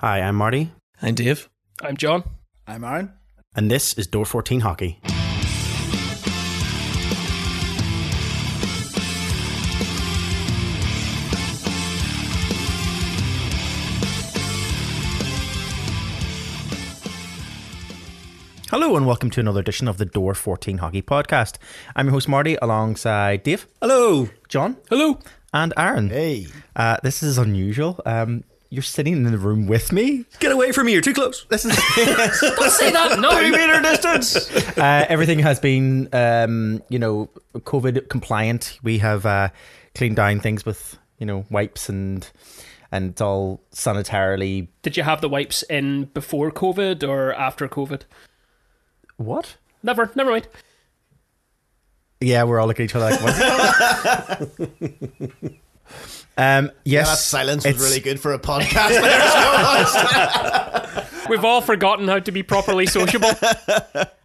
Hi, I'm Marty, I'm Dave. I'm John. I'm Aaron. and this is Door 14 Hockey. Hello and welcome to another edition of the Door 14 Hockey Podcast. I'm your host Marty alongside Dave, Hello. John, Hello. and Aaron. Hey. Uh, this is unusual. Um, you're sitting in the room with me. Get away from me, you're too close. This is Don't say that. No. meter distance. uh, everything has been, um, you know, COVID compliant. We have uh, cleaned down things with, you know, wipes and and it's all sanitarily. Did you have the wipes in before COVID or after COVID? What? Never. Never mind. Yeah, we're all looking at each other like, what? um, yes, Yeah, that silence was really good for a podcast. there, to be honest. We've all forgotten how to be properly sociable.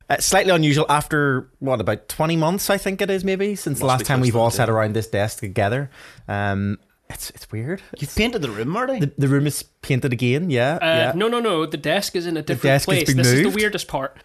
Uh, slightly unusual after what about twenty months? I think it is maybe since the last time we've all sat around this desk together. Um, it's it's weird. you painted the room, Marty. The, the room is painted again. Yeah, Uh, yeah. No, no, no. The desk is in a different desk has place. been This is the weirdest part.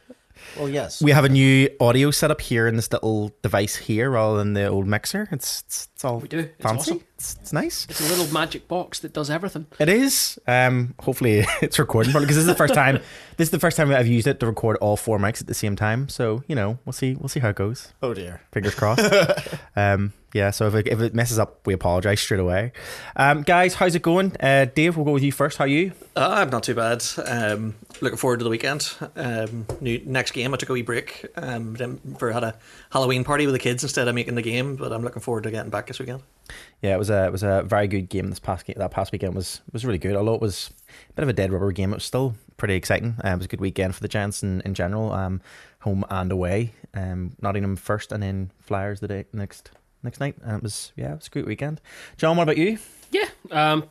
well, yes. We have a new audio setup here in this little device here, rather than the old mixer. It's it's, it's all We do. It's fancy. awesome. It's, it's nice. It's a little magic box that does everything. It is. Um, hopefully it's recording because this is the first time. This is the first time that I've used it to record all four mics at the same time. So you know, we'll see. We'll see how it goes. oh dear. Fingers crossed. um, yeah. So if it, if it messes up, we apologize straight away. Um, guys, how's it going? Uh, Dave, we'll go with you first. How are you? Uh, I'm not too bad. Um, looking forward to the weekend. Um, new, next game, I took a wee break um, then for had a Halloween party with the kids instead of making the game, but I'm looking forward to getting back this weekend. Yeah, it was a it was a very good game. This past game, that past weekend was was really good. Although it was a bit of a dead rubber game, it was still pretty exciting. Uh, it was a good weekend for the Giants in, in general, um, home and away. Um, Nottingham first, and then Flyers the day next next night. And it was yeah, it was a great weekend. John, what about you? Yeah. Um,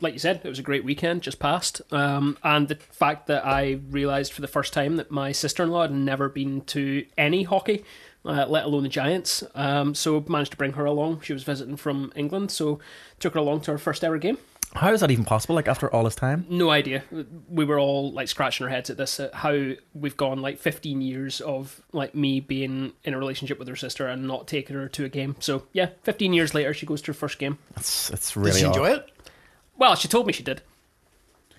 like you said, it was a great weekend just passed. Um, and the fact that I realised for the first time that my sister in law had never been to any hockey, uh, let alone the Giants. Um, so managed to bring her along. She was visiting from England, so took her along to her first ever game. How is that even possible? Like after all this time? No idea. We were all like scratching our heads at this, at how we've gone like 15 years of like me being in a relationship with her sister and not taking her to a game. So yeah, 15 years later, she goes to her first game. That's it's Did really. you odd. enjoy it? Well, she told me she did.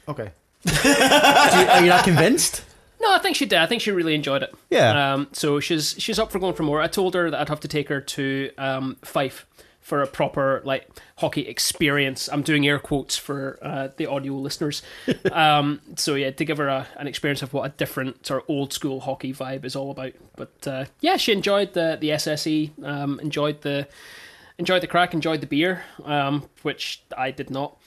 Okay. Do you- are you not convinced? No, I think she did. I think she really enjoyed it. Yeah. Um, so she's she's up for going for more. I told her that I'd have to take her to um, Fife for a proper like hockey experience. I'm doing air quotes for uh, the audio listeners. um, so yeah, to give her a, an experience of what a different sort of old school hockey vibe is all about. But uh, yeah, she enjoyed the the SSE. Um, enjoyed the enjoyed the crack. Enjoyed the beer, um, which I did not.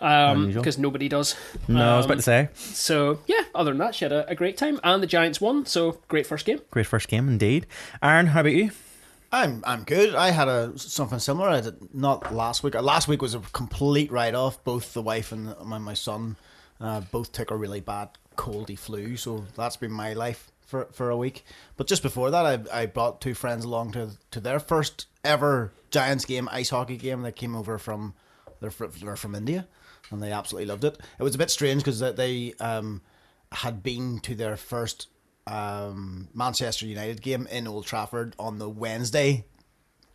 Um, because nobody does. No, I was Um, about to say. so yeah, other than that, she had a, a great time, and the Giants won. So great first game. Great first game indeed. Aaron, how about you? I'm I'm good. I had a something similar. I did not last week. Last week was a complete write off. Both the wife and my my son uh, both took a really bad coldy flu. So that's been my life for for a week. But just before that, I I brought two friends along to to their first ever Giants game, ice hockey game. They came over from they're fr- they're from India, and they absolutely loved it. It was a bit strange because they um had been to their first um, Manchester United game in Old Trafford on the Wednesday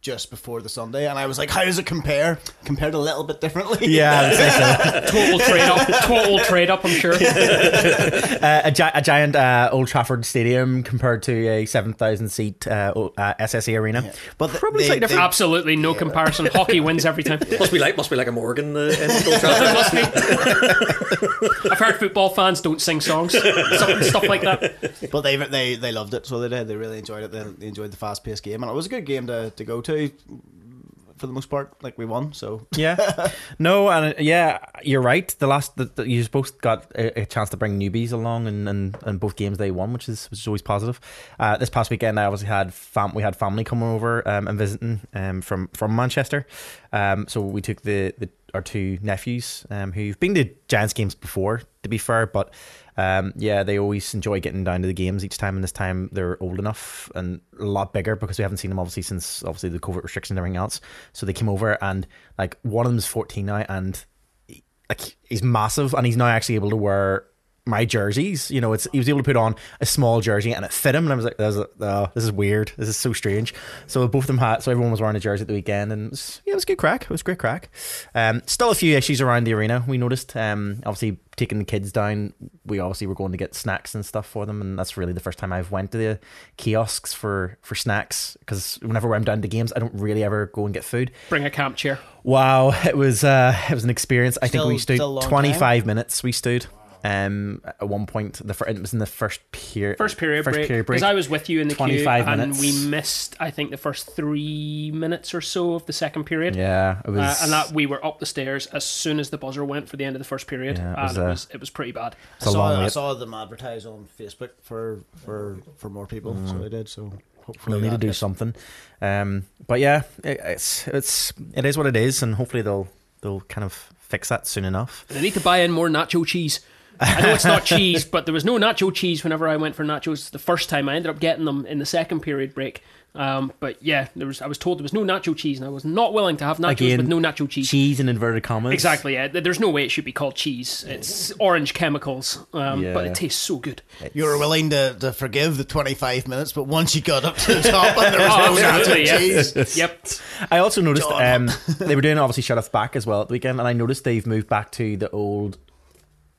just before the Sunday, and I was like, "How does it compare? Compared a little bit differently." Yeah, I would say so. Total trade up. Total trade up. I'm sure. uh, a, gi- a giant uh, Old Trafford stadium compared to a seven thousand seat uh, uh, SSE arena. but th- Probably they- slightly different. Absolutely no comparison. Hockey wins every time. Must be like must be like a Morgan uh, in Old Trafford. Must be. I've heard football fans don't sing songs, stuff, stuff like that. but they they they loved it, so they did. They really enjoyed it. They, they enjoyed the fast paced game, and it was a good game to, to go to. For the most part, like we won, so Yeah, no, and uh, yeah, you're right. The last the, the, you both got a, a chance to bring newbies along, and, and, and both games they won, which is which is always positive. Uh, this past weekend, I obviously had fam- we had family coming over um, and visiting um, from from Manchester. Um, so we took the, the our two nephews um, who've been to Giants games before, to be fair, but um, yeah, they always enjoy getting down to the games each time, and this time they're old enough and a lot bigger because we haven't seen them obviously since obviously the COVID restrictions and everything else. So they came over and like one of them is 14 now, and like he's massive, and he's now actually able to wear my jerseys. You know, it's he was able to put on a small jersey and it fit him, and I was like, "This is, oh, this is weird. This is so strange." So both of them had, so everyone was wearing a jersey at the weekend, and it was, yeah, it was good crack. It was great crack. Um, still a few issues around the arena. We noticed, um, obviously taking the kids down, we obviously were going to get snacks and stuff for them, and that's really the first time I've went to the kiosks for for snacks because whenever I'm down to games, I don't really ever go and get food. Bring a camp chair. Wow, it was uh, it was an experience. I think we stood still a long 25 minutes. We stood. Um, at one point, the fir- it was in the first period. First period first break. period break. Because I was with you in the queue, 25 and we missed, I think, the first three minutes or so of the second period. yeah, it was. Uh, and that we were up the stairs as soon as the buzzer went for the end of the first period, Yeah, it and was, it uh, was it was pretty bad. it's a I saw, I saw them advertise on Facebook for for for more people, so they did. So hopefully They'll need to do gets- something. Um, but yeah, it, it's it's it is what it is, and hopefully they'll they'll kind of fix that soon enough. They need to buy in more nacho cheese. I know it's not cheese, but there was no nacho cheese whenever I went for nachos the first time. I ended up getting them in the second period break. Um, but yeah, there was. I was told there was no nacho cheese, and I was not willing to have nachos Again, with no nacho cheese. Cheese in inverted commas. Exactly. Yeah. There's no way it should be called cheese. It's orange chemicals, um, but it tastes so good. You were willing to, to forgive the 25 minutes, but once you got up to the top and there was Oh, no absolutely, nacho yeah. cheese, Yep. I also noticed um, they were doing obviously shut off back as well at the weekend, and I noticed they've moved back to the old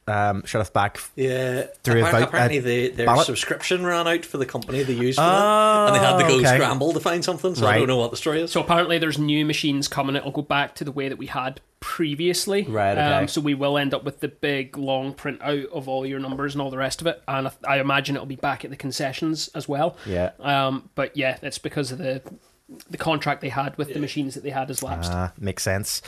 um, shut off back. Yeah, Through a apparently, vote- apparently uh, they, their ballot? subscription ran out for the company they used for Oh, that, and they had to go okay. scramble to find something. So I don't know what the story is. So apparently, there's new machines coming. It'll go back to the way that we had previously. Right, okay. Um, so we will end up with the big long printout of all your numbers and all the rest of it. And I, I imagine it'll be back at the concessions as well. Yeah. Um, but yeah, it's because of the the contract they had with the machines that they had has lapsed. Uh, makes sense.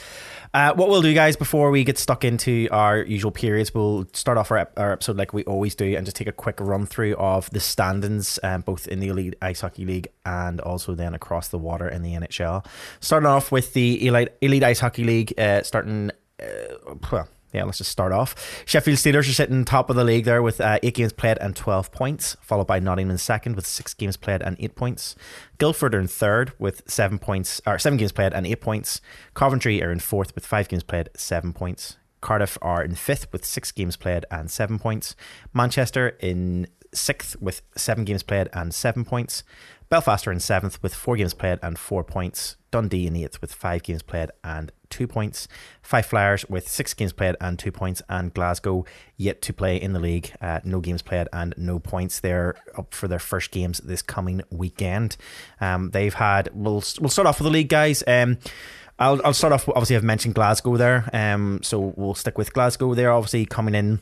Uh, what we'll do, guys, before we get stuck into our usual periods, we'll start off our, our episode like we always do and just take a quick run through of the standings, um, both in the Elite Ice Hockey League and also then across the water in the NHL. Starting off with the Elite, Elite Ice Hockey League, uh, starting. Uh, well, yeah, let's just start off. Sheffield Steelers are sitting top of the league there with uh, eight games played and 12 points, followed by Nottingham in second with six games played and eight points. Guildford are in third with seven points, or seven games played and eight points. Coventry are in fourth with five games played, seven points. Cardiff are in fifth with six games played and seven points. Manchester in sixth with seven games played and seven points. Belfast are in seventh with four games played and four points. Dundee in eighth with five games played and two points. Fife Flyers with six games played and two points. And Glasgow yet to play in the league. Uh, no games played and no points. They're up for their first games this coming weekend. Um, they've had. We'll we'll start off with the league, guys. Um, I'll I'll start off. Obviously, I've mentioned Glasgow there. Um, so we'll stick with Glasgow. They're obviously coming in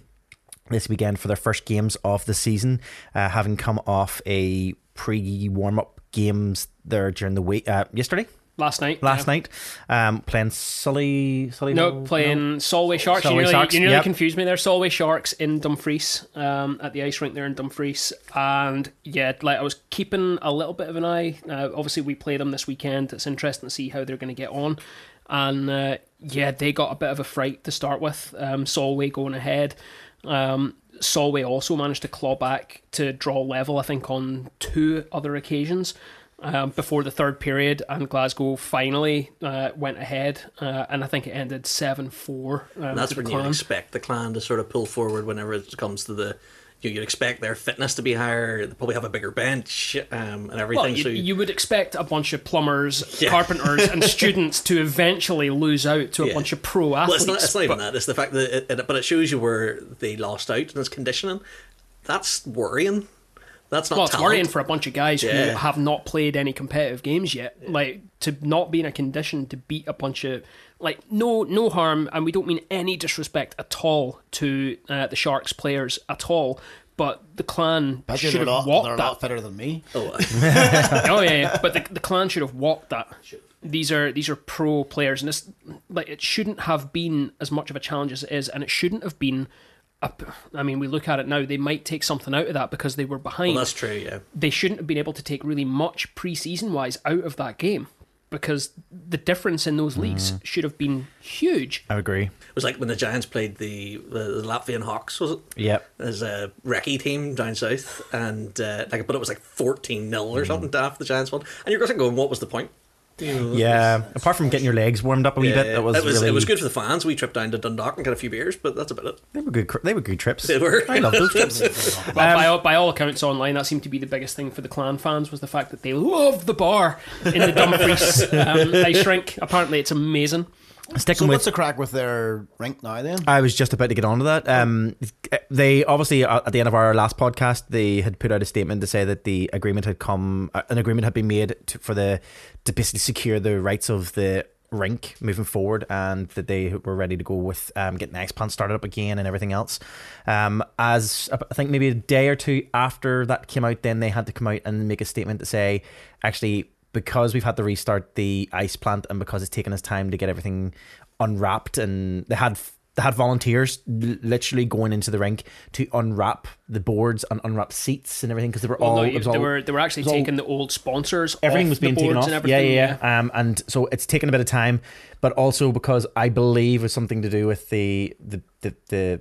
this weekend for their first games of the season, uh, having come off a pre warm up games there during the week uh, yesterday, Last night. last yeah. night, um, playing Sully. Sully No, playing Solway Sharks. Solway you nearly, Sharks, you nearly yep. confused me there. Solway Sharks in Dumfries, um, at the ice rink there in Dumfries, and yeah, like I was keeping a little bit of an eye. Uh, obviously, we play them this weekend. It's interesting to see how they're going to get on, and uh, yeah, they got a bit of a fright to start with. Um, Solway going ahead. Um, Solway also managed to claw back to draw level, I think, on two other occasions um, before the third period, and Glasgow finally uh, went ahead, uh, and I think it ended seven four. Um, that's when you'd expect the clan to sort of pull forward whenever it comes to the. You, you'd expect their fitness to be higher. They probably have a bigger bench um, and everything. Well, you, so you would expect a bunch of plumbers, Yeah. carpenters, and students to eventually lose out to a Yeah. bunch of pro well, athletes. it's not, it's not even that. It's the fact that, it, it, but it shows you where they lost out in its conditioning. That's worrying. That's not. Well, it's worrying for a bunch of guys who have not played any competitive games yet. Like to not be in a condition to beat a bunch of like no no harm, and we don't mean any disrespect at all to uh, the Sharks players at all. But the clan Bet you should have a lot, walked they're a that. lot fitter than me. Oh, oh yeah, yeah. but the, the clan should have walked that. These are these are pro players, and this like it shouldn't have been as much of a challenge as it is, and it shouldn't have been. A, I mean, we look at it now; they might take something out of that because they were behind. well, that's true. Yeah. they shouldn't have been able to take really much preseason wise out of that game because the difference in those leagues should have been huge. I agree. It was like when the Giants played the, the, the Latvian Hawks, was it? Yep. As a recce team down south, and uh, like, but it was like fourteen 0 or something to after the Giants won, and you're going going, what was the point? You know, Yeah, apart from getting your legs warmed up a wee Yeah, bit, that was, it was really, it was good for the fans. We tripped down to Dundalk and got a few beers, but that's about it. They were good. They were good trips. They were. I love those trips. Well, by, all, by all accounts online, that seemed to be the biggest thing for the clan fans was the fact that they loved the bar in the Dumfries um, ice rink. Apparently, it's amazing. Sticking So with what's the crack with their rink now then? I was just about to get onto that. Um, they obviously uh, at the end of our last podcast, they had put out a statement to say that the agreement had come, uh, an agreement had been made to, for the to basically secure the rights of the rink moving forward, and that they were ready to go with um, getting the X started up again and everything else. Um, as I think maybe a day or two after that came out, then they had to come out and make a statement to say, actually, because we've had to restart the ice plant and because it's taken us time to get everything unwrapped and they had they had volunteers literally going into the rink to unwrap the boards and unwrap seats and everything because they were Well, all, no, was they were they were actually was all- taking the old sponsors. everything was the being taken boards off. And Yeah, everything, yeah, yeah. Um, and so it's taken a bit of time, but also because I believe it was something to do with the the the, the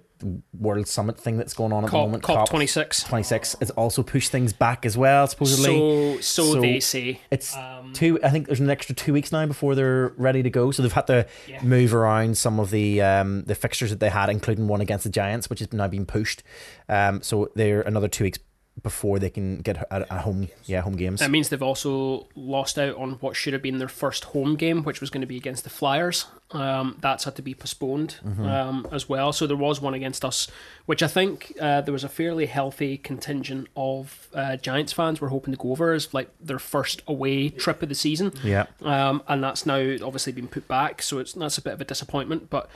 World Summit thing that's going on at the moment. COP twenty six. 26 it's also pushed things back as well supposedly So, so So they say. it's Um, two i think there's an extra two weeks now before they're ready to go so they've had to Yeah. move around some of the um the fixtures that they had including one against the giants which is now being pushed um so they're another two weeks before they can get a, a home yeah home games That means they've also lost out on what should have been their first home game, which was going to be against the Flyers. Um, that's had to be postponed Mm-hmm. um, as well. So there was one against us, which I think uh, there was a fairly healthy contingent of uh, Giants fans were hoping to go over as like their first away trip of the season. yeah Um, and that's now obviously been put back, so it's that's a bit of a disappointment. But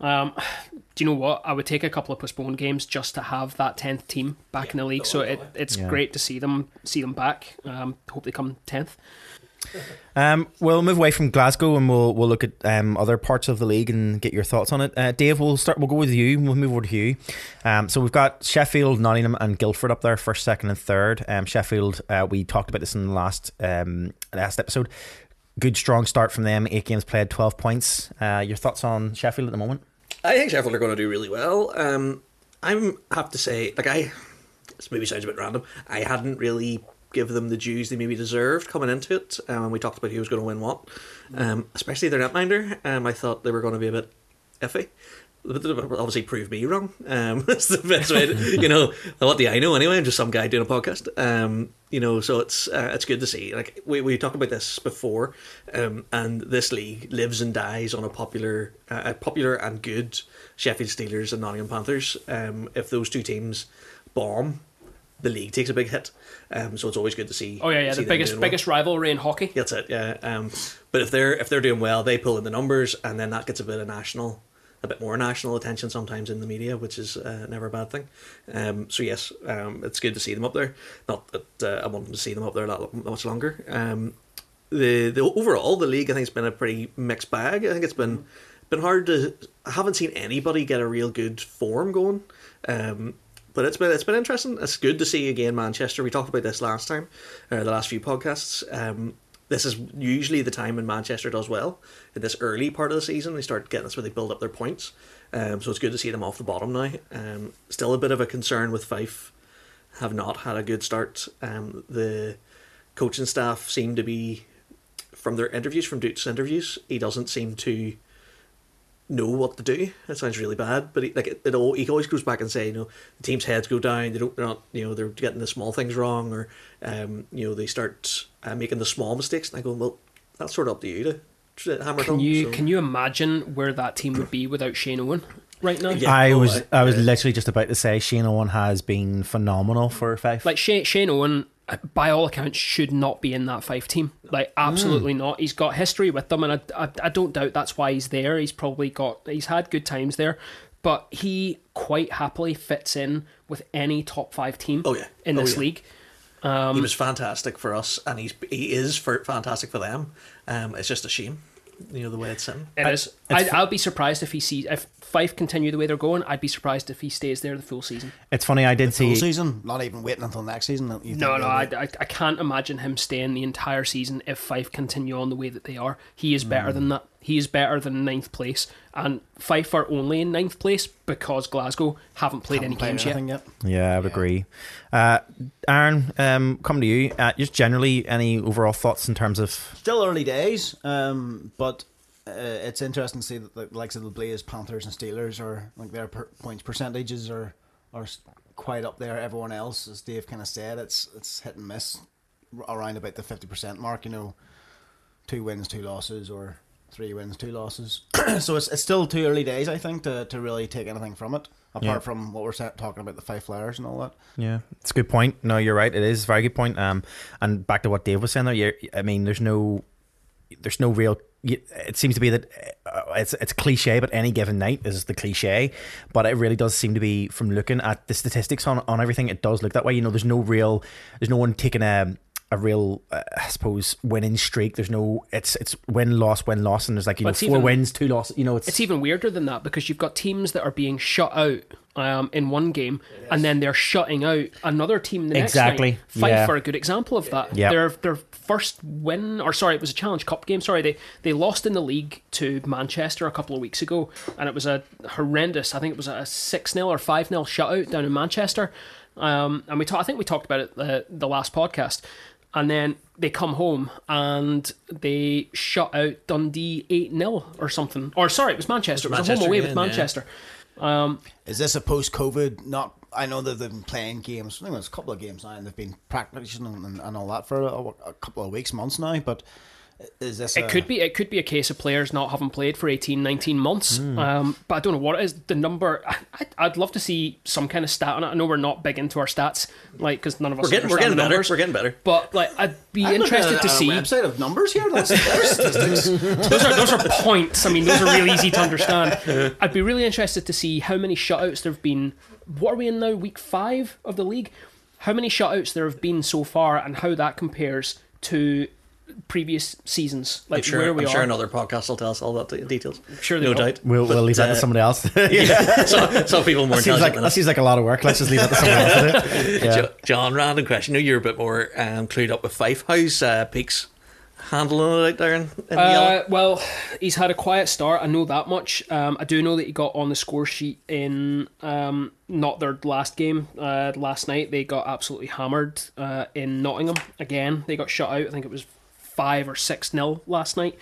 um, do you know what? I would take a couple of postponed games just to have that tenth team back in the league. So it, it's Yeah. great to see them see them back. Um, hope they come tenth. Um, we'll move away from Glasgow and we'll we'll look at um, other parts of the league and get your thoughts on it. Uh, Dave, we'll start. We'll go with you. We'll move over to you. Um, so we've got Sheffield, Nottingham, and Guildford up there, first, second, and third. Um, Sheffield, uh, we talked about this in the last um, last episode. Good strong start from them. Eight games played, twelve points. Uh, your thoughts on Sheffield at the moment? I think Sheffield are going to do really well. Um, I'm have to say, like I, this maybe sounds a bit random. I hadn't really give them the dues they maybe deserved coming into it. Um, we talked about who was going to win what, um, especially their netminder. Um, I thought they were going to be a bit iffy. Obviously, proved me wrong. Um, that's the best way. To, you know, what do I know anyway? I'm just some guy doing a podcast. Um, you know, so it's uh, it's good to see. Like we we talked about this before, um, and this league lives and dies on a popular, uh, a popular and good Sheffield Steelers and Nottingham Panthers. Um, if those two teams bomb, the league takes a big hit. Um, so it's always good to see. Oh yeah, yeah, the them biggest well. biggest rivalry in hockey. That's it. Yeah. Um, but if they're if they're doing well, they pull in the numbers, and then that gets a bit of national, a bit more national attention sometimes in the media, which is uh, never a bad thing. Um, so yes, um, it's good to see them up there. Not that uh, I want them to see them up there a lot much longer. Um, the the overall the league I think has been a pretty mixed bag. I think it's been been hard to. I haven't seen anybody get a real good form going. Um, but it's been it's been interesting. It's good to see again Manchester. We talked about this last time, uh, the last few podcasts. Um, this is usually the time when Manchester does well in this early part of the season. They start getting that's where they build up their points. Um, so it's good to see them off the bottom now. Um, still a bit of a concern with Fife have not had a good start. Um, the coaching staff seem to be from their interviews, from Duke's interviews, he doesn't seem to know what to do. That sounds really bad, but he, like it, it all, he always goes back and say, you know, the team's heads go down. They don't, they're not, you know, they're getting the small things wrong, or um, you know, they start uh, making the small mistakes. And I go, well, that's sort of up to you to, to hammer Can home. you so. can you imagine where that team would be without Shane Owen right now? Yeah. I oh, was I- I was yeah. literally just about to say Shane Owen has been phenomenal for Fife. Like Shane, Shane Owen, uh, by all accounts, should not be in that Fife team. Like absolutely not. He's got history with them, and I, I, I don't doubt that's why he's there. He's probably got he's had good times there, but he quite happily fits in with any top five team. Oh, yeah. in Oh, this yeah. league. he Um, was fantastic for us, and he's he is for fantastic for them. Um, it's just a shame, you know, the way it's sitting. It is. I, I'll be surprised if he sees if Fife continue the way they're going. I'd be surprised if he stays there the full season. It's funny. I did Full see. Full season, not even waiting until next season. you No, no, I, I, I can't imagine him staying the entire season if Fife continue on the way that they are. He is better than that. He is better than ninth place, and Fife are only in ninth place because Glasgow haven't played haven't any played games yet. yet. Yeah, I would agree. Uh, Aaron, um, come to you. Uh, just generally, any overall thoughts in terms of? Still early days, um, but uh, it's interesting to see that the likes of the Blaze, Panthers, and Steelers are like their per- points percentages are are quite up there. Everyone else, as Dave kind of said, it's it's hit and miss around about the fifty percent mark. You know, two wins, two losses, or three wins, two losses. so it's it's still too early days, I think, to, to really take anything from it. Apart Yeah. from what we're talking about the Fife Flyers and all that. Yeah, it's a good point. No, you're right. It is a very good point. Um, and back to what Dave was saying there. I mean, there's no, there's no real. It seems to be that uh, it's it's cliche, but any given night is the cliche. But it really does seem to be from looking at the statistics on on everything. It does look that way. You know, there's no real, there's no one taking a a real, uh, I suppose, winning streak. There's no, it's it's win loss win loss, and there's like you Well, know four even- wins, two losses. You know, it's, It's even weirder than that because you've got teams that are being shut out um, in one game, and then they're shutting out another team the next Exactly, night. Fife yeah. are a good example of that. Yeah. Their their first win, or sorry, it was a Challenge Cup game. Sorry, they they lost in the league to Manchester a couple of weeks ago, and it was a horrendous. I think it was a six 0 or five 0 shutout down in Manchester. Um, and we ta- I think we talked about it the the last podcast. And then they come home and they shut out Dundee 8 0 or something. Or, sorry, it was Manchester. It was a Manchester home away again, with yeah. Manchester. Is this a post-COVID? Not. I know that they've been playing games. I think there's a couple of games now, and they've been practicing and, and all that for a, a couple of weeks, months now. But is this? It a, could be it could be a case of players not having played for 18, 19 months. Hmm. Um, but I don't know what it is. The number, I, I'd love to see some kind of stat on it. I know we're not big into our stats, like because none of us We're getting, we're getting the better. numbers. We're getting better. But like, I'd be I'm interested at to a- see. a website of numbers here. That's there's those are those are points. I mean, those are really easy to understand. I'd be really interested to see how many shutouts there have been. What are we in now? Week five of the league. How many shutouts there have been so far, and how that compares to previous seasons? Like I'm sure, where we I'm are. sure another podcast will tell us all that de- details. Sure they no will. doubt. we'll, we'll leave that uh, to somebody else. some, some people more That seems like intelligent than that us. seems like a lot of work. Let's just leave that to someone else. to do. Yeah. Jo- John, random question. I know you're a bit more um, clued up with Fife. How's uh, Peaks handling it out there in, in the? Uh, well, he's had a quiet start. I know that much. Um, I do know that he got on the score sheet in um, not their last game uh, last night. They got absolutely hammered uh, in Nottingham again. They got shut out. I think it was five or six nil last night.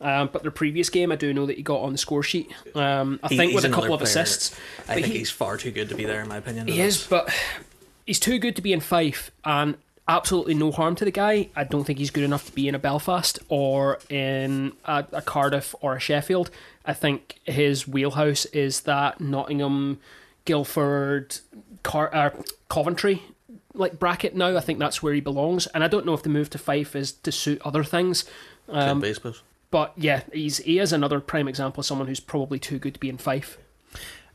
Um, but their previous game, I do know that he got on the score sheet. Um, I He- think with a couple of player. assists. I think he- he's far too good to be there, in my opinion. He is, but he's too good to be in Fife, and absolutely no harm to the guy. I don't think he's good enough to be in a Belfast or in a, a Cardiff or a Sheffield. I think his wheelhouse is that Nottingham, Guildford, Car- uh, Coventry like bracket now. I think that's where he belongs, and I don't know if the move to Fife is to suit other things. Could be, I suppose. But yeah, he's he is another prime example of someone who's probably too good to be in Fife.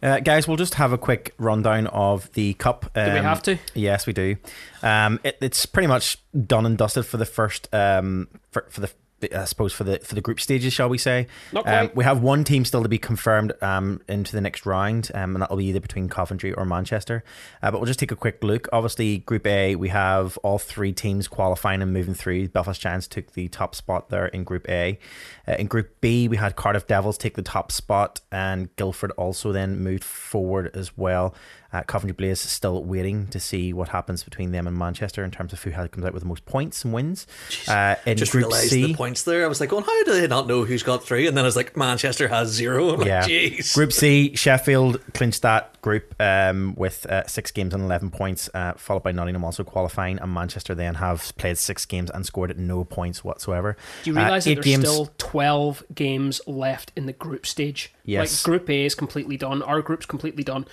Uh, guys, we'll just have a quick rundown of the cup. Do we Um, have to? Yes, we do. Um, it, it's pretty much done and dusted for the first um, for, for the I suppose for the for the group stages, shall we say? Not Um, we have one team still to be confirmed um, into the next round, um, and that'll be either between Coventry or Manchester. Uh, but we'll just take a quick look. Obviously, Group A, we have all three teams qualifying and moving through. Belfast Giants took the top spot there in Group A. Uh, in Group B, we had Cardiff Devils take the top spot, and Guildford also then moved forward as well. Uh, Coventry Blaze still waiting to see what happens between them and Manchester in terms of who comes out with the most points and wins. Uh, in Just Group realised C, the points there. I was like, going, how do they not know who's got through? And then I was like, Manchester has zero. I'm like, Yeah. jeez. Group C, Sheffield clinched that group um, with uh, six games and 11 points, uh, followed by Nottingham also qualifying. And Manchester then have played six games and scored no points whatsoever. Do you Uh, realise that eight there's games- still 12 games left in the group stage? Yes. Like, Group A is completely done. Our group's completely done.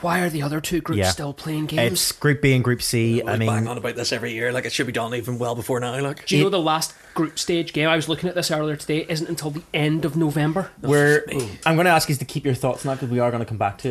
Why are the other two groups Yeah. still playing games? It's Group B and Group C. I I mean, bang on about this every year. Like, it should be done even well before now. Like, Do you know the last group stage game? I was looking at this earlier today. Isn't until the end of November. we're. I'm going to ask you to keep your thoughts on that because we are going to come back to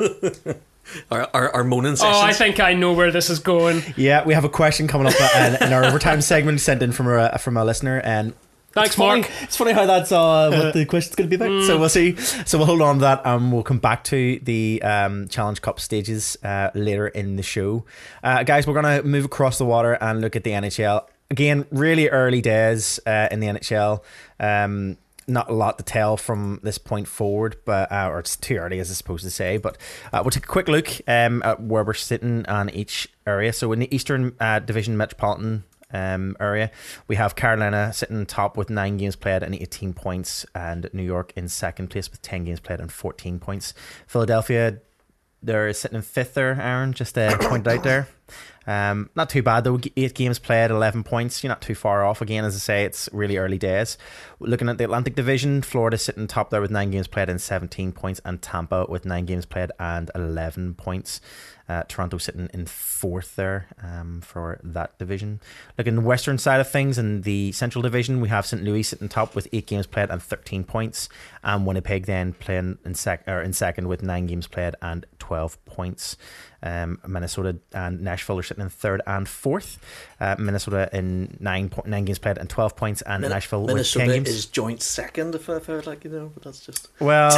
it. our, our, our moaning Oh, I think I know where this is going. Yeah, we have a question coming up uh, in, in our overtime segment sent in from a from a listener, and Thanks, It's funny, Mark. it's funny how that's uh, what the question's going to be about. So we'll see. So we'll hold on to that, and we'll come back to the um, Challenge Cup stages uh, later in the show, uh, guys. We're going to move across the water and look at the NHL again. Really early days uh, in the NHL. Um, not a lot to tell from this point forward, but uh, or it's too early, as I supposed to say. But uh, we'll take a quick look um, at where we're sitting on each area. So in the Eastern uh, Division Metropolitan um, area, we have Carolina sitting top with nine games played and 18 points, and New York in second place with 10 games played and 14 points. Philadelphia, they're sitting in fifth there, Aaron, just uh, pointed out there. Um, not too bad though. Eight games played, eleven points. You're not too far off. Again, as I say, it's really early days. Looking at the Atlantic Division, Florida sitting top there with nine games played and seventeen points, and Tampa with nine games played and eleven points. Uh, Toronto sitting in fourth there um, for that division. Looking the western side of things in the Central Division, we have St. Louis sitting top with eight games played and thirteen points, and Winnipeg then playing in sec or in second with nine games played and twelve points. Um, Minnesota and Nashville are sitting in third and fourth. Uh, Minnesota in nine po- nine games played and twelve points, and Min- Nashville Minnesota with ten games. is joint second, if I, I like you know, but that's just Well,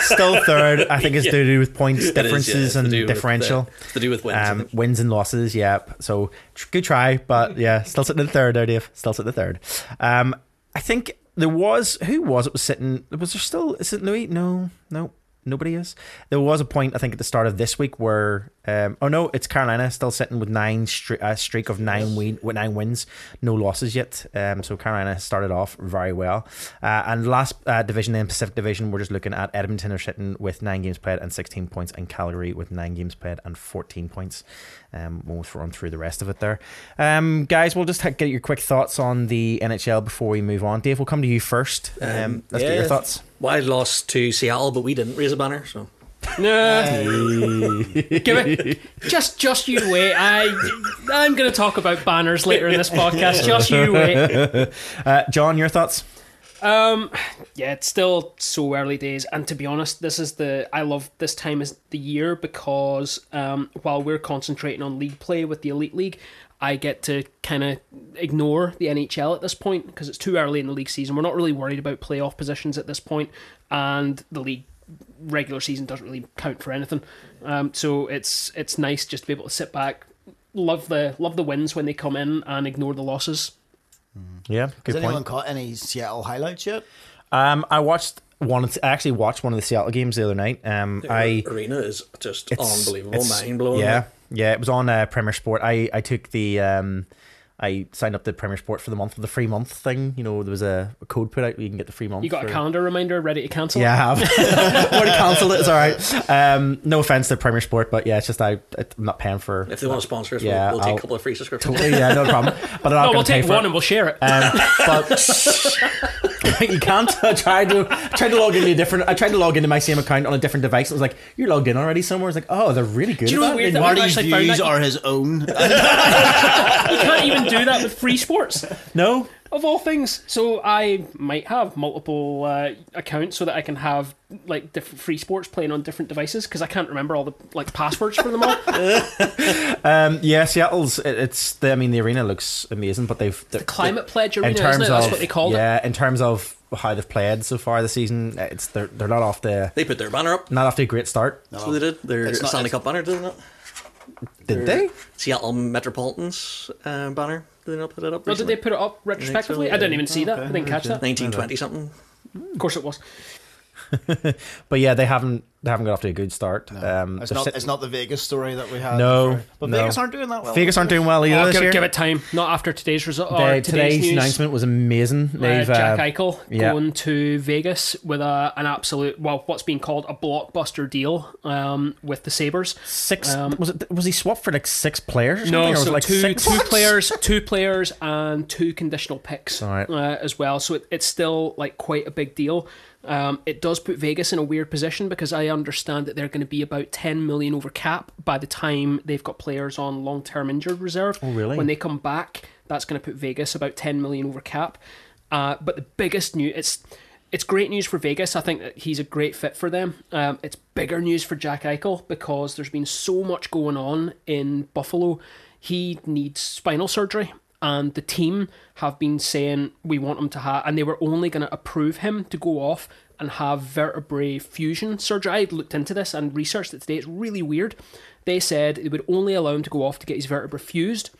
still third. I think it's to do with points It is, yeah, differences to and do with the- differential. to do with wins. Um, wins and losses, yeah. So tr- good try, but yeah, still sitting in third there, Dave. Still sitting in third. Um, I think there was who was it was sitting. Was there still is it Louis? No, no, nobody is. There was a point I think at the start of this week where um, oh no, it's Carolina still sitting with nine stre- a streak of nine win with nine wins, no losses yet. Um, so Carolina started off very well. Uh, and last uh, division in Pacific Division, we're just looking at Edmonton are sitting with nine games played and sixteen points, and Calgary with nine games played and fourteen points. Um, we'll run through the rest of it there. Um, guys, we'll just ha- get your quick thoughts on the NHL before we move on. Dave, we'll come to you first. Um, Um, let's get your thoughts. Well, I lost to Seattle, but we didn't raise a banner, so Nah, give it. Just, just you wait. I, I'm going to talk about banners later in this podcast. Just you wait. Uh, John, your thoughts? Um, yeah, it's still so early days, and to be honest, this is the I love this time is the year because um, while we're concentrating on league play with the elite league, I get to kind of ignore the NHL at this point because it's too early in the league season. We're not really worried about playoff positions at this point, and the league regular season doesn't really count for anything. Um, so it's it's nice just to be able to sit back, love the love the wins when they come in, and ignore the losses. Yeah, good Has anyone point. caught any Seattle highlights yet? Um, I watched one. I actually watched one of the Seattle games the other night. Um, I arena is just it's- unbelievable, mind blowing. Yeah, yeah. It was on uh, Premier Sport. I I took the um, I signed up to Premier Sport for the month for the free month thing. You know, there was a, a code put out where you can get the free month. You got a calendar reminder ready to cancel? Yeah, I have. Already cancelled it. It's all right. Um, no offense to Premier Sport, but yeah, it's just I I'm not paying for. If they want to sponsor us, Yeah, we'll, we'll take I'll- a couple of free subscriptions. Totally, yeah, no problem. But I'm not No, going we'll to pay take for one it. and we'll share it. Um, but you can't. I tried to I tried to log into a different. I tried to log into my same account on a different device. It was like you're logged in already somewhere. It's like oh, they're really good. Do you at know that. the weird They- thing- Marty's views that- are his own. you can't even do that with free sports, No, of all things. So I might have multiple uh, accounts so that I can have like different free sports playing on different devices because I can't remember all the like passwords for them all. um, yeah, Seattle's. It, it's. The, I mean, the arena looks amazing, but they've the Climate Pledge Arena, in terms isn't it? of That's what they called it. yeah, in terms of how they've played so far this season, it's they're they're not off the They put their banner up. not off to a great start. That's what they did. Their It's not- Stanley Cup banner, didn't it? Did they? Seattle Metropolitans uh, banner. Did they not put it up? Or Oh, did they put it up retrospectively? yeah. I didn't even see that. Okay. I didn't catch that. 1920 something. Of course it was. But yeah, they haven't they haven't got off to a good start. Um, It's not. sit- It's not the Vegas story that we had. No, before. but no. Vegas aren't doing that well. Vegas aren't doing well either Oh, this give, year. it- give it time. Not after today's result. Or They- today's, today's news. announcement was amazing. Uh, Jack uh, Eichel yeah. going to Vegas with a, an absolute well, what's being called a blockbuster deal um, with the Sabres. six. um, was it? Was he swapped for like six players? Or? No, or was so it like two six? two What? players, two players, and two conditional picks All right. uh, as well. So it, it's still like quite a big deal. Um, it does put Vegas in a weird position because I understand that they're going to be about ten million over cap by the time they've got players on long term injured reserve. Oh, really? When they come back, that's going to put Vegas about ten million over cap. Uh, but the biggest news it's it's great news for Vegas. I think that he's a great fit for them. Um, it's bigger news for Jack Eichel because there's been so much going on in Buffalo. He needs spinal surgery, and the team have been saying we want him to have, and they were only going to approve him to go off and have vertebrae fusion surgery. I looked into this and researched it today. It's really weird. They said it would only allow him to go off to get his vertebrae fused.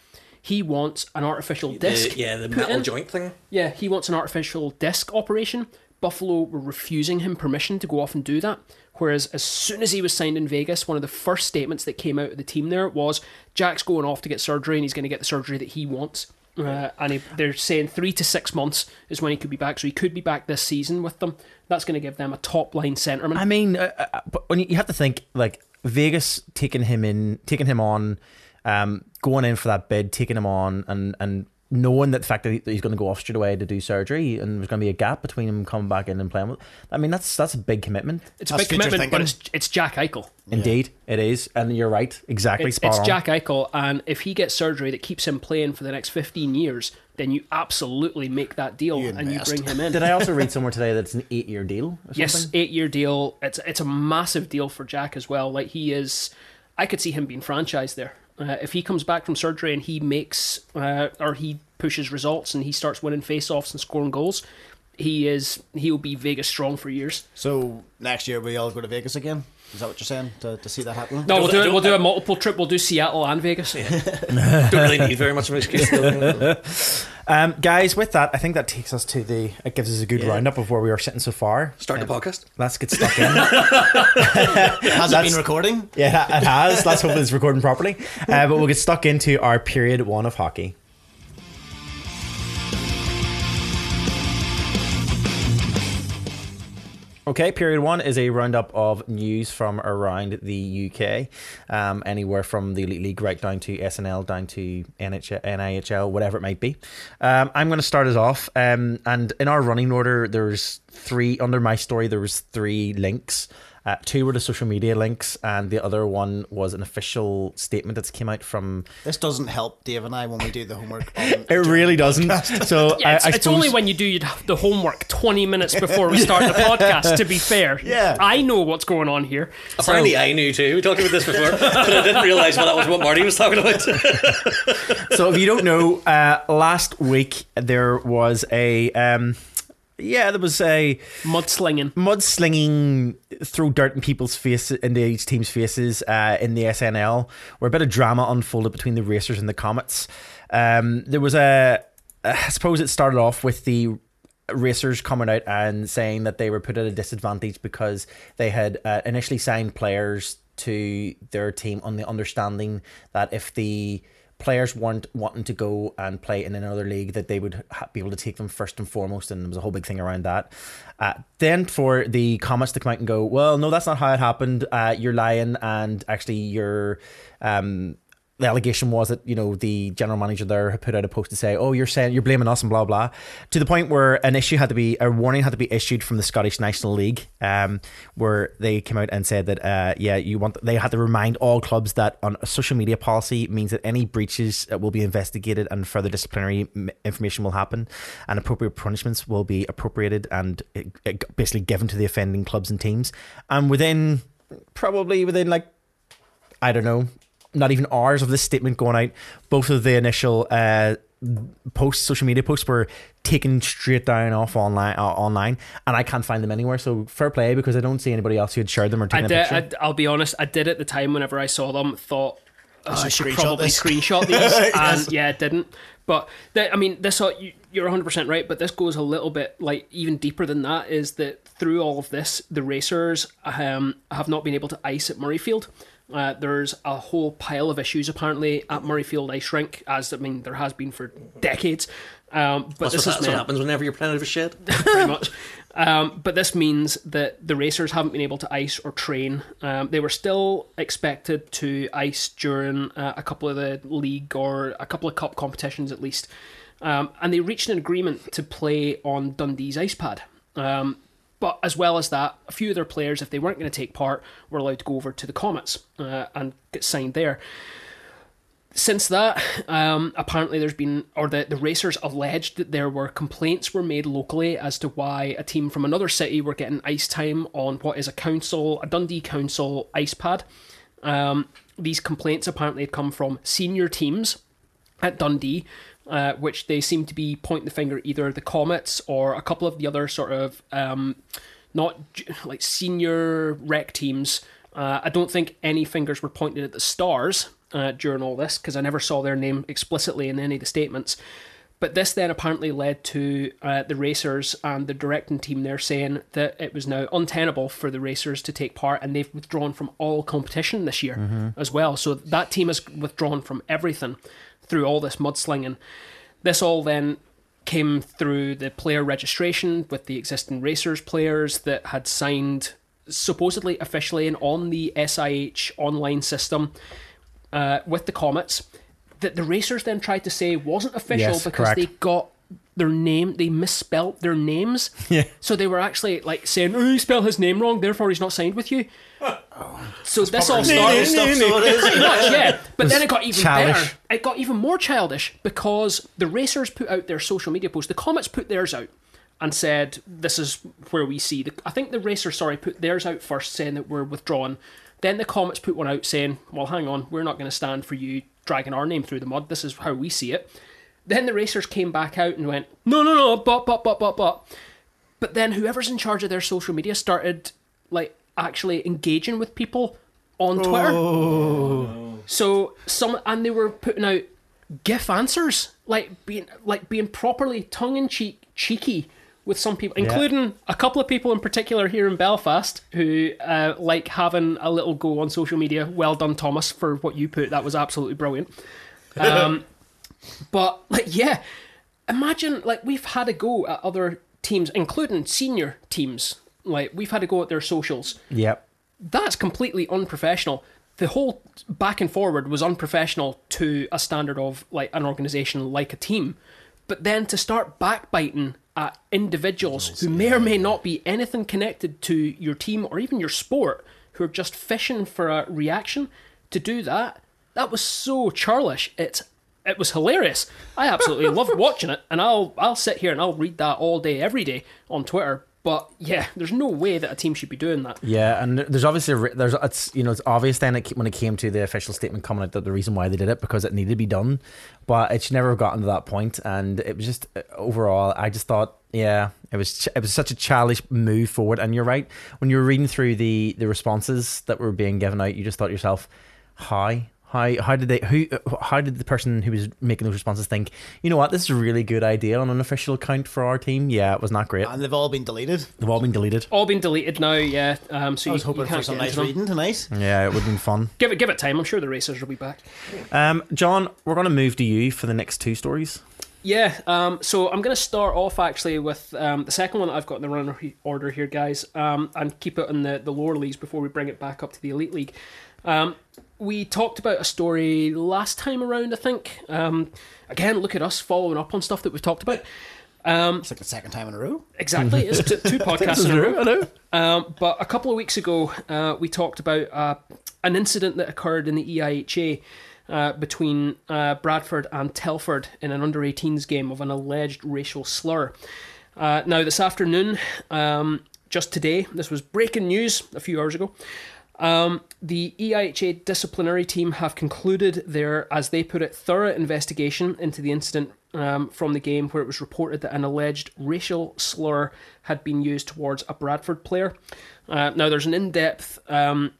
He wants an artificial disc. The, yeah, the metal in. joint thing. Yeah, he wants an artificial disc operation. Buffalo were refusing him permission to go off and do that. Whereas as soon as he was signed in Vegas, one of the first statements that came out of the team there was Jack's going off to get surgery and he's going to get the surgery that he wants. Uh, and he, they're saying three to six months is when he could be back. So he could be back this season with them. That's going to give them a top line centerman. I mean, uh, uh, you have to think like Vegas taking him in, taking him on, um, going in for that bid, taking him on, and and knowing that the fact that he- that he's going to go off straight away to do surgery, and there's going to be a gap between him coming back in and playing. With, I mean, that's that's a big commitment. it's a That's big commitment, but it's, it's Jack Eichel. Indeed, it is, and you're right, exactly. It's, spot it's on. Jack Eichel, and if he gets surgery that keeps him playing for the next 15 years, then you absolutely make that deal You and you bring him in. Did I also read somewhere today that it's an eight-year deal? Or Yes, eight year deal. It's it's a massive deal for Jack as well. Like he is, I could see him being franchised there. Uh, if he comes back from surgery and he makes uh, or he pushes results and he starts winning face-offs and scoring goals, he is he'll be Vegas strong for years. So next year we all go to Vegas again. Is that what you're saying to, to see that happen? No, we'll do it. We'll do a multiple trip. We'll do Seattle and Vegas. Don't really need very much of an excuse. Um, guys, with that, I think that takes us to the. It gives us a good Yeah. roundup of where we are sitting so far. Start the podcast. Let's get stuck in. Has it been recording? Yeah, it has. Let's hope it's recording properly. Uh, but we'll get stuck into our period one of hockey. Okay, period one is a roundup of news from around the UK, um, anywhere from the Elite League right down to SNL, down to NH- NIHL, whatever it might be. Um, I'm going to start us off, um, and in our running order, there's three under my story. There was three links. Uh, two were the social media links, and the other one was an official statement that's came out from. This doesn't help Dave and I when we do the homework. On, It really doesn't. So Yeah, it's, I, I it's suppose, only when you do the homework 20 minutes before we start the podcast, to be fair. Yeah. I know what's going on here. Apparently, I knew too. We talked about this before, but I didn't realise well, that was what Marty was talking about. so if you don't know, uh, last week there was a um, yeah, there was a Mudslinging. mudslinging, throw dirt in people's faces, into each team's faces uh, in the SNL, where a bit of drama unfolded between the racers and the Comets. Um, there was a, I suppose it started off with the racers coming out and saying that they were put at a disadvantage because they had uh, initially signed players to their team on the understanding that if the players weren't wanting to go and play in another league that they would ha- be able to take them first and foremost and there was a whole big thing around that. Uh, then for the Comets to come out and go well no that's not how it happened. Uh, you're lying and actually you're um, the allegation was that you know the general manager there had put out a post to say, "Oh, you're saying you're blaming us and blah blah," to the point where an issue had to be a warning had to be issued from the Scottish National League, um, where they came out and said that, uh, yeah, you want they had to remind all clubs that on social media policy means that any breaches will be investigated and further disciplinary information will happen, and appropriate punishments will be appropriated and basically given to the offending clubs and teams, and within probably within like I don't know, not even hours of this statement going out, both of the initial uh, posts, social media posts, were taken straight down off online, uh, online, and I can't find them anywhere. So fair play because I don't see anybody else who had shared them or I taken a picture. I, I'll be honest, I did at the time whenever I saw them, thought I I should screenshot probably this. screenshot these. And yeah, it didn't. But the, I mean, this uh, you- you're 100% right, but this goes a little bit like even deeper than that is that through all of this, the racers um, have not been able to ice at Murrayfield. Uh, there's a whole pile of issues apparently at Murrayfield Ice Rink, as I mean there has been for decades. Um, but That's, this what, is that's what happens whenever you're playing out of a shed. pretty much. Um, but this means that the racers haven't been able to ice or train. Um, they were still expected to ice during uh, a couple of the league or a couple of cup competitions at least. Um, and they reached an agreement to play on Dundee's ice pad. But as well as that, a few of their players, if they weren't going to take part, were allowed to go over to the Comets uh, and get signed there since that, um, apparently there's been, or the, the racers alleged that there were complaints were made locally as to why a team from another city were getting ice time on what is a council, a Dundee council ice pad. Um, these complaints apparently had come from senior teams at Dundee, uh, which they seem to be pointing the finger at either the Comets or a couple of the other sort of um, not like senior rec teams. Uh, I don't think any fingers were pointed at the Stars uh, during all this because I never saw their name explicitly in any of the statements. But this then apparently led to uh, the racers and the directing team there saying that it was now untenable for the racers to take part, and they've withdrawn from all competition this year as well. So that team has withdrawn from everything through all this mudslinging. This all then came through the player registration with the existing racers players that had signed supposedly officially and on the SIH online system uh, with the Comets that the racers then tried to say wasn't official Yes, because correct. they got their name they misspelt their names Yeah. so they were actually like saying oh you spell his name wrong therefore he's not signed with you so this all started stuff, so it is. Pretty much, yeah. But then it got even childish. better. It got even more childish because the racers put out their social media posts. The Comets put theirs out and said, "This is where we see." The, I think the racers, sorry, put theirs out first, saying that we're withdrawn. Then the Comets put one out saying, "Well, hang on, we're not going to stand for you dragging our name through the mud. This is how we see it." Then the racers came back out and went, "No, no, no, but, but, but, but, but." But then whoever's in charge of their social media started like actually engaging with people on Twitter. So some and they were putting out GIF answers, like being like being properly tongue in cheek cheeky with some people, including a couple of people in particular here in Belfast who uh, like having a little go on social media. Well done, Thomas, for what you put. That was absolutely brilliant. Um, but like, yeah, imagine like we've had a go at other teams, including senior teams. Like we've had a go at their socials Yep. that's completely unprofessional. The whole back and forward was unprofessional to a standard of like an organization like a team. But then to start backbiting at individuals who may or may not be anything connected to your team or even your sport, who are just fishing for a reaction, to do that, that was so churlish. It's it was hilarious. I absolutely loved watching it, and I'll I'll sit here and I'll read that all day, every day on Twitter. But yeah, there's no way that a team should be doing that. Yeah, and there's obviously there's it's you know it's obvious then it, when it came to the official statement coming out that the reason why they did it because it needed to be done, but it should never have gotten to that point, and it was just uh, overall I just thought yeah it was ch- it was such a childish move forward, and you're right when you were reading through the the responses that were being given out, you just thought to yourself, how how how did they who how did the person who was making those responses think you know what this is a really good idea on an official account for our team? Yeah, it was not great. And they've all been deleted. They've all been deleted. all been deleted now. Yeah, um, so I was you, you hoping can't for some get nice into reading tonight. Yeah, it would have been fun. Give it, give it time. I'm sure the racers will be back. Um, John, we're going to move to you for the next two stories. Yeah. Um, so I'm going to start off actually with um, the second one that I've got in the runner order here, guys, um, and keep it in the the lower leagues before we bring it back up to the elite league. Um, we talked about a story last time around, I think. Um, again, look at us following up on stuff that we've talked about. It's like the second time in a row. Exactly, it's t- two podcasts in a row. I know. Um, but a couple of weeks ago, uh, we talked about uh, an incident that occurred in the EIHA uh, between uh, Bradford and Telford in an under 18s game of an alleged racial slur. Uh, now, this afternoon, um, just today, this was breaking news a few hours ago. Um, the EIHA disciplinary team have concluded their, as they put it, thorough investigation into the incident um, from the game where it was reported that an alleged racial slur had been used towards a Bradford player. Uh, now, there's an in depth um,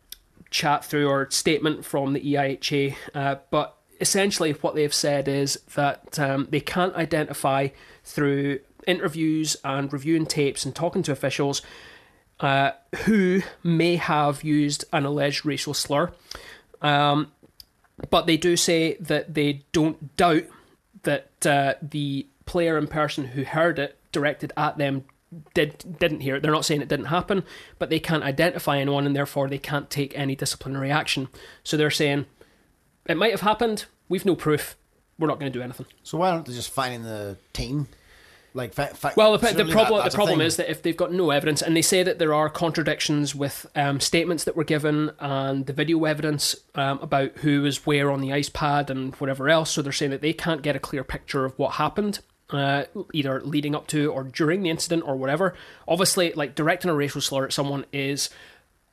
chat through or statement from the EIHA, uh, but essentially what they've said is that um, they can't identify through interviews and reviewing tapes and talking to officials uh, who may have used an alleged racial slur. Um, but they do say that they don't doubt that uh, the player in person who heard it directed at them did didn't hear it. They're not saying it didn't happen, but they can't identify anyone, and therefore they can't take any disciplinary action. So they're saying it might have happened. We've no proof. We're not going to do anything. So why don't they just find in the team? Like, fi- fi- Well, the, the problem that- the problem is that if they've got no evidence, and they say that there are contradictions with um, statements that were given and the video evidence um, about who was where on the ice pad and whatever else, so they're saying that they can't get a clear picture of what happened. Uh, either leading up to or during the incident or whatever. Obviously, like directing a racial slur at someone is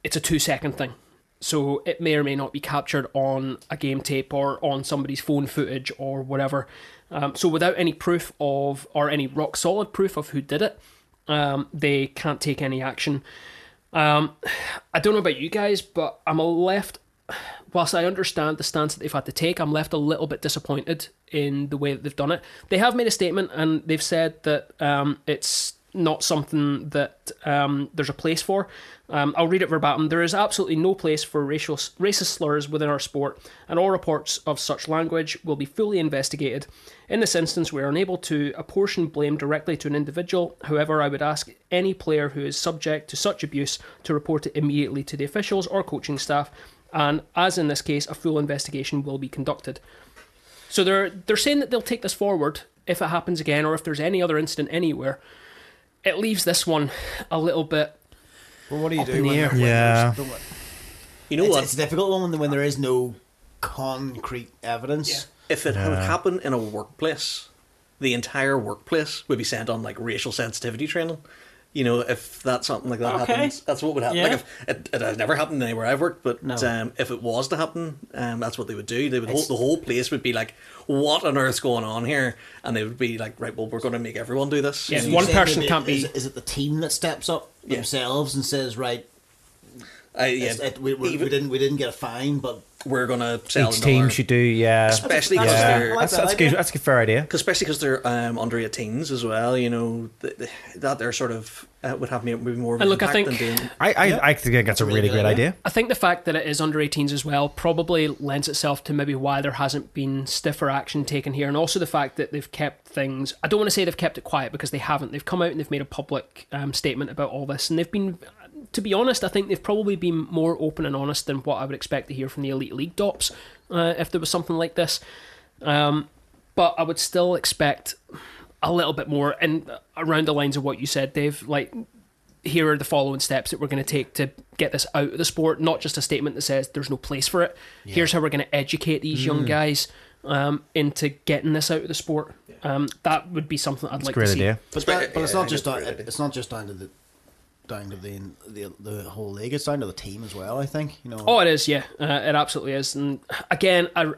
it's a two second thing. so it may or may not be captured on a game tape or on somebody's phone footage or whatever. Um, so without any proof of or any rock solid proof of who did it, um, they can't take any action. Um, I don't know about you guys, but I'm left. Whilst I understand the stance that they've had to take, I'm left a little bit disappointed in the way that they've done it. They have made a statement and they've said that um, it's not something that um, there's a place for. Um, I'll read it verbatim. There is absolutely no place for racial racist slurs within our sport, and all reports of such language will be fully investigated. In this instance, we are unable to apportion blame directly to an individual. However, I would ask any player who is subject to such abuse to report it immediately to the officials or coaching staff, and as in this case, a full investigation will be conducted. So they're they're saying that they'll take this forward if it happens again, or if there's any other incident anywhere. It leaves this one a little bit Well, what do you Up do in the when, air. when Yeah. there's- You know it's, what? it's a difficult one when, when there is no concrete evidence. if it had happened in a workplace, the entire workplace would be sent on like racial sensitivity training. You know, if that something like that Okay. happens, that's what would happen. Yeah. Like if it, it has never happened anywhere I've worked, but No. um, if it was to happen, um, that's what they would do. They would hold, the whole place would be like, "What on earth's going on here?" And they would be like, "Right, well, we're going to make everyone do this." Yeah, So one person can't be- Is, is it the team that steps up Yeah. themselves and says, "Right, I, yeah, it- we, we, even- we didn't we didn't get a fine, but we're going to sell Each team another- should do, yeah. especially because That's- Yeah, they're like that's, that that's good. That's a good fair idea. Cause especially because they're um, under 18s as well, you know, th- th- that they're sort of uh, would have maybe more of an And look, I think- doing. I, I, Yeah. I think that's a really really good great idea. idea. I think the fact that it is under 18s as well probably lends itself to maybe why there hasn't been stiffer action taken here, and also the fact that they've kept things. I don't want to say they've kept it quiet because they haven't. They've come out and they've made a public um, statement about all this, and they've been, to be honest, I think they've probably been more open and honest than what I would expect to hear from the Elite League DOPs uh, if there was something like this. Um, but I would still expect a little bit more, and around the lines of what you said, Dave. Like here are the following steps that we're going to take to get this out of the sport. Not just a statement that says there's no place for it. Here's how we're going to educate these Mm. young guys um, into getting this out of the sport. Um, that would be something I'd It's like great to see. idea. but, that, but it's not just it's down, it's not just down to the down to the, the the whole league. It's down to the team as well. I think you know. Oh, it is. Yeah, uh, it absolutely is. And again, I,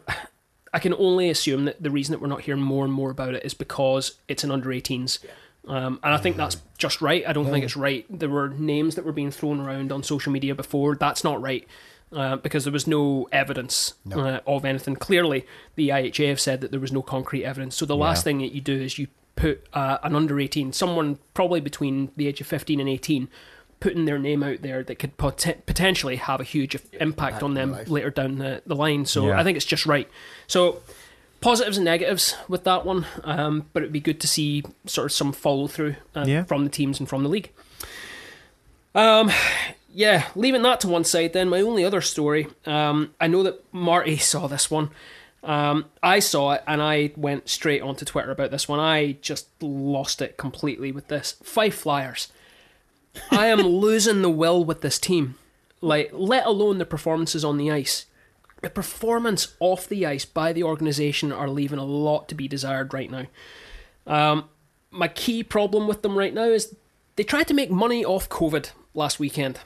I can only assume that the reason that we're not hearing more and more about it is because it's an under 18s. Um, and I think that's just right. I don't think it's right. There were names that were being thrown around on social media before. That's not right. Uh, because there was no evidence uh, of anything. Clearly, the IHA have said that there was no concrete evidence. So the last thing that you do is you put uh, an under 18, someone probably between the age of 15 and 18, putting their name out there that could pot- potentially have a huge impact on them life. later down the, the line. So Yeah. I think it's just right. So positives and negatives with that one, um, but it'd be good to see sort of some follow through uh, Yeah. from the teams and from the league. Um, yeah, leaving that to one side, then my only other story. Um, I know that Marty saw this one. Um, I saw it and I went straight onto Twitter about this one. I just lost it completely with this. Fife Flyers. I am losing the will with this team. Like, let alone the performances on the ice. The performance off the ice by the organisation are leaving a lot to be desired right now. Um, my key problem with them right now is they tried to make money off COVID last weekend.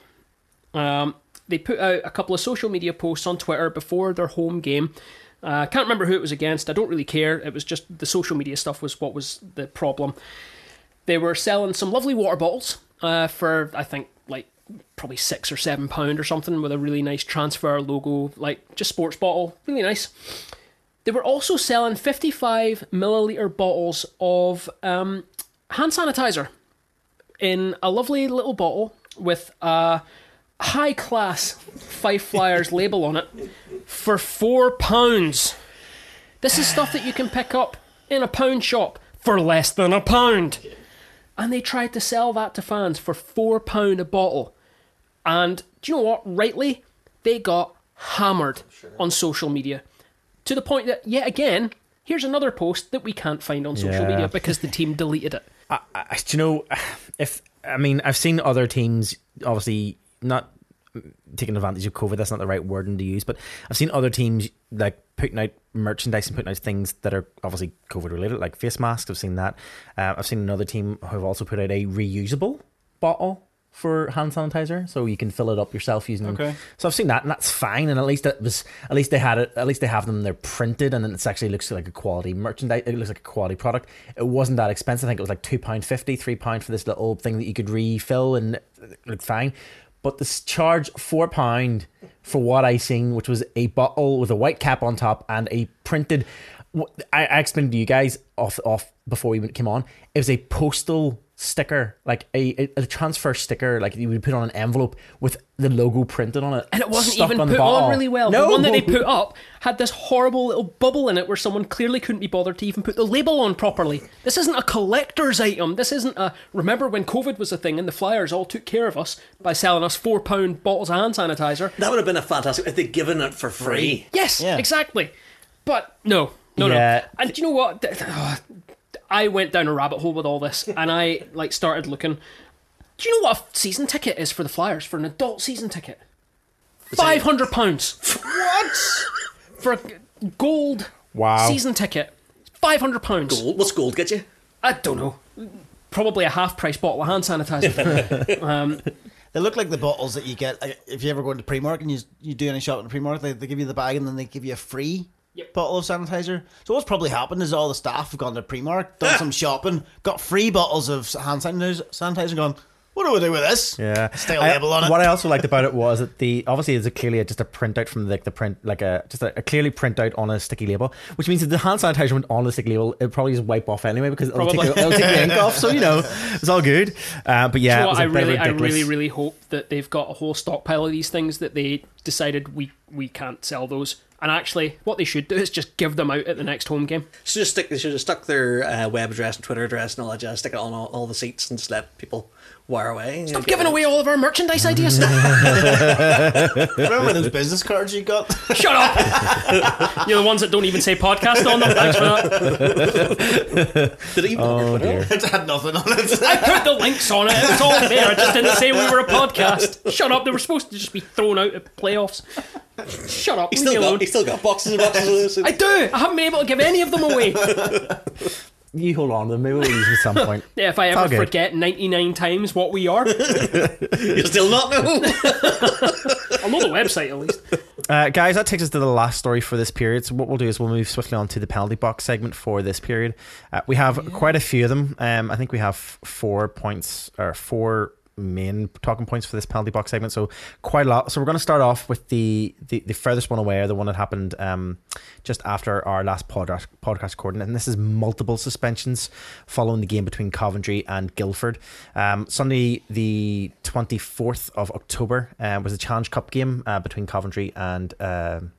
Um, they put out a couple of social media posts on Twitter before their home game. I uh, can't remember who it was against. I don't really care. It was just the social media stuff was what was the problem. They were selling some lovely water bottles uh, for I think like probably six or seven pound or something with a really nice transfer logo, like just sports bottle, really nice. They were also selling 55 milliliter bottles of um, hand sanitizer in a lovely little bottle with a high class Fife Flyers label on it for four pounds. This is stuff that you can pick up in a pound shop for less than a pound. And they tried to sell that to fans for four pound a bottle. And do you know what? Rightly, they got hammered on social media to the point that yet again, here's another post that we can't find on social Yeah. media because the team deleted it. I, I, do you know if I mean I've seen other teams obviously not taking advantage of COVID. That's not the right wording to use, but I've seen other teams like putting out merchandise and putting out things that are obviously COVID related, like face masks. I've seen that. Uh, I've seen another team who have also put out a reusable bottle for hand sanitizer, so you can fill it up yourself using. Okay. So I've seen that, and that's fine. And at least it was, at least they had it, at least they have them. They're printed, and then it actually looks like a quality merchandise. It looks like a quality product. It wasn't that expensive. I think it was like two pound fifty, three pound for this little thing that you could refill, and it looked fine. But this charge four pound for what I seen, which was a bottle with a white cap on top and a printed. I, I explained to you guys off off before we came on. It was a postal sticker, like a, a, a transfer sticker, like you would put on an envelope with the logo printed on it, And it wasn't even on put on really well. No, The one that they put up had this horrible little bubble in it where someone clearly couldn't be bothered to even put the label on properly. This isn't a collector's item. This isn't a. Remember when COVID was a thing and the flyers all took care of us by selling us four pound bottles of hand sanitizer? That would have been a fantastic if they'd given it for free. Yes, Yeah. exactly. But no, no, Yeah. no. And do you know what? Oh, Th- ugh, I went down a rabbit hole with all this, and I like started looking. Do you know what a season ticket is for the Flyers for an adult season ticket? Five hundred pounds. what? For a gold Wow. season ticket, five hundred pounds. Gold. What's gold get you? I don't know. Probably a half price bottle of hand sanitizer. Um, they look like the bottles that you get like, if you ever go into Primark and you you do any shopping at Primark. They, they give you the bag and then they give you a free Yep. bottle of sanitizer. So what's probably happened is all the staff have gone to Primark, done some shopping, got free bottles of hand sanitizer, sanitizer, and gone. What do we do with this? Yeah, Stay a I- label on it. What I also liked about it was that the obviously it's a clearly just a printout from like the print, like a just a, a clearly printout on a sticky label, which means that the hand sanitizer went on the sticky label, it probably just wipe off anyway because it'll take, Probably. the, it'll take the ink off. So you know, it's all good. Uh, but yeah, Do you it was a I bit really, I really, really hope that they've got a whole stockpile of these things that they decided we we can't sell those. And actually, what they should do is just give them out at the next home game. So just stick. They should have stuck their uh, web address and Twitter address and all that jazz. Stick it on all, all the seats and just let people wire away. Stop giving away all of our merchandise ideas. Remember those business cards you got? Shut up! You're the ones that don't even say podcast on them. Thanks for that. Did it even on your Twitter? it had nothing on it. I put the links on it. It was all there. I just didn't say we were a podcast. Shut up. They were supposed to just be thrown out at playoffs. Shut up. He Leave me still alone. got. He still got boxes and boxes of those. I do. I haven't been able to give any of them away. You hold on to them. Maybe we'll use them at some point. Yeah, if I ever good. forget 99 times what we are, you'll still not know. I'll know the website at least. Uh, guys, that takes us to the last story for this period. So what we'll do is we'll move swiftly on to the penalty box segment for this period. Uh, we have quite a few of them. Um, I think we have four points or four main talking points for this penalty box segment. So quite a lot. So we're going to start off with the the, the furthest one away, the one that happened um, just after our last podcast podcast recording, and this is multiple suspensions following the game between Coventry and Guildford. Um, Sunday, the twenty fourth of October, uh, was the Challenge Cup game uh, between Coventry and. um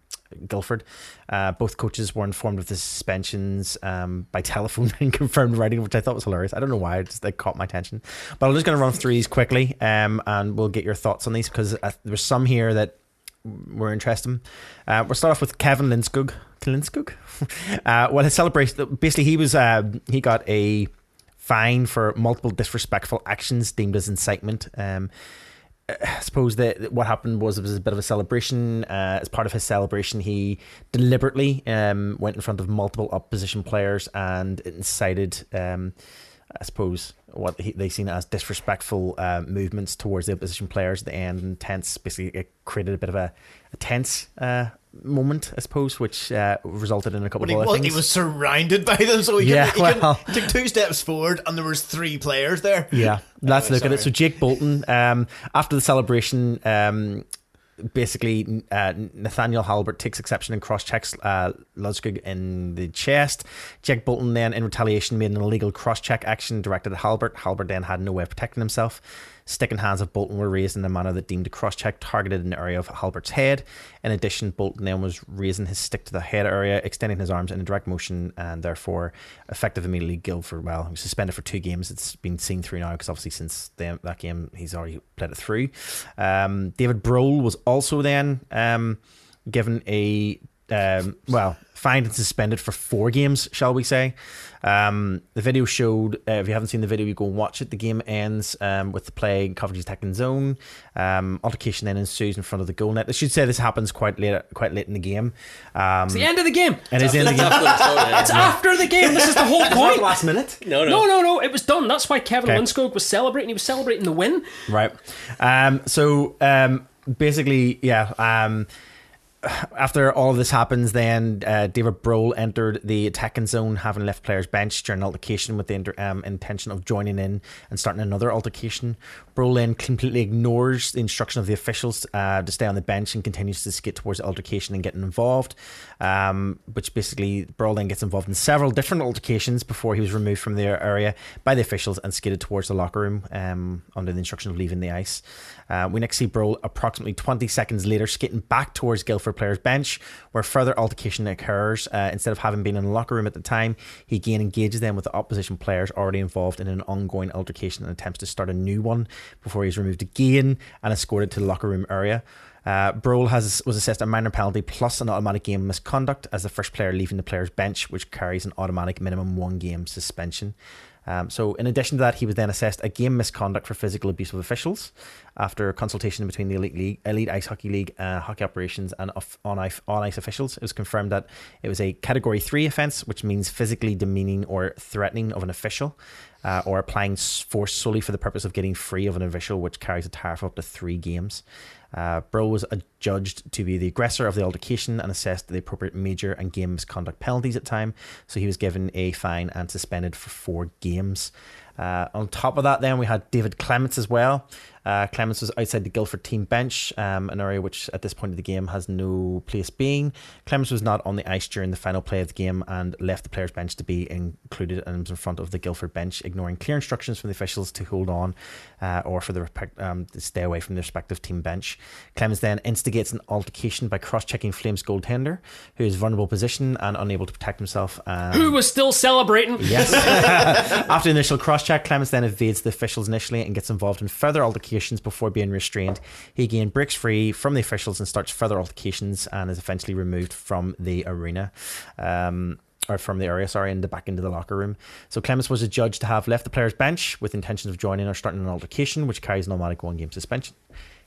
Guildford. Uh, both coaches were informed of the suspensions um, by telephone and confirmed writing, which I thought was hilarious. I don't know why, it just they caught my attention. But I'm just going to run through these quickly um, and we'll get your thoughts on these because uh, there's some here that were interesting. Uh, we'll start off with Kevin Linskog. Linskog? uh, well, his celebration, basically, he was um, he got a fine for multiple disrespectful actions deemed as incitement. Um, I suppose that what happened was it was a bit of a celebration. Uh, as part of his celebration, he deliberately um, went in front of multiple opposition players and incited, um, I suppose, what he, they seen as disrespectful uh, movements towards the opposition players at the end. And tense, basically, it created a bit of a, a tense uh, moment, I suppose, which uh, resulted in a couple he, of other was, things. he was surrounded by them, so he, Yeah, couldn't, he, well- took two steps forward, and there was three players there. Yeah, let's Anyway, look at it. So. Jake Bolton, um, after the celebration, um, basically uh, Nathaniel Halbert takes exception and cross checks uh, Ludskog in the chest. Jake Bolton then, in retaliation, made an illegal cross check action directed at Halbert. Halbert then had no way of protecting himself. Stick and hands of Bolton were raised in a manner that deemed a cross check targeted an area of Halbert's head. In addition, Bolton then was raising his stick to the head area, extending his arms in a direct motion, and therefore effective immediately. Guildford, well, he was suspended for two games. It's been seen through now because obviously since that game he's already played it through. Um, David Broll was also then um, given a um, well, fined and suspended for four games, shall we say. Um, the video showed, uh, if you haven't seen the video, you go and watch it. The game ends um, with the play Coventry's attacking zone. Um, altercation then ensues in front of the goal net. I should say this happens quite late, quite late in the game. Um, It's the end of the game. and it's in the game. It's after the game. This is the whole point. last minute. No, no. No, no, no. It was done. That's why Kevin Okay. Lundskog was celebrating. He was celebrating the win. Right. Um, so um, basically, yeah. After all of this happens, then uh, David Broll entered the attacking zone, having left players bench during an altercation with the inter- um, intention of joining in and starting another altercation. Broll then completely ignores the instruction of the officials uh, to stay on the bench and continues to skate towards the altercation and getting involved. Um, which basically, Broll then gets involved in several different altercations before he was removed from the area by the officials and skated towards the locker room um, under the instruction of leaving the ice. Uh, we next see Broll approximately 20 seconds later skating back towards Guildford players' bench, where further altercation occurs. Uh, instead of having been in the locker room at the time, he again engages them with the opposition players already involved in an ongoing altercation and attempts to start a new one before he's removed again and escorted to the locker room area. Uh, has was assessed a minor penalty plus an automatic game misconduct as the first player leaving the player's bench, which carries an automatic minimum one game suspension. Um, so, in addition to that, he was then assessed a game misconduct for physical abuse of officials after consultation between the Elite League, Elite Ice Hockey League, uh, hockey operations, and on ice on ice officials. It was confirmed that it was a Category Three offence, which means physically demeaning or threatening of an official, uh, or applying force solely for the purpose of getting free of an official, which carries a tariff up to three games. Uh, Broll was adjudged to be the aggressor of the altercation and assessed the appropriate major and game misconduct penalties at time. So he was given a fine and suspended for four games. Uh, on top of that, then we had David Clements as well. Uh, Clements was outside the Guildford team bench, um, an area which at this point of the game has no place being. Clements was not on the ice during the final play of the game and left the players' bench to be included and was in front of the Guildford bench, ignoring clear instructions from the officials to hold on uh, or for the um, to stay away from the respective team bench. Clements then instigates an altercation by cross-checking Flames goaltender, who is vulnerable position and unable to protect himself. Um, Who was still celebrating? Yes. After initial cross check, Clements then evades the officials initially and gets involved in further altercations before being restrained. He again breaks free from the officials and starts further altercations and is eventually removed from the arena. Um, or from the area, sorry, and the back into the locker room. So Clements was adjudged to have left the player's bench with intentions of joining or starting an altercation, which carries an automatic one game suspension.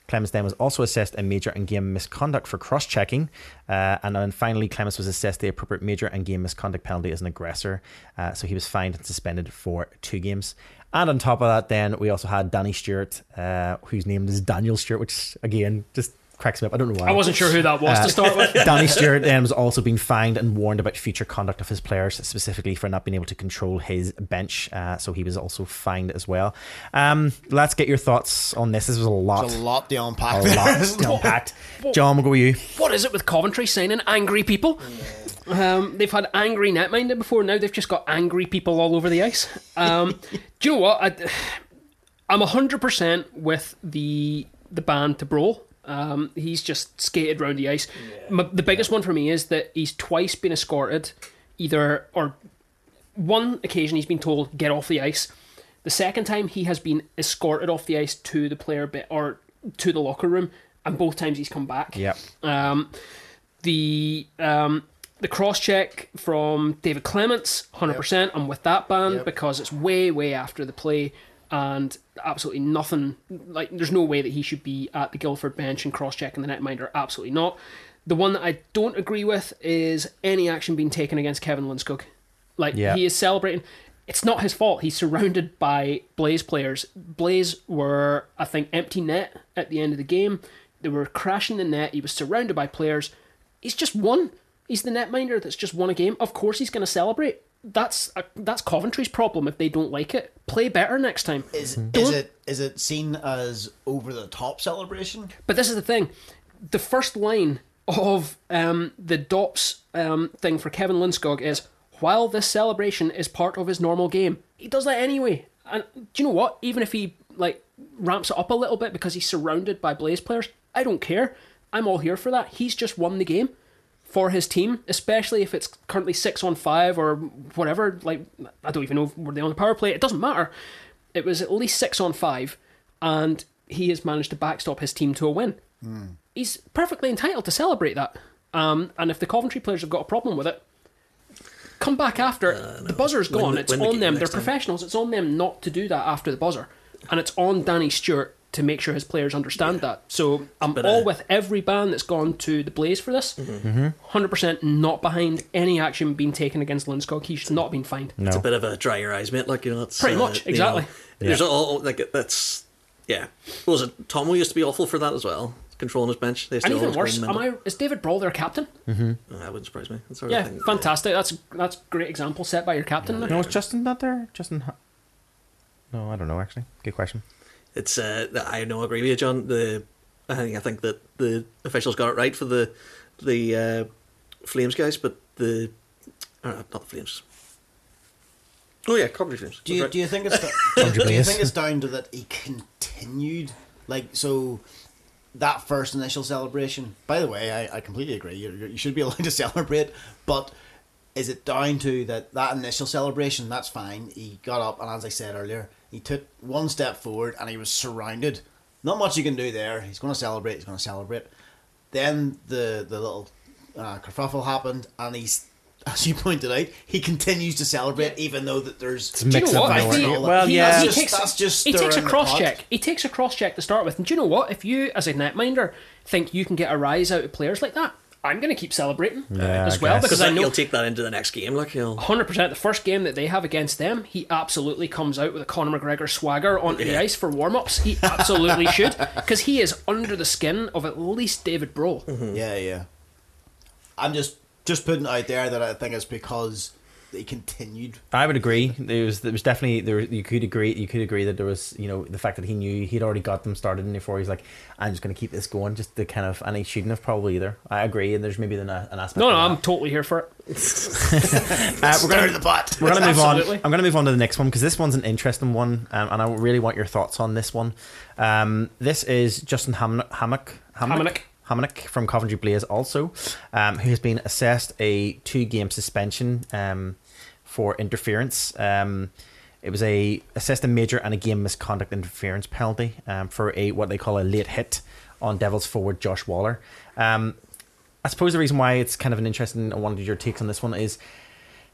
Clements then was also assessed a major and game misconduct for cross checking. Uh, and then finally, Clements was assessed the appropriate major and game misconduct penalty as an aggressor. Uh, so he was fined and suspended for two games. And on top of that, then we also had Danny Stewart, uh, whose name is Daniel Stewart, which again just cracks me up. I don't know why. I wasn't sure who that was Uh, to start with. Danny Stewart then was also being fined and warned about future conduct of his players, specifically for not being able to control his bench. Uh, so he was also fined as well. Um, let's get your thoughts on this. This was a lot. There's a lot to A lot to unpack. John, we'll go with you. What is it with Coventry signing angry people? Um, they've had angry netminder before. Now they've just got angry people all over the ice. Um, do you know what? I, I'm hundred percent with the the ban to Broll. Um, he's just skated around the ice. M the biggest one for me is that he's twice been escorted, either or one occasion he's been told get off the ice. The second time he has been escorted off the ice to the player bit or to the locker room, and both times he's come back. Yep. Um, the um, the cross check from David Clements, hundred percent. I'm with that band Yep. because it's way way after the play, and absolutely nothing. Like there's no way that he should be at the Guildford bench and cross checking the netminder. Absolutely not. The one that I don't agree with is any action being taken against Kevin Lundskog. Like Yeah. he is celebrating. It's not his fault. He's surrounded by Blaze players. Blaze were, I think, empty net at the end of the game. They were crashing the net. He was surrounded by players. He's just won. He's the netminder that's just won a game. Of course, he's going to celebrate. That's a, that's Coventry's problem if they don't like it. Play better next time. Is, is it is it seen as over the top celebration? But this is the thing: the first line of um, the DOPS um, thing for Kevin Lundskog is, "While this celebration is part of his normal game, he does that anyway." And do you know what? Even if he like ramps it up a little bit because he's surrounded by Blaze players, I don't care. I'm all here for that. He's just won the game for his team, especially if it's currently six on five or whatever. Like I don't even know if were they on the power play. It doesn't matter. It was at least six on five, and he has managed to backstop his team to a win. He's perfectly entitled to celebrate that. Um, and if the Coventry players have got a problem with it, come back after. the buzzer's gone. the- it's the on game them. They're time. professionals. It's on them not to do that after the buzzer. And it's on Danny Stewart to make sure his players understand that. So I'm bit uh, all with every ban that's gone to the Blaze for this. Mm-hmm. Mm-hmm. 100% not behind any action being taken against Lindskoug. He should not have been fined. No. It's a bit of a dry your eyes, mate. Like you know, it's Pretty uh, much, you exactly. know, There's all like that's yeah. What was it Tomo used to be awful for that as well, controlling his bench. They used And even worse, bring am I? Is David Broll their captain? in. Oh, that wouldn't surprise me. That sort Yeah, thing. fantastic. That's that's great example set by your captain. there. No, is Justin not there? Justin. No, I don't know. Actually, good question. It's uh, I know, I agree with you, John. The I think I think that the officials got it right for the the uh, Flames guys, but the uh, not the Flames. Oh yeah, Coventry Flames. Do you, right. do you think it's do, do you think it's down to that he continued like so that first initial celebration? By the way, I, I completely agree. You you should be allowed to celebrate, but is it down to that that initial celebration? That's fine. He got up and as I said earlier, he took one step forward and he was surrounded. Not much you can do there. He's going to celebrate. He's going to celebrate. Then the the little uh, kerfuffle happened, and he's. As you pointed out, he continues to celebrate even though that there's It's mixed you know up what? he- isn't it? all that. Well, he- yeah. he That's takes, just- that's just he takes a cross check. He takes a cross check to start with. And do you know what? If you, as a netminder, think you can get a rise out of players like that, I'm going to keep celebrating Yeah, as I well because Because I know you'll take that into the next game, like he'll 100% the first game that they have against them, he absolutely comes out with a Conor McGregor swagger onto the ice for warm ups. He absolutely should because he is under the skin of at least David Broll. Yeah, yeah. I'm just just putting it out there that I think it's because they continued. I would agree. There was there was definitely there. You could agree. You could agree that there was you know the fact that he knew he'd already got them started in before. He's like, I'm just going to keep this going, just to kind of. And he shouldn't have probably either. I agree. And there's maybe an, an aspect. No, no, of I'm that. totally here for it. Uh, we're gonna the pot. We're gonna move Absolutely. on. I'm gonna move on to the next one because this one's an interesting one, um, and I really want your thoughts on this one. Um, this is Justin Ham- Hammock. Hamonic. Hamonic from Coventry Blaze, also, um, who has been assessed a two-game suspension um, for interference. Um, it was a assessed a major and a game misconduct interference penalty um, for a what they call a late hit on Devils forward Josh Waller. Um, I suppose the reason why it's kind of an interesting. I wanted your takes on this one is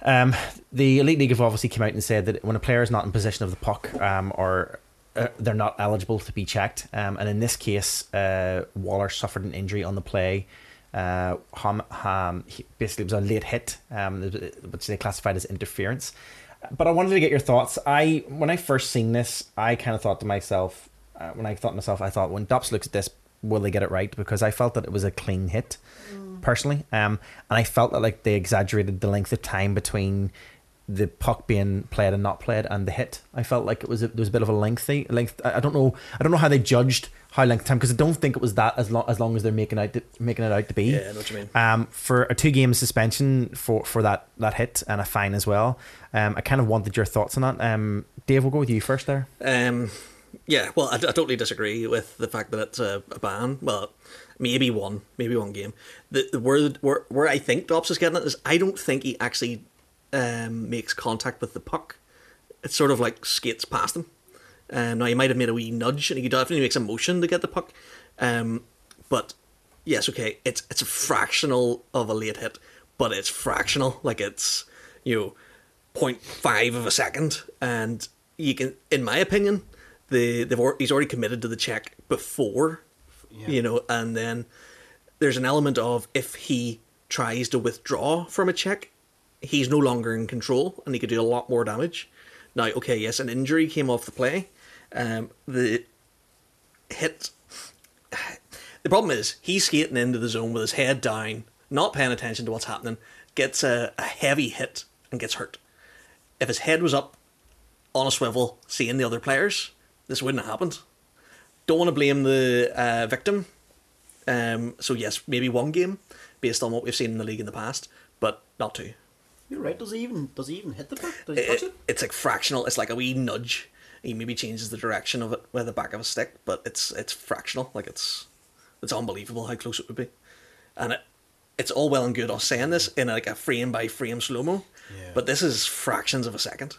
um, the Elite League have obviously come out and said that when a player is not in possession of the puck um, or uh, they're not eligible to be checked. Um, and in this case, uh, Waller suffered an injury on the play. Uh, ham, basically, it was a late hit, um, which they classified as interference. But I wanted to get your thoughts. I when I first seen this, I kind of thought to myself, uh, when I thought to myself, I thought when Dops looks at this, will they get it right? Because I felt that it was a clean hit, personally, um, and I felt that like they exaggerated the length of time between the puck being played and not played and the hit. I felt like it was a, there was a bit of a lengthy length. I don't know. I don't know how they judged how length time because I don't think it was that as long as long as they're making out to, making it out to be. Yeah, I know what you mean. Um, for a two game suspension for for that that hit and a fine as well. Um, I kind of wanted your thoughts on that. Um, Dave, we'll go with you first there. Um, yeah, well, I, I totally disagree with the fact that it's a, a ban. Well, maybe one, maybe one game. The, the where, where where I think DOPS is getting it is I don't think he actually um, makes contact with the puck. it sort of like skates past him. Um, now he might have made a wee nudge, and he definitely makes a motion to get the puck. Um, but yes, okay, it's it's a fractional of a late hit, but it's fractional. Like it's you know 0.5 of a second, and you can, in my opinion, the they've al- he's already committed to the check before, you know, and then there's an element of if he tries to withdraw from a check, he's no longer in control, and he could do a lot more damage. Now, okay, yes, an injury came off the play. Um, the hit. The problem is he's skating into the zone with his head down, not paying attention to what's happening, gets a, a heavy hit and gets hurt. If his head was up on a swivel, seeing the other players, this wouldn't have happened. Don't want to blame the uh, victim. Um, so yes, maybe one game based on what we've seen in the league in the past, but not two. You're right. Does he even does he even hit the puck? Does he touch It, it? it's like fractional. It's like a wee nudge. He maybe changes the direction of it with the back of a stick, but it's it's fractional. Like it's it's unbelievable how close it would be, and it it's all well and good us saying this in like a frame by frame slow mo, Yeah. but this is fractions of a second.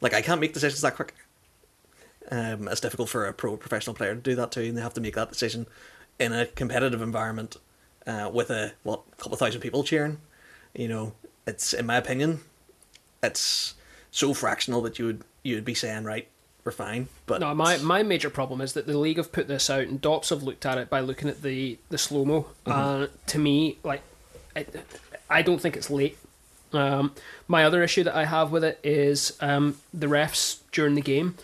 Like I can't make decisions that quick. Um, it's difficult for a pro professional player to do that too, and they have to make that decision in a competitive environment uh, with a what couple thousand people cheering. You know, it's in my opinion, it's so fractional that you would you would be saying right, we're fine. But No, my, my major problem is that the league have put this out and Dops have looked at it by looking at the the slow mo. Uh, to me, like, I, I don't think it's late. Um, my other issue that I have with it is um, the refs during the game.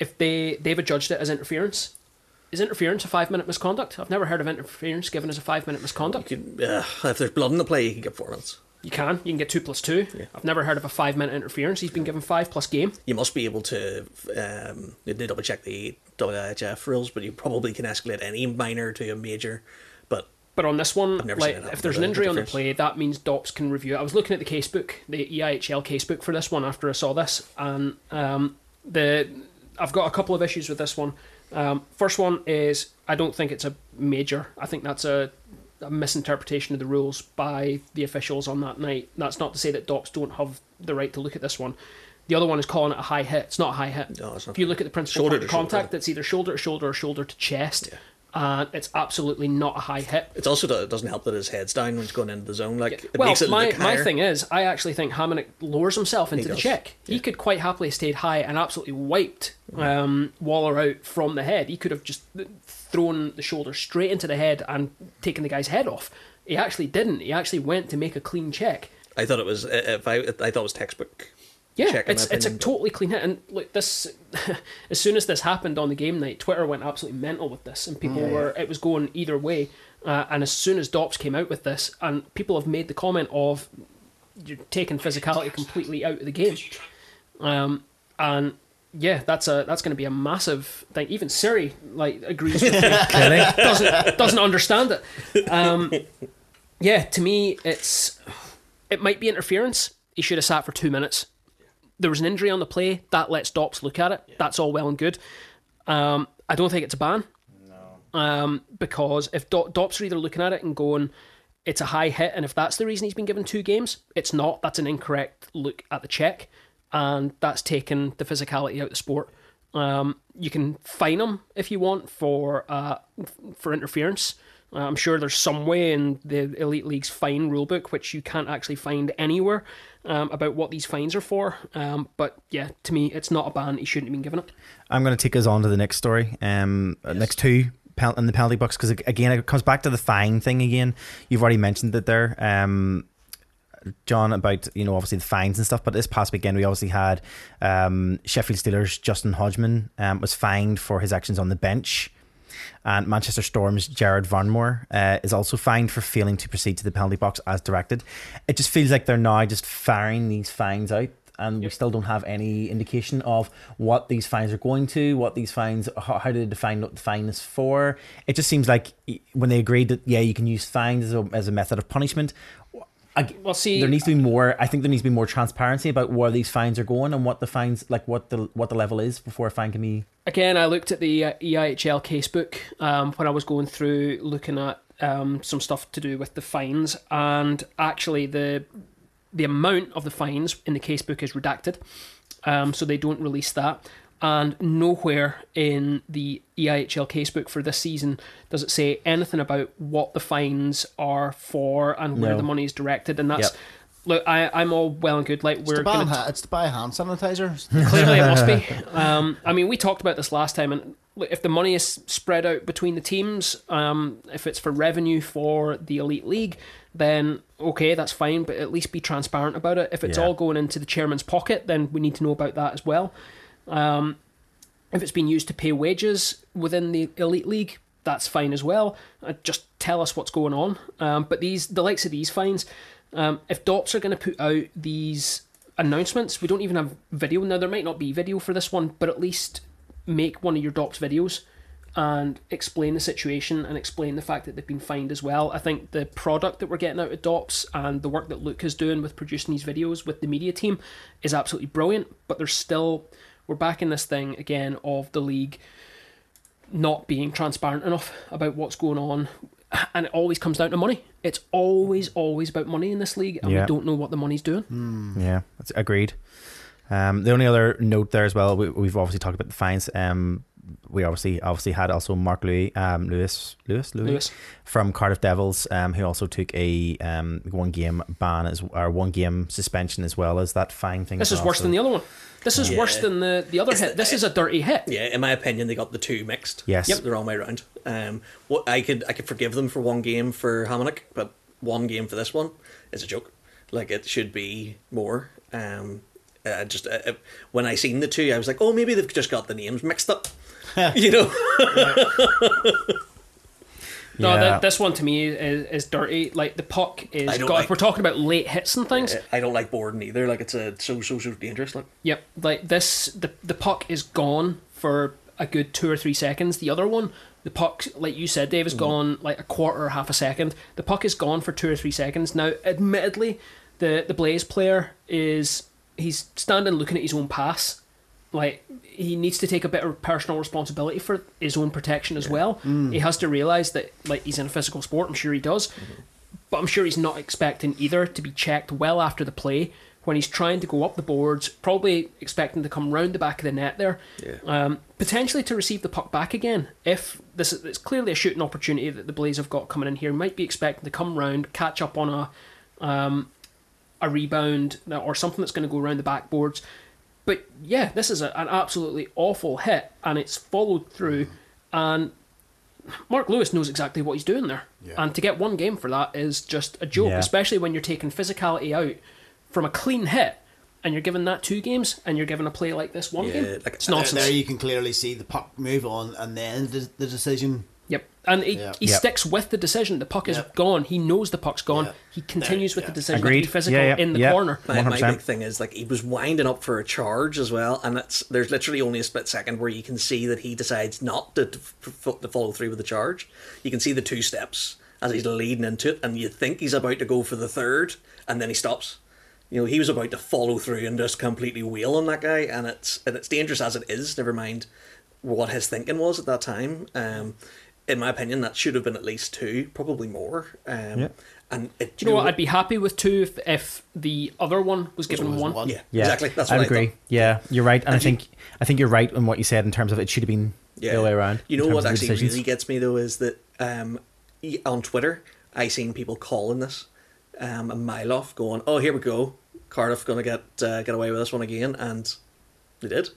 If they they've adjudged it as interference, is interference a five minute misconduct? I've never heard of interference given as a five minute misconduct. you could, uh, if there's blood in the play, you can get four minutes. You can. You can get two plus two. Yeah. I've never heard of a five minute interference. He's been given five plus game. You must be able to. Um, need double check the WHF rules, but you probably can escalate any minor to a major. But But on this one, like seen it happen if there's an injury on the play, that means DOPS can review it. I was looking at the casebook, the EIHL casebook for this one after I saw this, and um, the I've got a couple of issues with this one. Um, first one is I don't think it's a major. I think that's a, a misinterpretation of the rules by the officials on that night. That's not to say that DOPS don't have the right to look at this one. The other one is calling it a high hit. It's not a high hit. No. If you look at the principal Shoulder point of shoulder. contact, it's either shoulder to shoulder or shoulder to chest. And it's absolutely not a high hit. it's also it doesn't help that his head's down when he's going into the zone. Like it well, makes it my, look my higher. thing is, I actually think Hamonic lowers himself into the does. check. He could quite happily have stayed high and absolutely wiped um, Waller out from the head. He could have just thrown the shoulder straight into the head and taken the guy's head off. He actually didn't. He actually went to make a clean check. I thought it was. If I, I thought it was textbook. Yeah, it's it's a totally clean hit. And look, this as soon as this happened on the game night, Twitter went absolutely mental with this, and people were it was going either way. Uh, and as soon as Dops came out with this, and people have made the comment of you're taking physicality completely out of the game, um, and yeah, that's a that's going to be a massive thing. Even Siri like agrees with me doesn't doesn't understand it. Um, yeah, to me, it's it might be interference. He should have sat for two minutes. There was an injury on the play that lets Dops look at it. That's all well and good. Um, I don't think it's a ban. No. Um, because if Do- Dops are either looking at it and going, it's a high hit, and if that's the reason he's been given two games, it's not. That's an incorrect look at the check, and that's taken the physicality out of the sport. Um, you can fine him if you want for uh, for interference. I'm sure there's some way in the Elite League's fine rulebook which you can't actually find anywhere um, about what these fines are for. Um, but yeah, to me, it's not a ban. He shouldn't have been given it. I'm going to take us on to the next story. Um, uh, next two in the penalty box because again it comes back to the fine thing again. You've already mentioned it there, um, John, about you know obviously the fines and stuff. But this past weekend we obviously had um, Sheffield Steelers Justin Hodgman um, was fined for his actions on the bench. And Manchester Storm's Jared VanWormer uh, is also fined for failing to proceed to the penalty box as directed. It just feels like they're now just firing these fines out, and we still don't have any indication of what these fines are going to, what these fines, how, how do they define what the fine is for. It just seems like when they agreed that yeah, you can use fines as a, as a method of punishment. I, Well, see, there needs to be more. I think there needs to be more transparency about where these fines are going and what the fines, like what the what the level is before a fine can be. again, I looked at the uh, EIHL casebook um, when I was going through looking at um, some stuff to do with the fines, and actually the the amount of the fines in the casebook is redacted, um, so they don't release that. And nowhere in the EIHL casebook for this season does it say anything about what the fines are for and where No. the money is directed. And that's Yep. look, I, I'm all well and good. Like It's we're to, buy, gonna ha- it's to buy hand sanitizer. Clearly, it must be. Um, I mean, we talked about this last time, and look, if the money is spread out between the teams, um, if it's for revenue for the elite league, then okay, that's fine. But at least be transparent about it. If it's Yeah. all going into the chairman's pocket, then we need to know about that as well. Um, if it's been used to pay wages within the elite league, that's fine as well. Uh, just tell us what's going on. Um, but these, the likes of these fines, um, if DOPS are going to put out these announcements, we don't even have video. Now there might not be video for this one, but at least make one of your DOPS videos and explain the situation and explain the fact that they've been fined as well. I think the product that we're getting out of DOPS and the work that Luke is doing with producing these videos with the media team is absolutely brilliant. But there's still we're back in this thing again of the league not being transparent enough about what's going on. And it always comes down to money. It's always, always about money in this league, and Yeah. we don't know what the money's doing. Yeah, that's agreed. Um, the only other note there as well, we, we've obviously talked about the fines. Um, we obviously obviously had also Mark Louis, um, Lewis, Lewis, Louis, Lewis. from Cardiff Devils, um, who also took a um, one game ban as or one game suspension as well as that fine thing. This is well, worse so- than the other one. This is worse than the, the other It's hit. the- this is a dirty hit. Yeah, in my opinion, they got the two mixed. Yes. Yep. the wrong way around. Um, what I could I could forgive them for one game for Hamonic, but one game for this one is a joke. Like it should be more. Um, uh, just uh, uh, when I seen the two, I was like, oh, maybe they've just got the names mixed up. you know, No, Yeah. th- this one to me is, is dirty. Like the puck is. I God, like- if we're talking about late hits and things, I don't like boarding either. Like it's a so so so dangerous. Like Yep, like this, the the puck is gone for a good two or three seconds. The other one, the puck, like you said, Dave, is mm-hmm. gone like a quarter or half a second. The puck is gone for two or three seconds. Now, admittedly, the the Blaze player is he's standing looking at his own pass. Like he needs to take a bit of personal responsibility for his own protection as well. He has to realize that like he's in a physical sport. I'm sure he does, but I'm sure he's not expecting either to be checked well after the play when he's trying to go up the boards, probably expecting to come round the back of the net there, Yeah. um, potentially to receive the puck back again. If this is it's clearly a shooting opportunity that the Blaze have got coming in here, might be expecting to come round, catch up on a um, a rebound or something that's going to go around the backboards. But yeah, this is a, an absolutely awful hit, and it's followed through. And Mark Louis knows exactly what he's doing there. Yeah. And to get one game for that is just a joke, Yeah. especially when you're taking physicality out from a clean hit, and you're giving that two games, and you're giving a play like this one Yeah, game. like- it's uh, There, there you can clearly see the puck move on, and then the, the decision. Yep. And he, Yeah. he Yep. sticks with the decision. The puck is Yep. gone. He knows the puck's gone. Yeah. He continues with Yeah. the decision to Agreed. be physical Yeah, yeah, in the yeah. corner. My, my 100%. big thing is like he was winding up for a charge as well, and it's there's literally only a split second where you can see that he decides not to, to, to follow through with the charge. You can see the two steps as he's leading into it, and you think he's about to go for the third, and then he stops. You know, he was about to follow through and just completely wheel on that guy, and it's and it's dangerous as it is. Never mind what his thinking was at that time. Um, in my opinion, that should have been at least two, probably more. Um, Yeah. And it, Do you know what? I'd be happy with two if, if the other one was given one. one. yeah, Yeah, exactly. That's I what I agree. thought. yeah, you're right, and, I And you- think I think you're right in what you said in terms of it should have been the other way around. You know what of the actually decisions. really gets me though is that um, on Twitter I seen people calling this um, a mile off, going, "Oh, here we go, Cardiff gonna get uh, get away with this one again," and they did.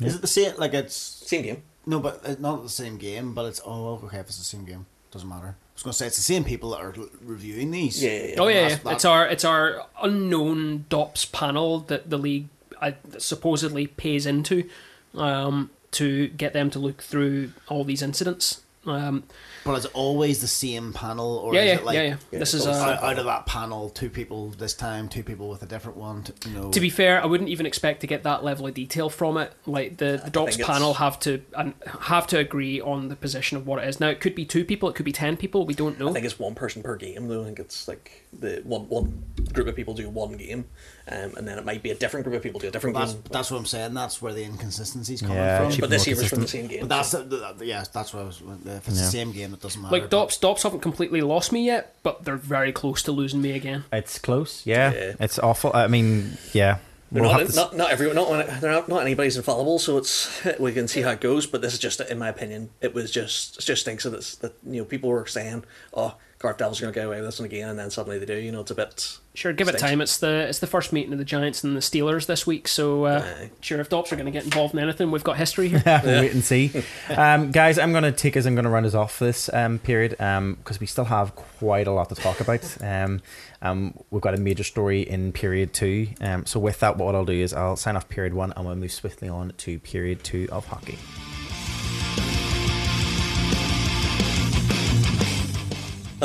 Is it the same? Like it's Same game. No, but it's not the same game. But it's oh, okay. If it's the same game, doesn't matter. I was going to say it's the same people that are reviewing these. Yeah, yeah, yeah. Oh yeah, That's- yeah. that's- it's our it's our unknown DOPS panel that the league uh, supposedly pays into um, to get them to look through all these incidents. Um, But is it always the same panel, or yeah, is yeah, it like yeah, yeah. Yeah, This is uh, out, out of that panel, two people this time, two people with a different one? To, you know, To be fair, I wouldn't even expect to get that level of detail from it. Like the, the DOPS think it's- panel have to and have to agree on the position of what it is. Now it could be two people, it could be ten people. We don't know. I think it's one person per game though. I think it's like the one one group of people do one game, um, and then it might be a different group of people do a different that's game. that's what I'm saying. That's where the inconsistencies coming Yeah, from. but this more year was from the same game. But that's so- the, the, yeah, that's what I was. If it's Yeah. the same game, it doesn't matter. like DOPS, DOPS haven't completely lost me yet, but they're very close to losing me again. It's close. Yeah, Yeah. it's awful. I mean, yeah. They're We'll not, have to not not everyone not they're not, not anybody's infallible, so it's we can see how it goes. But this is just, in my opinion, it was just it just stinks that it's, that you know people were saying, "Oh, Cardiff Devils going to get away with this one again," and then suddenly they do. You know, it's a bit Sure, give it time. It's the it's the first meeting of the Giants and the Steelers this week, so uh, Aye. sure if DOPS are going to get involved in anything, we've got history here. we'll wait and see. Um, guys, I'm going to take us. I'm going to run us off this um, period because we still have quite a lot to talk about. Um, um, we've got a major story in period two. Um, so with that, what I'll do is I'll sign off period one and we'll move swiftly on to period two of hockey.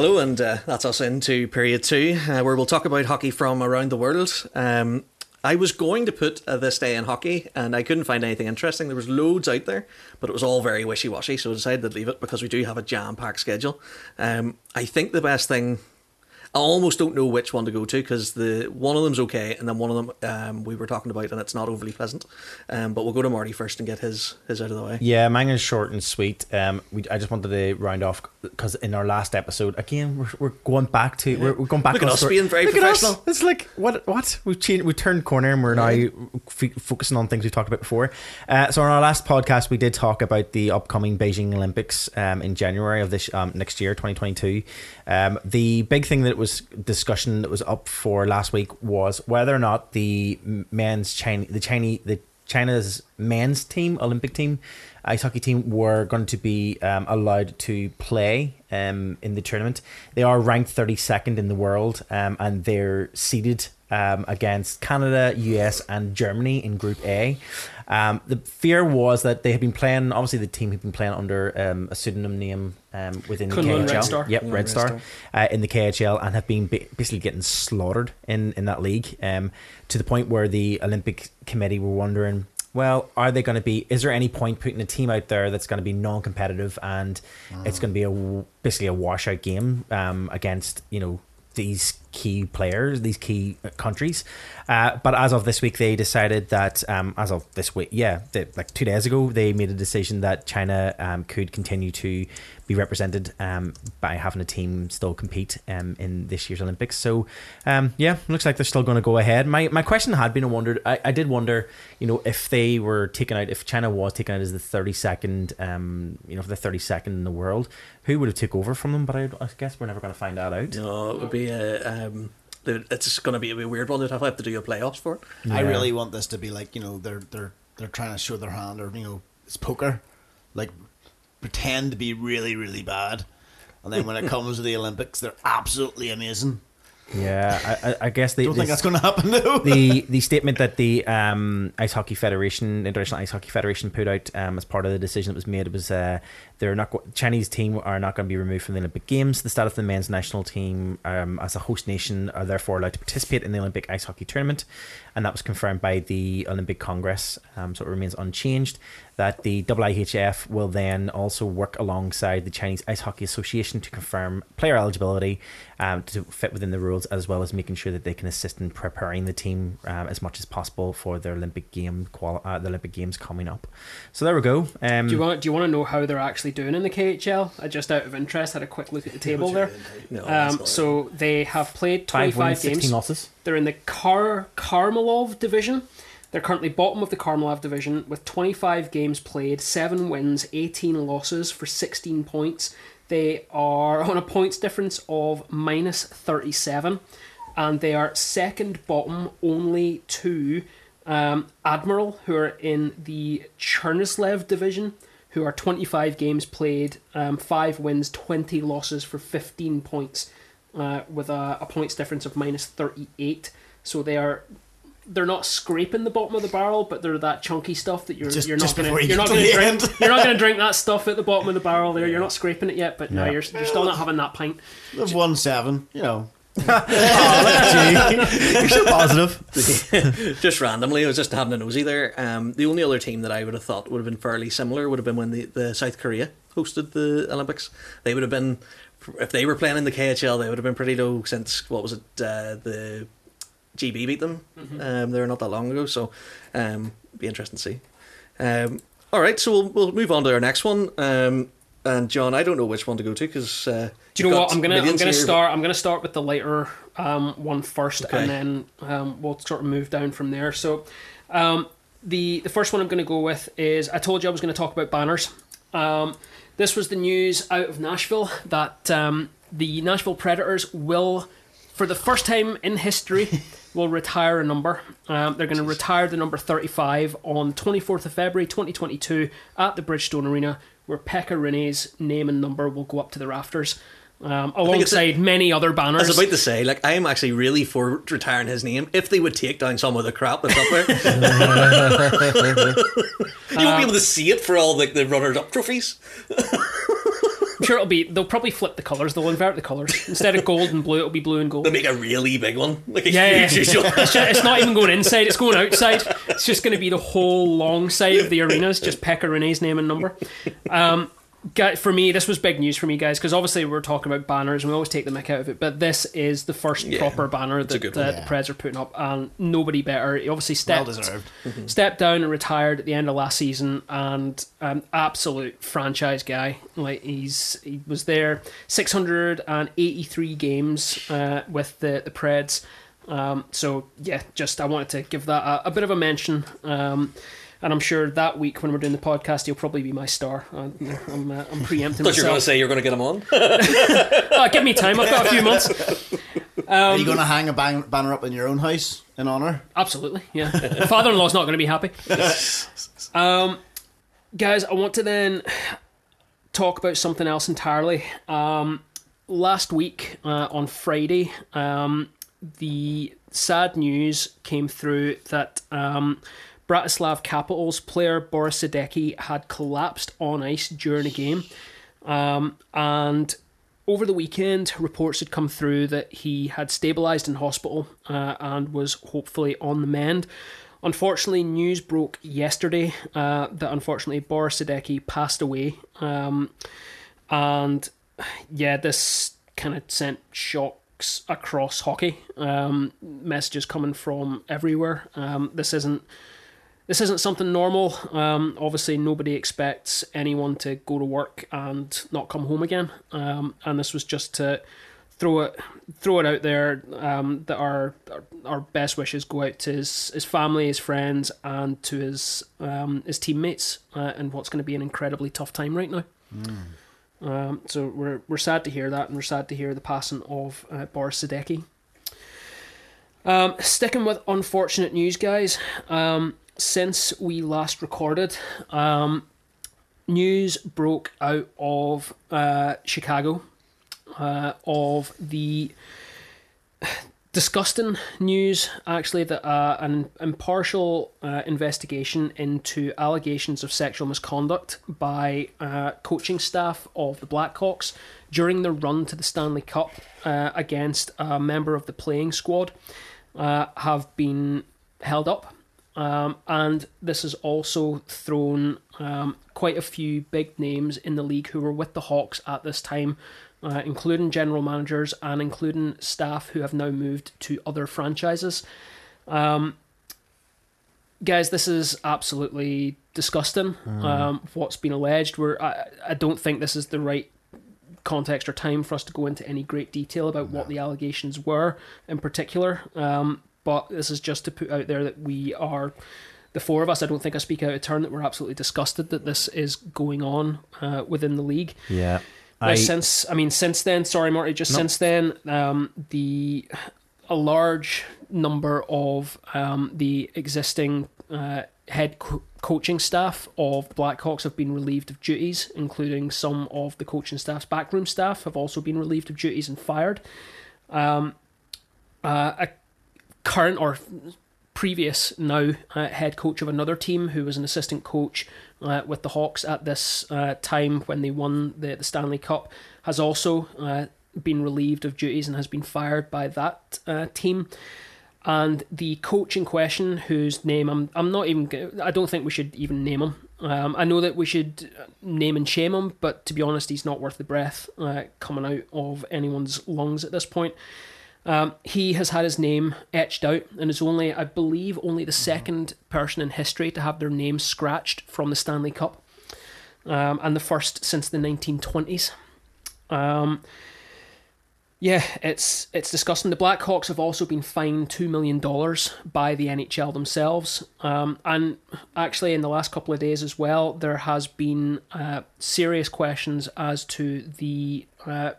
Hello, and uh, that's us into period two, uh, where we'll talk about hockey from around the world. Um, I was going to put uh, this day in hockey, and I couldn't find anything interesting. There was loads out there, but it was all very wishy washy, so I decided to leave it because we do have a jam packed schedule. Um, I think the best thing. I almost don't know which one to go to because the one of them's okay, and then one of them um, we were talking about, and it's not overly pleasant. Um, but we'll go to Marty first and get his his out of the way. Yeah, mine is short and sweet. Um, we, I just wanted to round off because in our last episode, again, we're, we're going back to we're, we're going back. Look at us story- being very Look professional. It's like what what we've changed. We turned corner and we're now f- focusing on things we talked about before. Uh, so on our last podcast, we did talk about the upcoming Beijing Olympics um, in January of this um, next year, 2022. Um, the big thing that was discussion that was up for last week was whether or not the men's China, the Chinese, the China's men's team, Olympic team, ice hockey team, were going to be um, allowed to play um, in the tournament. They are ranked 32nd in the world um, and they're seeded um, against Canada, US, and Germany in Group A. Um, the fear was that they had been playing, obviously, the team had been playing under um, a pseudonym name um, within the KHL. Red Star. Yep, Kunlun Red Red Star Star. uh, in the KHL and have been ba- basically getting slaughtered in, in that league um, to the point where the Olympic Committee were wondering, well, are they going to be? Is there any point putting a team out there that's going to be non-competitive and it's going to be a w- basically a washout game um, against you know these key players, these key uh, countries. Uh, but as of this week, they decided that um, as of this week, yeah, they, like two days ago, they made a decision that China um, could continue to be represented um, by having a team still compete um, in this year's Olympics. So, um, yeah, looks like they're still going to go ahead. My my question had been, I wondered, I, I did wonder, you know, if they were taken out, if China was taken out as the thirty second, um, you know, for the thirty second in the world, who would have took over from them? But I, I guess we're never going to find that out. No, it would be a. Um, it's going to be a weird one. They'd have to do a playoffs for it. I really want this to be like you know they're they're they're trying to show their hand or you know it's poker, like pretend to be really really bad, and then when it comes to the Olympics they're absolutely amazing. Yeah, I, I, guess they Don't think that's going to happen though. the the statement that the um, Ice Hockey Federation, International Ice Hockey Federation, put out um, as part of the decision that was made was uh, they're not Chinese team are not going to be removed from the Olympic Games. The status of the men's national team um, as a host nation are therefore allowed to participate in the Olympic ice hockey tournament, and that was confirmed by the Olympic Congress. Um, so it remains unchanged. That the IIHF will then also work alongside the Chinese Ice Hockey Association to confirm player eligibility um, to fit within the rules, as well as making sure that they can assist in preparing the team um, as much as possible for their Olympic game quali- uh, the Olympic Games coming up. So there we go. Um, Do you want? Do you want to know how they're actually doing in the KHL? I just out of interest had a quick look at the table there. No, Um, so they have played twenty five wins, five sixteen games. losses. They're in the Kar Kharlamov division. They're currently bottom of the Kharlamov division with 25 games played, 7 wins, 18 losses for 16 points. They are on a points difference of minus 37, and they are second bottom only to um, Admiral, who are in the Chernyshev division, who are 25 games played, um, 5 wins, 20 losses for 15 points, uh, with a, a points difference of minus 38. So they are they're not scraping the bottom of the barrel, but they're that chunky stuff that you're Just- you're not gonna you you're not to gonna drink end. you're not gonna drink that stuff at the bottom of the barrel there. You're not scraping it yet, but no, Yeah. you're you're still not having that pint. They've won seven, you know. You're so positive. just randomly, I was just having a nosy there. Um, the only other team that I would have thought would have been fairly similar would have been when the, the South Korea hosted the Olympics. They would have been, if they were playing in the KHL, they would have been pretty low since what was it? Uh, the GB beat them. Um, they were not that long ago, so um, be interesting to see. Um, all right, so we'll we'll move on to our next one. Um, and John, I don't know which one to go to because uh, Do you know what? I'm gonna I'm gonna here, start I'm gonna start with the lighter um, one first, Okay. and then um, we'll sort of move down from there. So, um, the the first one I'm gonna go with is I told you I was gonna talk about banners. Um, this was the news out of Nashville that um, the Nashville Predators will, for the first time in history, will retire a number. Um, they're going to retire the number 35 on 24th of February 2022 at the Bridgestone Arena, where Pekka Rinne's name and number will go up to the rafters. Um, think it's a- alongside many other banners. I was about to say, like, I'm actually really for retiring his name if they would take down some of the crap that's up there. you won't be able to see it for all the, the runners-up trophies. I'm sure it'll be. They'll probably flip the colours. They'll invert the colours instead of gold and blue. It'll be blue and gold. They'll make a really big one, like a Yeah, yeah. huge usual. It's, ju- it's not even going inside. It's going outside. It's just going to be the whole long side of the arenas, just Pekka Rinne's name and number. Um, Guy- For me, this was big news for me, guys, because obviously we're talking about banners and we always take the mick out of it, but this is the first Yeah, proper banner it's a that good uh, the Preds are putting up, and nobody better. He obviously Well stepped deserved. stepped down and retired at the end of last season, and um, absolute franchise guy. Like he's he was there six hundred and eighty three games uh, with the the Preds. Um, so yeah, just I wanted to give that a, a bit of a mention. Um, and I'm sure that week when we're doing the podcast, he'll probably be my star. I'm, I'm, uh, I'm preempting Thought you were going to say you're going to get him on. Ah, give me time. I've got a few months. Are Um, you going to hang a bang- banner up in your own house in honour? Absolutely, yeah. Father-in-law's not going to be happy. Um, guys, I want to then talk about something else entirely. Um, last week uh, on Friday, um, the sad news came through that um, Bratislava Capitals player Boris Sadecki had collapsed on ice during a game, um, and over the weekend, reports had come through that he had stabilised in hospital uh, and was hopefully on the mend. Unfortunately, news broke yesterday uh, that unfortunately Boris Sadecki passed away. Um, and yeah, this kind of sent shocks across hockey. Um, messages coming from everywhere. Um, this isn't this isn't something normal. Um, obviously, nobody expects anyone to go to work and not come home again. Um, and this was just to throw it throw it out there um, that our, our our best wishes go out to his, his family, his friends, and to his um, his teammates uh, in what's going to be an incredibly tough time right now. Um, so we're we're sad to hear that, and we're sad to hear the passing of uh, Boris Sadecki. Um, sticking with unfortunate news, guys. Since we last recorded, um, news broke out of uh, Chicago uh, of the disgusting news, actually, that uh, an impartial uh, investigation into allegations of sexual misconduct by uh, coaching staff of the Blackhawks during the run to the Stanley Cup uh, against a member of the playing squad have been held up. Um, and this has also thrown um, quite a few big names in the league who were with the Hawks at this time, uh, including general managers and including staff who have now moved to other franchises. Um, guys, this is absolutely disgusting. Um, what's been alleged, we're I, I don't think this is the right context or time for us to go into any great detail about what the allegations were in particular. Um, but this is just to put out there that we are the four of us. I don't think I speak out of turn that we're absolutely disgusted that this is going on uh, within the league. Yeah. Now, I, since I mean, since then, sorry, Marty. Just since then, um, the a large number of um, the existing uh, head co- coaching staff of the Blackhawks have been relieved of duties, including some of the coaching staff's backroom staff have also been relieved of duties and fired. Um, uh, a current or previous now uh, head coach of another team who was an assistant coach uh, with the Hawks at this uh, time when they won the, the Stanley Cup has also uh, been relieved of duties and has been fired by that uh, team. And the coach in question, whose name I'm, I'm not even, I don't think we should even name him. Um, I know that we should name and shame him, but to be honest, he's not worth the breath uh, coming out of anyone's lungs at this point. Um, he has had his name etched out and is only, I believe, only the second person in history to have their name scratched from the Stanley Cup, um, and the first since the 1920s. Um, yeah, it's it's disgusting. The Blackhawks have also been fined two million dollars by the NHL themselves, um, and actually in the last couple of days as well, there has been uh, serious questions as to the uh,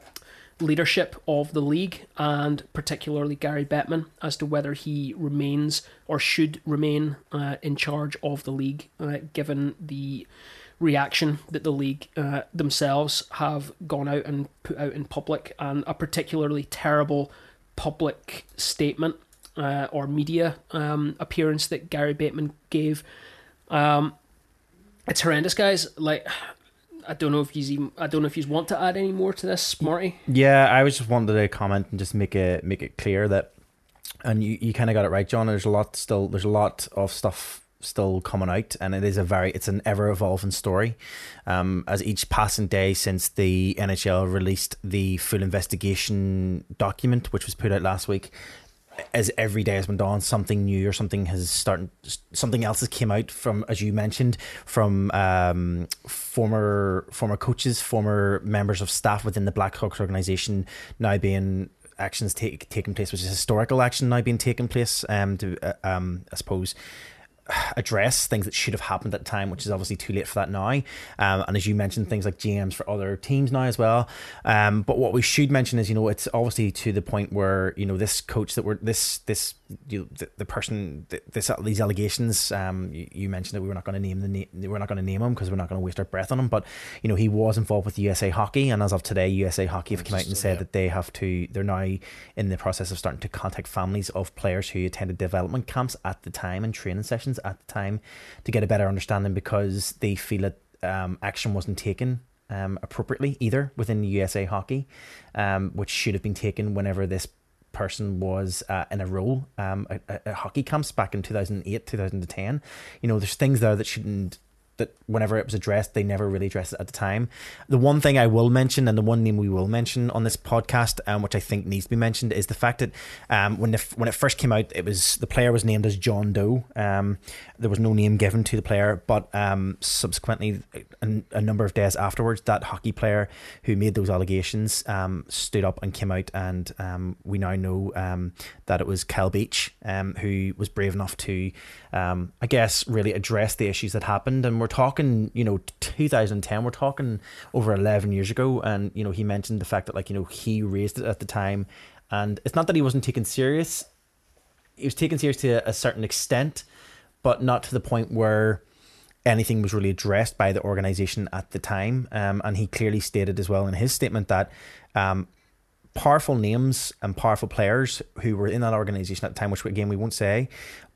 leadership of the league and particularly Gary Bettman as to whether he remains or should remain uh, in charge of the league, uh, given the reaction that the league uh, themselves have gone out and put out in public, and a particularly terrible public statement uh, or media um, appearance that Gary Bettman gave. Um, it's horrendous, guys. Like, I don't know if he's even I don't know if he's want to add any more to this, Marty. yeah, I was just wanted to comment and just make it make it clear that, and you, you kind of got it right, John. There's a lot still. There's a lot of stuff still coming out, and it is a very it's an ever evolving story. Um, as each passing day since the NHL released the full investigation document, which was put out last week, as every day has been on, something new or something has started, something else has came out from, as you mentioned, from um, former former coaches, former members of staff within the Blackhawks organization, now being actions take, taking place, which is historical action now being taken place. Um, to uh, um, I suppose address things that should have happened at the time, which is obviously too late for that now. Um, and as you mentioned, things like GMs for other teams now as well. Um, but what we should mention is, you know, it's obviously to the point where you know this coach that we're this this you know, the, the person this these allegations. Um, you, you mentioned that we were not going to name the name, we're not going to name him because we're not going to waste our breath on him. But you know, he was involved with USA Hockey, and as of today, USA Hockey have come out and said that they have to. They're now in the process of starting to contact families of players who attended development camps at the time and training sessions at the time to get a better understanding because they feel that um, action wasn't taken um, appropriately either within USA Hockey, um, which should have been taken whenever this person was uh, in a role um, at, at hockey camps back in 2008 2010 you know there's things there that shouldn't that whenever it was addressed, they never really addressed it at the time. The one thing I will mention, and the one name we will mention on this podcast, um, which I think needs to be mentioned, is the fact that um, when the, when it first came out, it was the player was named as John Doe. Um, there was no name given to the player, but um, subsequently, a, a, number of days afterwards, that hockey player who made those allegations um, stood up and came out, and um, we now know that it was Kyle Beach who was brave enough to, I guess, really address the issues that happened, and we're talking, you know, 2010. We're talking over 11 years ago, and you know, he mentioned the fact that like you know he raised it at the time, and it's not that he wasn't taken serious. He was taken serious to a certain extent, but not to the point where anything was really addressed by the organization at the time. Um, and he clearly stated as well in his statement that um, powerful names and powerful players who were in that organization at the time, which again we won't say,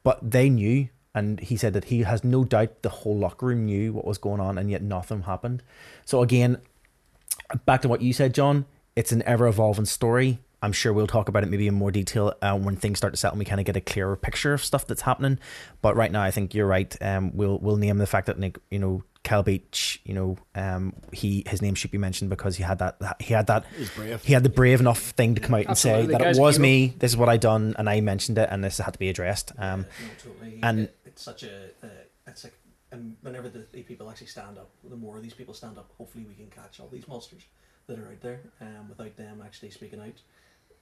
but they knew and he said that he has no doubt the whole locker room knew what was going on and yet nothing happened. So again, back to what you said, John, it's an ever evolving story. I'm sure we'll talk about it maybe in more detail uh, when things start to settle and we kind of get a clearer picture of stuff that's happening. But right now, I think you're right. Um, we'll we'll name the fact that Nick, you know, Kyle Beach, you know, um, he his name should be mentioned because he had that he had that he had the brave enough thing to come out Absolutely. and say that it was me. This is what I done, and I mentioned it, and this had to be addressed. Um, yeah, no, totally. and it's such a uh, it's like um, whenever the, the, people actually stand up, the more these people stand up, hopefully we can catch all these monsters that are out there. Um, without them actually speaking out,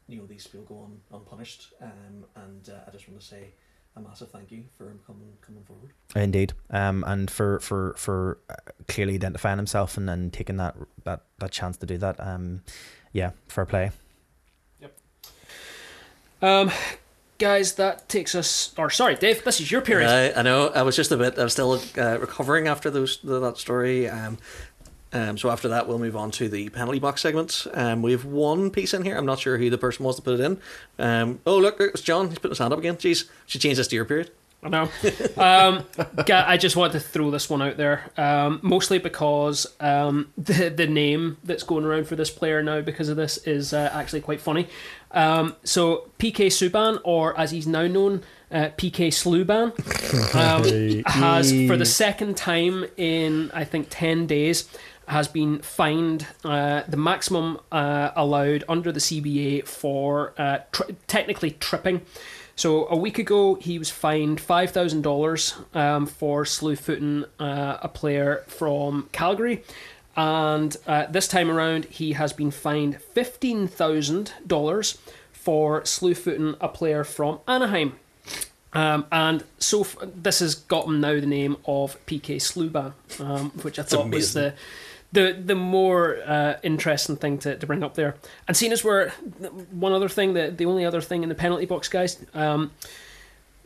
you know these people go on unpunished. Um, and uh, I just want to say a massive thank you for him coming coming forward. Indeed, um, and for for for uh, clearly identifying himself and then taking that that that chance to do that. Um, yeah, fair play. Yep. Um, guys, that takes us. Or sorry, Dave, this is your period. Uh, I know. I was just a bit. I'm still uh, recovering after those that story. Um, um, so after that, we'll move on to the penalty box segments. Um, we have one piece in here. I'm not sure who the person was to put it in. Um, oh look, it's John. He's putting his hand up again. Jeez, should change this to your period. I know. Um, I just want to throw this one out there, um, mostly because um, the the name that's going around for this player now because of this is uh, actually quite funny. Um, so PK Subban, or as he's now known, uh, PK Sluban, um, has for the second time in I think ten days has been fined uh, the maximum uh, allowed under the CBA for uh, tr- technically tripping. So a week ago, he was fined five thousand um, dollars for slew footing uh, a player from Calgary, and uh, this time around, he has been fined fifteen thousand dollars for slew footing a player from Anaheim. Um, and so f- this has got him now the name of PK Sluban, um, which I thought was the the the more uh, interesting thing to, to bring up there. And seeing as we're one other thing, the the only other thing in the penalty box, guys. Um,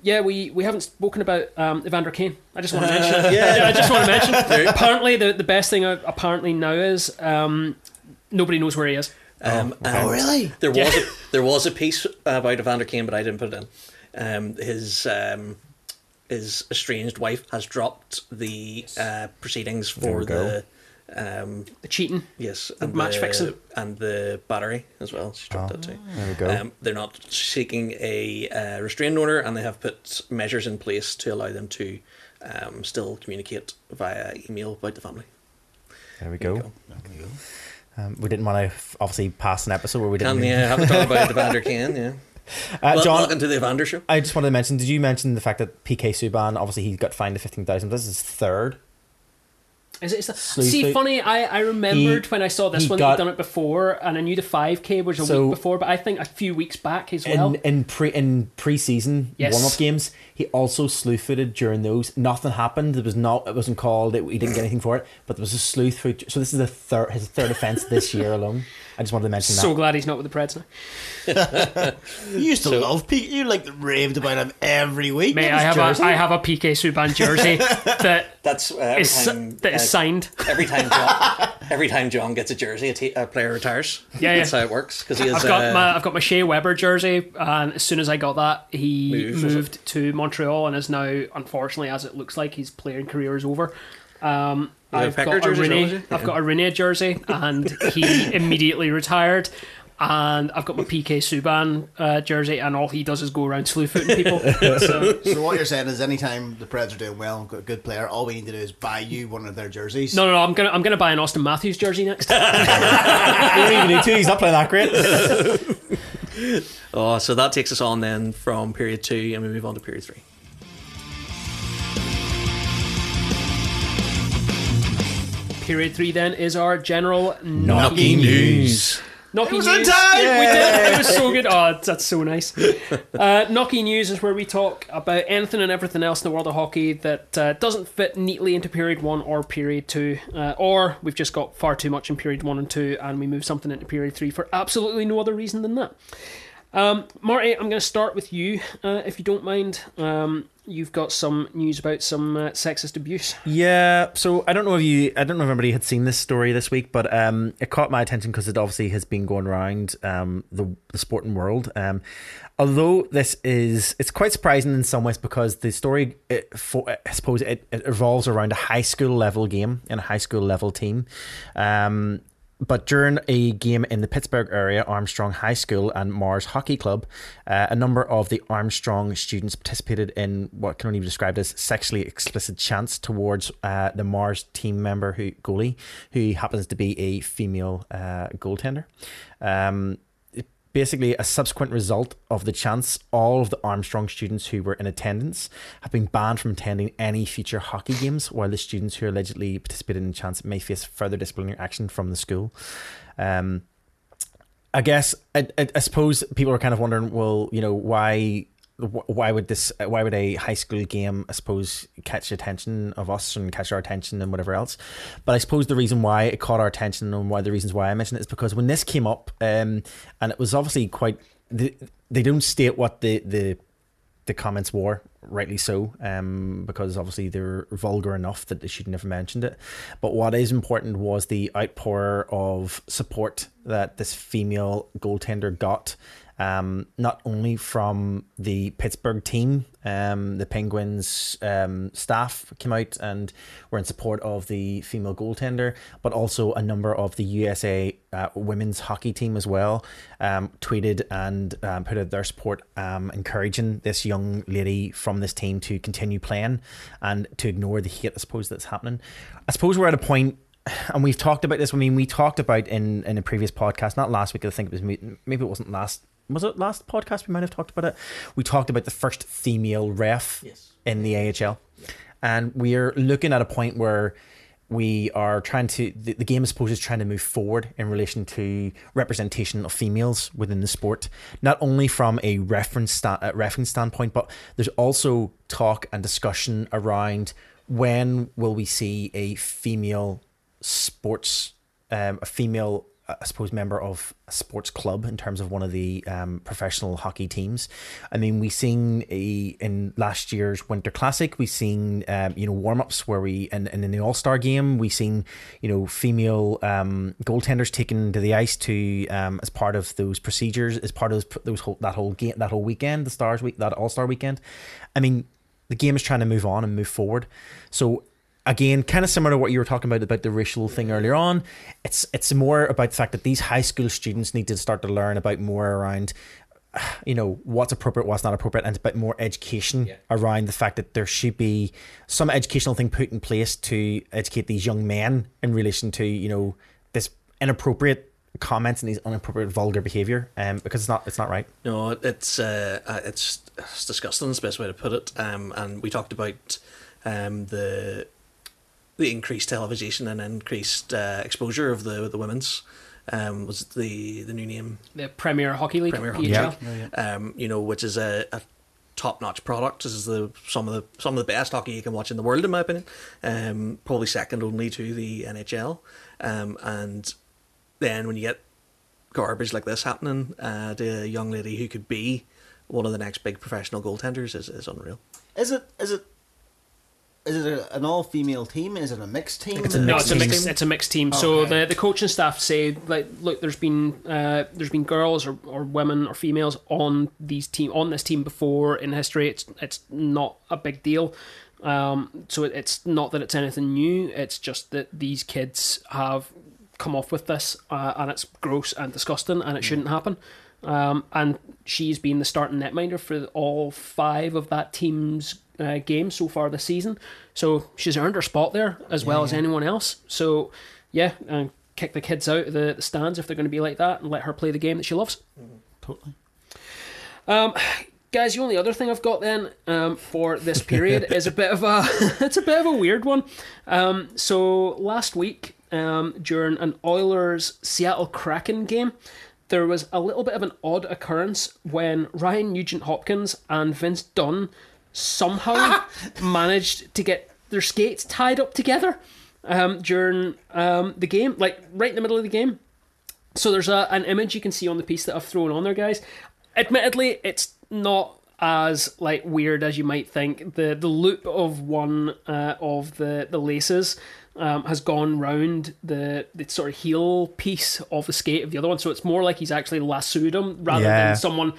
yeah, we, we haven't spoken about um, Evander Kane. I just want to mention. Uh, yeah. yeah. I just want to mention. apparently, the, the best thing apparently now is um, nobody knows where he is. Um, oh, oh, really? There was yeah. a, there was a piece about Evander Kane, but I didn't put it in. Um, his um, his estranged wife has dropped the uh, proceedings for the Um, The cheating. yes, The and match the, fixing. and the battery as well. She dropped that too. There we go. Um, they're not seeking a uh, restraining order, and they have put measures in place to allow them to um, still communicate via email about the family. there we go. There you go. Um, we didn't want to obviously pass an episode where we didn't. Can they uh, have to talk about Evander Kane? Yeah. uh, Well, John, welcome to the Evander show. I just wanted to mention. Did you mention the fact that PK Subban obviously he got fined to fifteen thousand? This is his third. Is it? Is that, Sleuth see, funny. I, I remembered He- when I saw this he one. got- He'd done it before, and I knew the five k was a So- week before, but I think a few weeks back as well. in in pre in preseason Yes. warm up games, he also slew footed during those. Nothing happened. There was not. It wasn't called. It, he didn't get anything for it. But there was a slew through. So this is the third his third offense this year alone. I just wanted to mention that. so that. glad he's not with the Preds now. You used to love Pete. You like raved about him every week. Mate, I have his a jersey. I have a PK Subban jersey that That's uh, every is time. that is uh, signed. every time John, every time John gets a jersey, a, t- a player retires. Yeah, yeah. That's how it works. Because he is. I've got uh, my I've got my Shea Weber jersey, and as soon as I got that, he Moved, moved to Montreal and is now, unfortunately, as it looks like, his playing career is over. Um, You have I've got a jersey Rinne, is it? I've got a Rinne jersey, and he immediately retired. And I've got my PK Subban uh, jersey, and all he does is go around slew footing people. so, So what you're saying is, anytime the Preds are doing well, and got a good player, all we need to do is buy you one of their jerseys. no, no, no, I'm gonna I'm gonna buy an Auston Matthews jersey next. You don't even need to. He's not playing that great. Oh, so that takes us on then from period two, and we move on to period three. Period three then is our general Knocky news. Knocky was news. in time! We did. It was so good. Oh, that's so nice. Uh, Knocky news is where we talk about anything and everything else in the world of hockey that uh, doesn't fit neatly into period one or period two, uh, or we've just got far too much in period one and two, and we move something into period three for absolutely no other reason than that. Um, Marty, I'm going to start with you, uh, if you don't mind. Um, you've got some news about some uh, sexist abuse. Yeah, so I don't know if you, I don't know if everybody had seen this story this week, but um, it caught my attention because it obviously has been going around um, the the sporting world. Um, although this is, it's quite surprising in some ways because the story, it, for, I suppose, it, it revolves around a high school level game and a high school level team. Um, but during a game in the Pittsburgh area, Armstrong High School and Mars Hockey Club, uh, a number of the Armstrong students participated in what can only be described as sexually explicit chants towards uh, the Mars team member who goalie, who happens to be a female uh, goaltender. Um, basically a subsequent result of the chance, all of the Armstrong students who were in attendance have been banned from attending any future hockey games, while the students who allegedly participated in the chance may face further disciplinary action from the school. Um, I guess I, I, I suppose people are kind of wondering, well, you know, why wh- why would this why would a high school game I suppose catch the attention of us and catch our attention and whatever else? But I suppose the reason why it caught our attention and why the reasons why I mentioned it is because when this came up um and it was obviously quite they, they don't state what the the the comments were rightly so um because obviously they're vulgar enough that they shouldn't have mentioned it. But what is important was the outpour of support that this female goaltender got um, not only from the Pittsburgh team, um, the Penguins um, staff came out and were in support of the female goaltender, but also a number of the USA uh, women's hockey team as well um, tweeted and um, put out their support, um, encouraging this young lady from this team to continue playing and to ignore the hate, I suppose, that's happening. I suppose we're at a point and we've talked about this. I mean, we talked about in in a previous podcast, not last week. I think it was maybe it wasn't last. Was it last podcast? We might have talked about it. We talked about the first female ref Yes. in the AHL, and we are looking at a point where we are trying to the, the game I suppose is trying to move forward in relation to representation of females within the sport not only from a reference sta- uh, reference standpoint but there's also talk and discussion around when will we see a female sports um, a female I suppose member of a sports club in terms of one of the um, professional hockey teams. I mean, we seen a in last year's Winter Classic, we seen um, you know warm ups where we and, and in the All Star game we seen you know female um, goaltenders taken to the ice to um, as part of those procedures as part of those, those whole that whole game that whole weekend the Stars week that All Star weekend. I mean, the game is trying to move on and move forward, so again, kind of similar to what you were talking about about the racial thing earlier on. It's it's more about the fact that these high school students need to start to learn about more around you know what's appropriate what's not appropriate and a bit more education Yeah. around the fact that there should be some educational thing put in place to educate these young men in relation to you know this inappropriate comments and these inappropriate vulgar behavior um because it's not it's not right No, it's uh, uh, it's it's disgusting. Is the best way to put it. Um, and we talked about um the the increased television and increased uh, exposure of the the women's um was the the new name The Premier Hockey League, Premier Hockey PHL. League. um you know which is a, a top notch product. This is the some of the some of the best hockey you can watch in the world in my opinion. Um, probably second only to the NHL. Um, and then when you get garbage like this happening uh, to a young lady who could be one of the next big professional goaltenders is, is unreal. Is it? Is it? Is it an all-female team? Is it a mixed team? it's a No, mixed it's a team. mixed. It's a mixed team. So the, the coaching staff say like, look, there's been uh, there's been girls or, or women or females on these team on this team before in history. It's it's not a big deal. Um, so it, it's not that it's anything new. It's just that these kids have come off with this, uh, and it's gross and disgusting, and it shouldn't happen. Um, and she's been the starting netminder for all five of that team's uh, games so far this season. So she's earned her spot there as well as anyone else. So yeah, and kick the kids out of the, the stands if they're going to be like that, and let her play the game that she loves. Totally. Um, guys, the only other thing I've got then um, for this period is a bit of a it's a bit of a weird one. Um, so last week um, during an Oilers Seattle Kraken game. There was a little bit of an odd occurrence when Ryan Nugent Hopkins and Vince Dunn somehow managed to get their skates tied up together um, during um, the game, like right in the middle of the game. So there's a, an image you can see on the piece that I've thrown on there, guys. Admittedly, it's not as like weird as you might think. The the loop of one uh, of the the laces um, has gone round the the sort of heel piece of the skate of the other one, so it's more like he's actually lassoed him rather Yeah. than someone.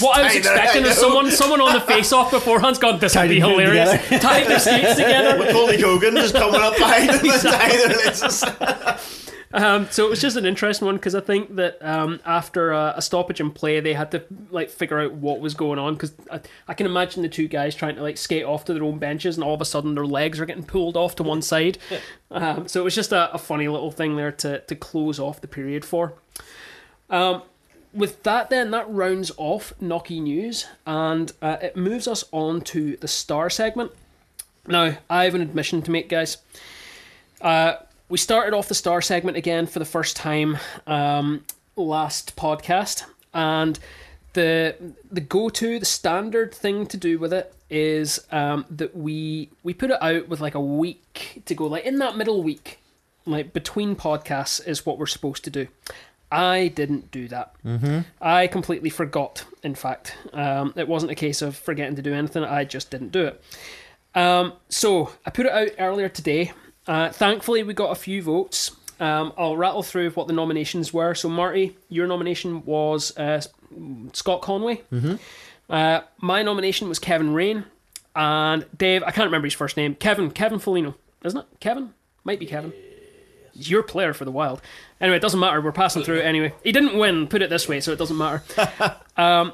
What I was Tied it, I expecting is someone someone on the face off beforehand's gone. This would be hilarious. Tied their skates together. With Colby Hogan just coming up behind him and tying their laces. Um, so it was just an interesting one because I think that um, after a, a stoppage in play, they had to like figure out what was going on because I, I can imagine the two guys trying to like skate off to their own benches, and all of a sudden their legs are getting pulled off to one side. Um, so it was just a, a funny little thing there to to close off the period for. With that, then that rounds off Nocky News, and uh, it moves us on to the star segment. Now, I have an admission to make, guys. Uh, we started off the star segment again for the first time um, last podcast, and the the go to the standard thing to do with it is um, that we we put it out with like a week to go, like in that middle week, like between podcasts is what we're supposed to do. I didn't do that. Mm-hmm. I completely forgot. In fact, um, it wasn't a case of forgetting to do anything. I just didn't do it. Um, so I put it out earlier today. Uh, thankfully, we got a few votes. Um, I'll rattle through what the nominations were. So, Marty, your nomination was uh, Scott Conway. Uh, my nomination was Kevin Raine, and Dave. I can't remember his first name. Kevin. Kevin Folino, isn't it? Kevin might be Kevin. He's your player for the Wild. Anyway, it doesn't matter. We're passing through anyway. He didn't win. Put it this way, so it doesn't matter. um,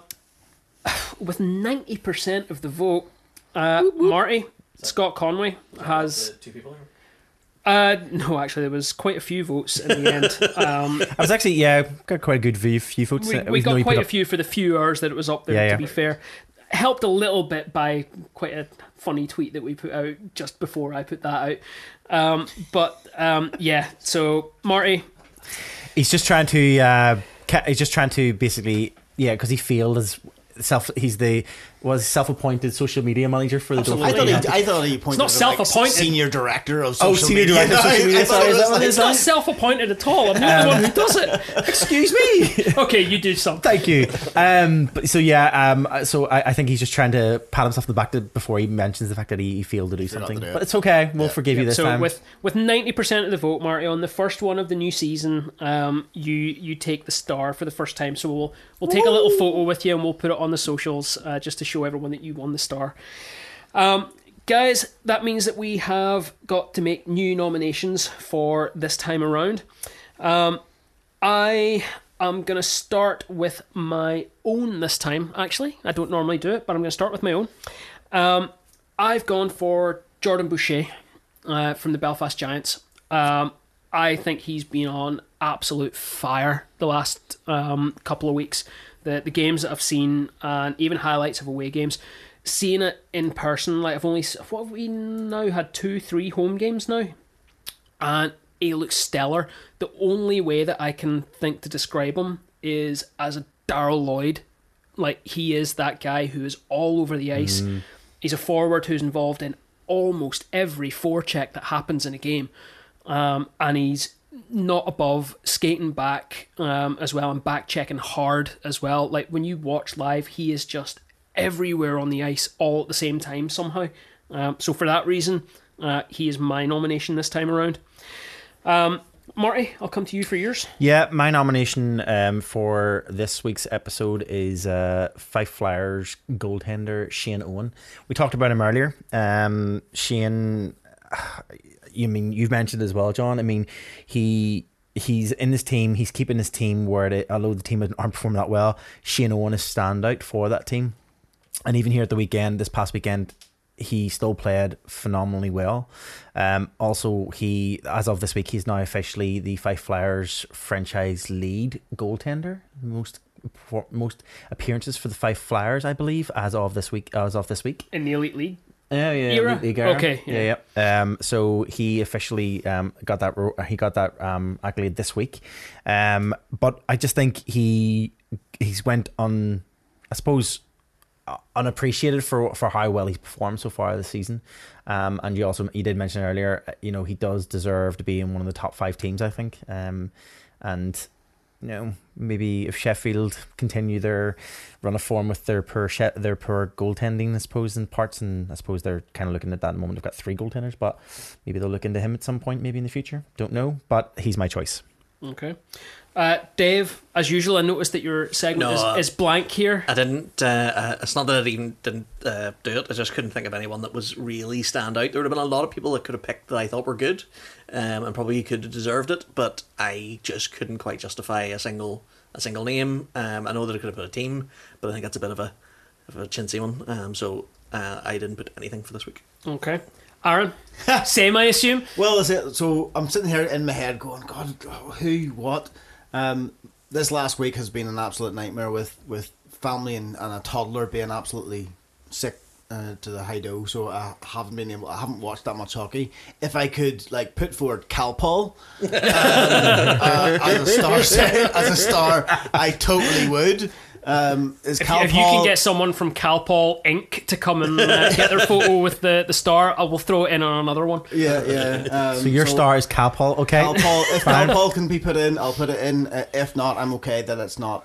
with ninety percent of the vote, uh, Marty Scott Conway has. two people. Uh, no, actually, there was quite a few votes in the end. Um, I was actually yeah got quite a good view, few votes. we, Uh, we got quite a up- few for the few hours that it was up there. Yeah, To yeah. be fair, helped a little bit by quite a funny tweet that we put out just before I put that out. Um, but um, yeah, so Marty, He's just trying to. Uh, he's just trying to basically yeah because he failed as self. He's the was self-appointed social media manager for the. Absolutely. I thought he, Yeah. I thought he pointed not self-appointed. senior director of social Oh, social senior media. director of social media, sorry, it is that what like- it's not self-appointed at all. I'm not the one who does it. Excuse me. Okay, you do something. Thank you. Um, but so yeah, um, so I, I think he's just trying to pat himself on the back to, before he mentions the fact that he, he failed to do Forgot something. to do but it's okay. We'll Yeah. forgive you this so time. with with ninety percent of the vote, Marty, on the first one of the new season, um, you you take the star for the first time. So we'll we'll take a little photo with you and we'll put it on the socials uh, just to show everyone that you won the star. Um, guys, that means that we have got to make new nominations for this time around. Um, I am going to start with my own this time, actually. I don't normally do it, but I'm going to start with my own. Um, I've gone for Jordan Boucher uh, from the Belfast Giants. Um, I think he's been on absolute fire the last um, couple of weeks. The the games that I've seen and even highlights of away games, seeing it in person, like I've only what have we now had two, three home games now, and he looks stellar. The only way that I can think to describe him is as a Daryl Lloyd. Like he is that guy who is all over the ice. He's a forward who's involved in almost every forecheck that happens in a game, um, and he's not above skating back um, as well and back checking hard as well. Like when you watch live, he is just everywhere on the ice all at the same time somehow. Um, so for that reason, uh, he is my nomination this time around. Um, Marty, I'll come to you for yours. Yeah, my nomination um, for this week's episode is uh, Fife Flyers goaltender Shane Owen. We talked about him earlier. Um, Shane, you mean you've mentioned as well, John. I mean, he he's in this team. He's keeping his team where they, although the team aren't performing that well, Shane Owen is standout for that team. And even here at the weekend, this past weekend, he still played phenomenally well. Um, also, he as of this week, he's now officially the Fife Flyers franchise lead goaltender. Most most appearances for the Fife Flyers, I believe, as of this week. As of this week. In the Elite League. Yeah, yeah, Era? League era. Okay, yeah. yeah, yeah. Um, so he officially um got that he got that um accolade this week. Um, but I just think he he's went on. I suppose uh, unappreciated for for how well he's performed so far this season. Um, and you also you did mention earlier, uh, you know, he does deserve to be in one of the top five teams. I think. Um, and you know, maybe if Sheffield continue their run of form with their per she- their per goaltending, I suppose, in parts, and I suppose they're kind of looking at that at the moment. They've got three goaltenders, but maybe they'll look into him at some point, maybe in the future. Don't know, but he's my choice. Okay. Uh, Dave, as usual, I noticed that your segment No, uh, is, is blank here. I didn't. Uh, uh, it's not that I even didn't uh, do it. I just couldn't think of anyone that was really stand out. There would have been a lot of people that could have picked that I thought were good, um, and probably could have deserved it. But I just couldn't quite justify a single a single name. Um, I know that I could have put a team, but I think that's a bit of a of a chintzy one. Um, so uh, I didn't put anything for this week. Okay. Aaron, same, I assume. Well, is it? So I'm sitting here in my head going, God, who, what? Um, this last week has been an absolute nightmare with with family and, and a toddler being absolutely sick uh, to the high dose. So I haven't been able. I haven't watched that much hockey. If I could like put forward Calpol um, uh, as a star, as a star, I totally would. Um, is If, Cal you, if you can get someone from Calpol Inc. to come and uh, get their photo with the, the star, I will throw it in on another one. yeah, yeah. Um, So your star is Calpol, okay? Calpol, if Calpol can be put in, I'll put it in. Uh, if not, I'm okay that it's not.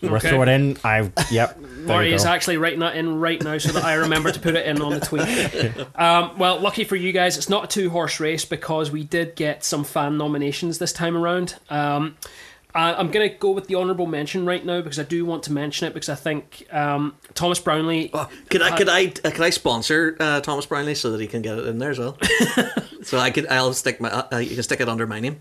We're Okay. throwing in. I yep. there Marty is actually writing that in right now so that I remember to put it in on the tweet. Um, well, lucky for you guys, it's not a two horse race because we did get some fan nominations this time around. Um, I- I'm going to go with the honourable mention right now because I do want to mention it because I think um, Thomas Brownlee. Oh, could I could I uh, could I sponsor uh, Thomas Brownlee so that he can get it in there as well? so I could I'll stick my uh, you can stick it under my name.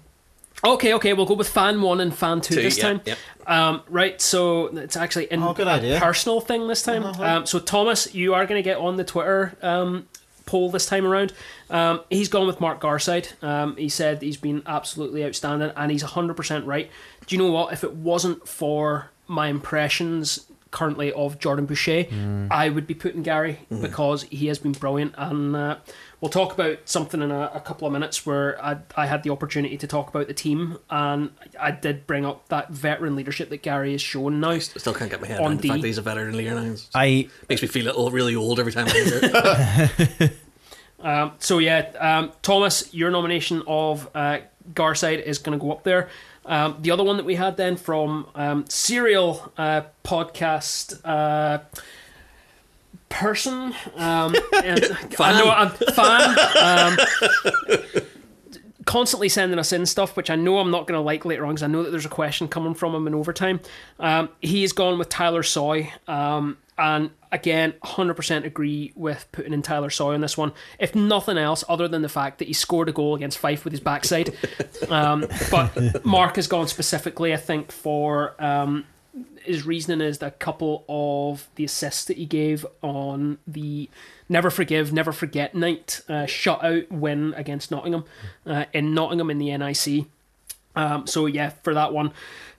Okay, okay, we'll go with fan one and fan two, Two, this yeah, time. yeah. Um, right, so it's actually in Oh, good a idea. personal thing this time. Um, so Thomas, you are going to get on the Twitter um, poll this time around. Um, he's gone with Mark Garside. Um, he said he's been absolutely outstanding, and he's hundred percent right. Do you know what? If it wasn't for my impressions currently of Jordan Boucher, I would be putting Gary because he has been brilliant. And uh, we'll talk about something in a, a couple of minutes where I, I had the opportunity to talk about the team, and I did bring up that veteran leadership that Gary has shown now. I still can't get my head On around the D. fact that he's a veteran leader now. It I makes me feel a little really old every time I hear it. Um, so yeah, um, Thomas, your nomination of uh, Garside is going to go up there. Um, the other one that we had then from um, serial uh, podcast uh, person, um, and I know I'm fan, um, constantly sending us in stuff, which I know I'm not going to like later on because I know that there's a question coming from him in overtime. Um, he has gone with Tyler Soy. Um, and again, 100% agree with putting in Tyler Soy on this one. If nothing else, other than the fact that he scored a goal against Fife with his backside. um, but Mark has gone specifically, I think, for um, his reasoning is that a couple of the assists that he gave on the Never Forgive, Never Forget night uh, shutout win against Nottingham uh, in Nottingham in the NIC. Um, so yeah, for that one,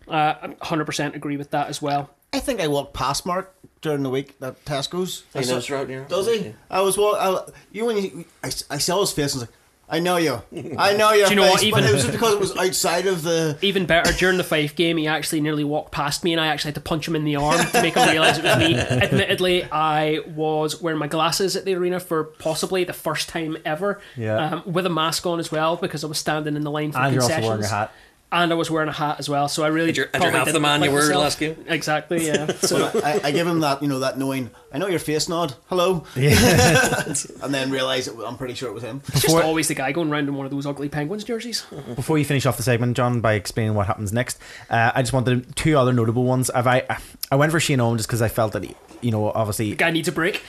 uh, 100% agree with that as well. I think I walked past Mark during the week at Tesco's. He I saw- knows right here. Does he? I was walk. I, you when you, I, I saw his face and was like, I know you. I know your Do you know face. what, but even- it was just because it was outside of the. Even better, during the Fife game, he actually nearly walked past me, and I actually had to punch him in the arm to make him realise it was me. Admittedly, I was wearing my glasses at the arena for possibly the first time ever, Yeah. um, with a mask on as well because I was standing in the line for And you're also concessions. wearing your hat. And I was wearing a hat as well, so I really And you're- you're half the man you were myself. last game. Exactly, yeah. So I, I give him that, you know, that knowing. I know your face nod. Hello. and then realize it, I'm pretty sure it was him. it's just always the guy going round in one of those ugly Penguins jerseys. Before you finish off the segment, John, by explaining what happens next, uh, I just wanted two other notable ones. Have I? I went for Shane Owen just because I felt that he, you know, obviously, Guy needs a break.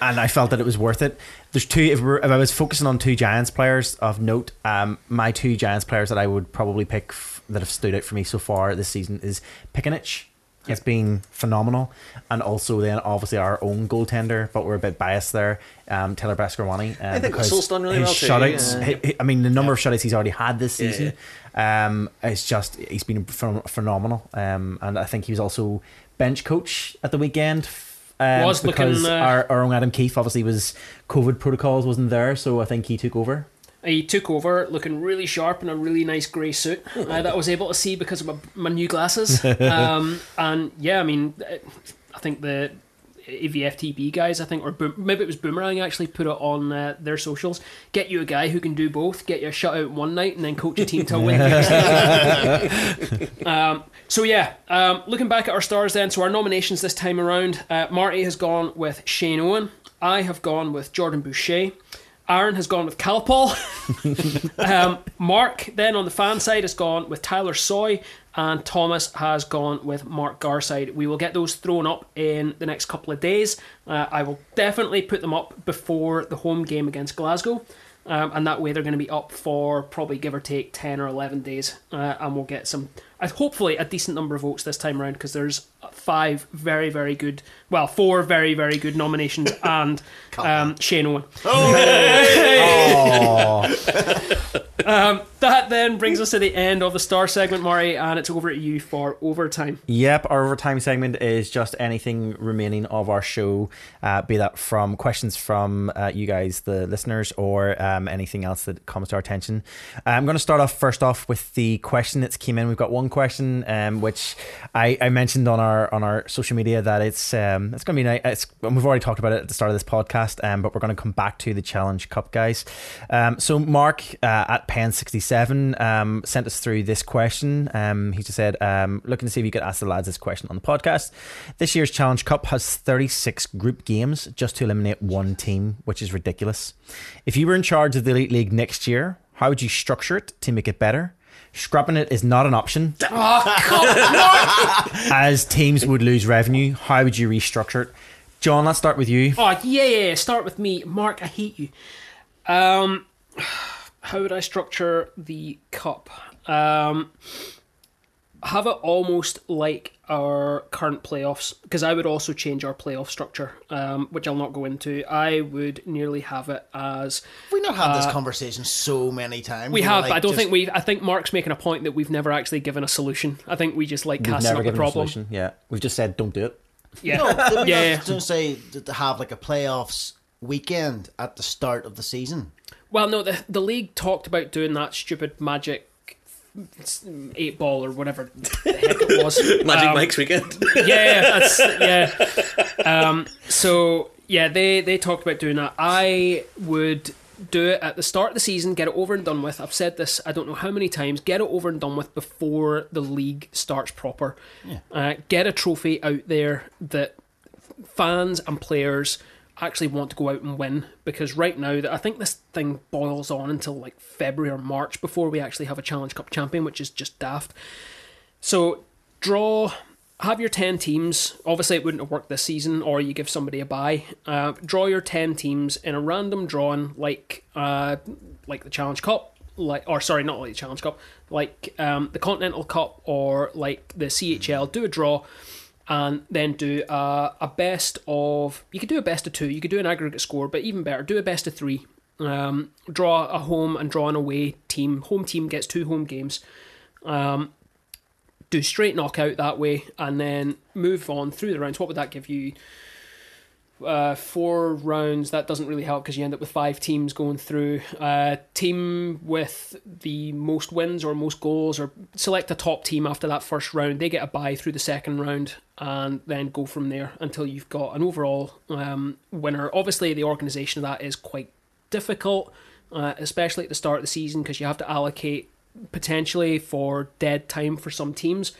And I felt that it was worth it. There's two. If, we're, if I was focusing on two Giants players of note, um, my two Giants players that I would probably pick f- that have stood out for me so far this season is Picanich. Has been phenomenal, and also then obviously our own goaltender, but we're a bit biased there. Um, Taylor Beskorowany. Um, I think Russell's done really his well too, Shutouts, yeah. he- he- I mean, the number of shutouts he's already had this Yeah, season, um, it's just he's been phen- phenomenal. Um, and I think he was also bench coach at the weekend. Um, Was looking, because uh, our, our own Adam Keefe obviously was COVID protocols wasn't there, so I think he took over. He took over looking really sharp in a really nice grey suit uh, that I was able to see because of my, my new glasses. Um, and yeah, I mean, I think the AVFTB guys, I think, or Boom, maybe it was Boomerang actually put it on uh, their socials. Get you a guy who can do both. Get you a shutout one night and then coach a team to win. the next night. um, so yeah, um, looking back at our stars then. So our nominations this time around, uh, Marty has gone with Shane Owen. I have gone with Jordan Boucher. Aaron has gone with Calpol. um, Mark, then on the fan side, has gone with Tyler Soy, and Thomas has gone with Mark Garside. We will get those thrown up in the next couple of days. Uh, I will definitely put them up before the home game against Glasgow. Um, and that way they're going to be up for probably give or take 10 or 11 days. Uh, and we'll get some, uh, hopefully, a decent number of votes this time around because there's five very, very good, well, four very, very good nominations and um, Shane Owen. Um, that then brings us to the end of the star segment, Murray, and it's over to you for overtime. Yep, our overtime segment is just anything remaining of our show, uh, be that from questions from uh, you guys, the listeners, or um, anything else that comes to our attention. Uh, I'm going to start off first off with the question that's came in. We've got one question, um, which I, I mentioned on our on our social media that it's um, it's going to be nice. It's, we've already talked about it at the start of this podcast, um, but we're going to come back to the Challenge Cup, guys. Um, so Mark uh, at Pen67 um, sent us through this question. Um, he just said, um, looking to see if you could ask the lads this question on the podcast. This year's Challenge Cup has 36 group games just to eliminate one team, which is ridiculous. If you were in charge of the Elite League next year, how would you structure it to make it better? Scrapping it is not an option, as teams would lose revenue. How would you restructure it? John, let's start with you. Oh, yeah, yeah, yeah. Start with me. Mark, I hate you. Um, how would I structure the cup? Um, have it almost like our current playoffs, because I would also change our playoff structure, um, which I'll not go into. I would nearly have it as we've we not had this conversation so many times? Uh, we have. like, but I don't just- think we. I think Mark's making a point that we've never actually given a solution. I think we just like We've casting never up the given a problem. solution. Yeah, we've just said don't do it. Yeah, No, did we yeah. not say to have like a playoffs weekend at the start of the season. Well, no, the the league talked about doing that stupid magic eight ball or whatever the heck it was. Magic Um, Mike's weekend. yeah, that's yeah. Um, so yeah, they they talked about doing that. I would do it at the start of the season, get it over and done with. I've said this I don't know how many times. Get it over and done with before the league starts proper. Uh, get a trophy out there that fans and players actually want to go out and win because right now that I think this thing boils on until like February or March before we actually have a Challenge Cup champion, which is just daft. So draw have your 10 teams. Obviously, it wouldn't have worked this season, or you give somebody a bye. Uh, draw your 10 teams in a random drawing, like uh, like the Challenge Cup, like or sorry, not like the Challenge Cup, like um, the Continental Cup or like the CHL. Do a draw, and then do a, a best of. You could do a best of two. You could do an aggregate score, but even better, do a best of three. Um, draw a home and draw an away team. Home team gets two home games. Um, do straight knockout that way, and then move on through the rounds. What would that give you? Uh, four rounds. That doesn't really help because you end up with five teams going through. Uh, team with the most wins or most goals, or select a top team after that first round. They get a bye through the second round, and then go from there until you've got an overall um, winner. Obviously, the organisation of that is quite difficult, uh, especially at the start of the season because you have to allocate potentially for dead time for some teams.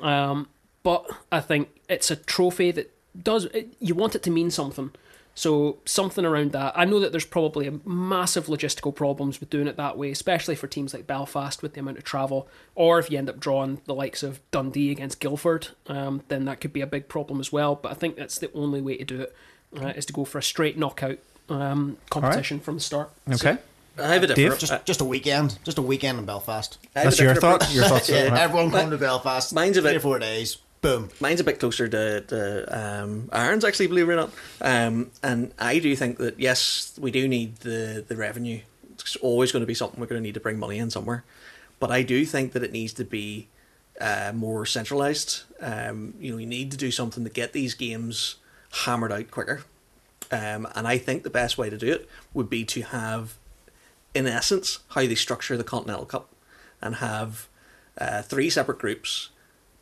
Um, but I think it's a trophy that does it, you want it to mean something. So something around that. I know that there's probably a massive logistical problems with doing it that way, especially for teams like Belfast with the amount of travel. Or if you end up drawing the likes of Dundee against Guildford, um, then that could be a big problem as well. But I think that's the only way to do it uh, is to go for a straight knockout um, competition from the start. Okay. I have a Dave? different. Just just a weekend, just a weekend in Belfast. I have That's your thought. Your thoughts. Yeah, on that? everyone come to Belfast. Mine's a three or four days. Boom. Mine's a bit closer to, to um, Aaron's, actually, believe it or not. Um, and I do think that, yes, we do need the, the revenue. It's always going to be something we're going to need to bring money in somewhere. But I do think that it needs to be uh, more centralised. Um, you know, you need to do something to get these games hammered out quicker. Um, and I think the best way to do it would be to have, in essence, how they structure the Continental Cup and have uh, three separate groups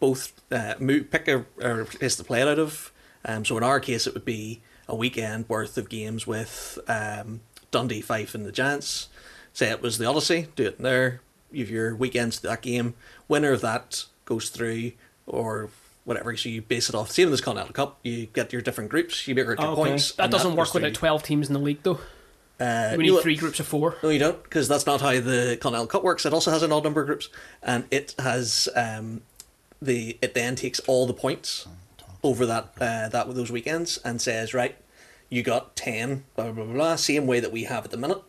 both uh, move, pick a, a place to play it out of. Um, so in our case, it would be a weekend worth of games with um, Dundee, Fife, and the Giants. Say it was the Odyssey, do it in there. You have your weekends to that game. Winner of that goes through, or whatever. So you base it off. Same as Continental Cup. You get your different groups. You make your Okay. points. That doesn't work goes without 12 teams in the league, though. Uh, We need three groups of four. no, you don't, because that's not how the Continental Cup works. It also has an odd number of groups, and it has um, the it then takes all the points over that uh, that with those weekends and says right, you got ten blah blah blah blah same way that we have at the minute,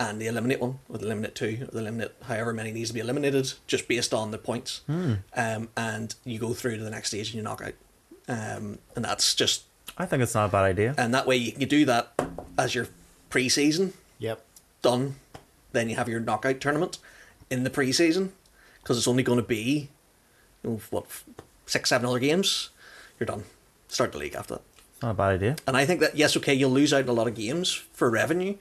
and they eliminate one or they eliminate two or they eliminate however many needs to be eliminated just based on the points, um, and you go through to the next stage and you knock out, um, and that's just I think it's not a bad idea. and that way you can do that as your pre-season Yep. done, then you have your knockout tournament in the pre-season because it's only going to be, you know, what, six, seven other games. You're done. Start the league after that. Not a bad idea. And I think that yes, okay, you'll lose out on a lot of games for revenue,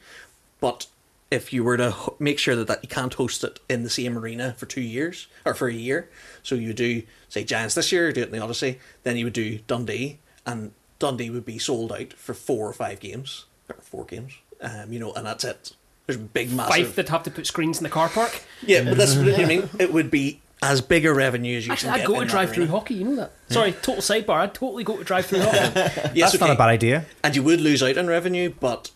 but if you were to make sure that, that you can't host it in the same arena for two years or for a year, so you do say Giants this year, do it in the Odyssey, then you would do Dundee, and Dundee would be sold out for four or five games or four games, um, you know, and that's it. There's big massive. Fife that have to put screens in the car park. Yeah, but that's what I mean. It would be as big a revenue as you Actually, can I'd get go to drive through hockey, you know that. Sorry, total sidebar. I'd totally go to drive through hockey. Yes, That's not a bad idea. And you would lose out on revenue, but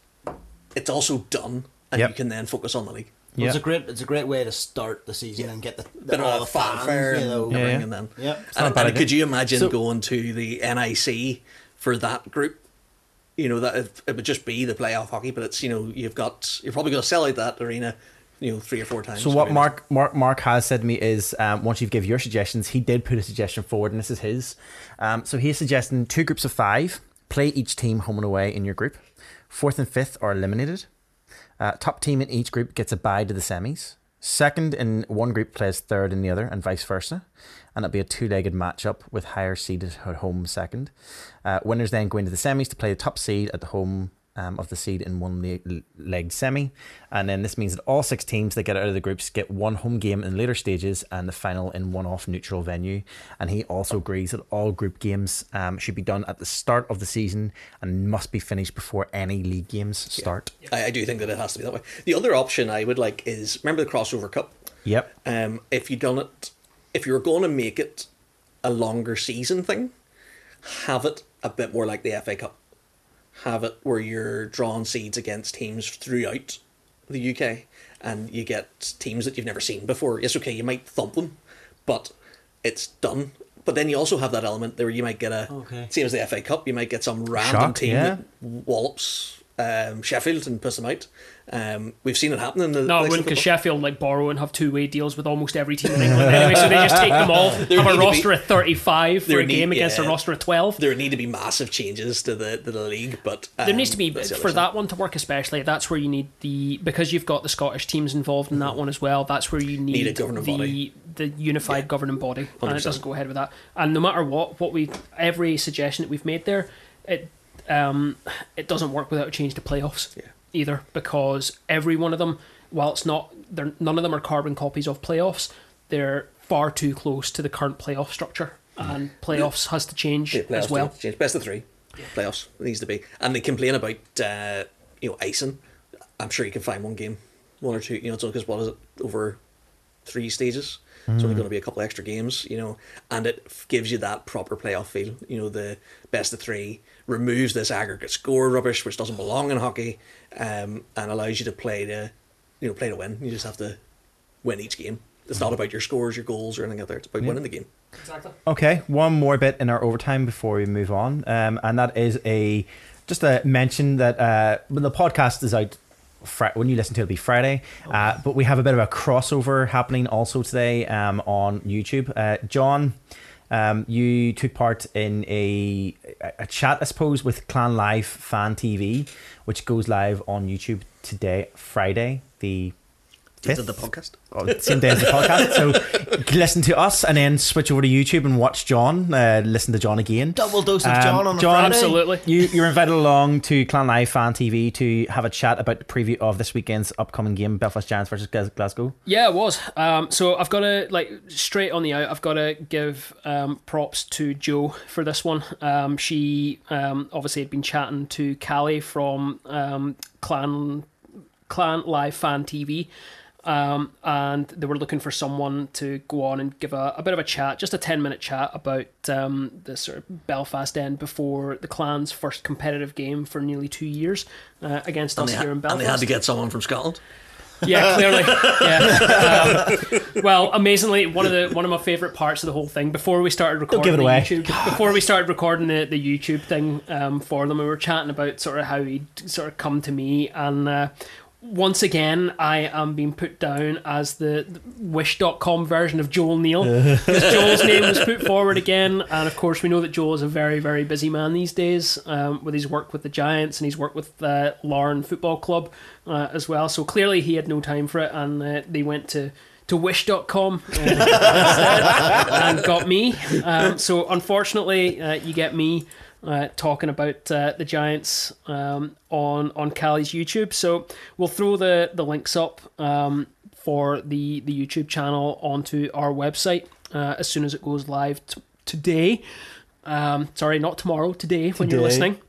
it's also done, and Yep. you can then focus on the league. Well, Yeah. It's a great it's a great way to start the season and get the, the Bit all of the fanfare fans, and you know. everything, Yeah, yeah. and then Yep. not a and, bad and idea. could you imagine So- going to the NIC for that group? You know that it, it would just be the playoff hockey, but it's you know you've got you're probably going to sell out that arena, you know, three or four times. So what. Mark Mark Mark has said to me is um, once you've given your suggestions, he did put a suggestion forward, and this is his. Um, so he's suggesting two groups of five, play each team home and away in your group. Fourth and fifth are eliminated. Uh, top team in each group gets a bye to the semis. Second in one group plays third in the other, and vice versa. And it'll be a two-legged matchup with higher seeded at home second. Uh, winners then go into the semis to play the top seed at the home um, of the seed in one le- leg semi. And then this means that all six teams that get out of the groups get one home game in later stages and the final in one off neutral venue. And he also agrees that all group games um, should be done at the start of the season and must be finished before any league games start. I, I do think that it has to be that way. The other option I would like is remember the crossover cup. Yep. Um, if you done it, if you were going to make it a longer season thing, have it a bit more like the FA Cup. Have it where you're drawing seeds against teams throughout the UK, and you get teams that you've never seen before. Yes, okay, you might thump them, but it's done but then you also have that element there where you might get a Okay. same as the FA Cup, you might get some random Shock, team yeah. that wallops um, Sheffield and puts them out. Um, we've seen it happen in the No, because football. Sheffield like borrow and have two way deals with almost every team in England anyway, so they just take them all. There have a to be- roster of thirty five for a need- game against a roster of twelve. there need to be massive changes to the to the league, but um, There needs to be the other for that one to work, especially. That's where you need the because you've got the Scottish teams involved in that one as well. That's where you need, Need a governing the body. the unified governing body, and it doesn't go ahead with that. And no matter what, what we every suggestion that we've made there, it um it doesn't work without a change to playoffs Yeah. either because every one of them, while it's not, they're none of them are carbon copies of playoffs. They're far too close to the current playoff structure, and playoffs has to change Yeah, playoffs as well. do change. Best of three playoffs it needs to be, and they complain about uh, you know icing. I'm sure you can find one game, one or two. You know, it's because what is it over three stages? It's only going to be a couple extra games, you know, and it gives you that proper playoff feel. You know, the best of three removes this aggregate score rubbish, which doesn't belong in hockey, um, and allows you to play to, you know, play to win. You just have to win each game. It's not about your scores, your goals, or anything out there. It's about winning the game. Exactly. Okay, one more bit in our overtime before we move on, um, and that is a just a mention that uh, when the podcast is out. When you listen to it, it'll be Friday. Uh, but we have a bit of a crossover happening also today um, on YouTube. Uh, John, um, you took part in a a chat, I suppose, with Clan Live Fan TV, which goes live on YouTube today, Friday, the Did fifth the podcast. oh, same day as the podcast. So listen to us and then switch over to YouTube and watch John. Uh, listen to John again. Double dose of Um, John on a John, Friday. Absolutely. You, you're invited along to Clan Live Fan TV to have a chat about the preview of this weekend's upcoming game, Belfast Giants versus Glasgow. Yeah, it was. Um, so I've got to like straight on the out. I've got to give um, props to Joe for this one. Um, she um, obviously had been chatting to Callie from um, Clan Clan Live Fan TV. Um, and they were looking for someone to go on and give a, a bit of a chat, just a 10 minute chat about um, the sort of Belfast end before the Clan's first competitive game for nearly two years uh, against And us they, here in Belfast. and they had to get someone from Scotland. Yeah, clearly. Yeah. Um, well, amazingly, one of the one of my favorite parts of the whole thing before we started recording the away. YouTube before we started recording the, the YouTube thing um, for them, we were chatting about sort of how he'd sort of come to me and. Uh, once again, I am being put down as the the Wish.com version of Joel Neal. Because Joel's name was put forward again. And of course, we know that Joel is a very, very busy man these days um, with his work with the Giants and he's worked with uh, Larne Football Club uh, as well. So clearly, he had no time for it. And uh, they went to to wish.com uh, and got me. Um, so unfortunately, uh, you get me uh, talking about uh, the Giants um, on on Callie's YouTube. So we'll throw the the links up um, for the the YouTube channel onto our website uh, as soon as it goes live t- today. Um, sorry, not tomorrow. Today, when you're listening.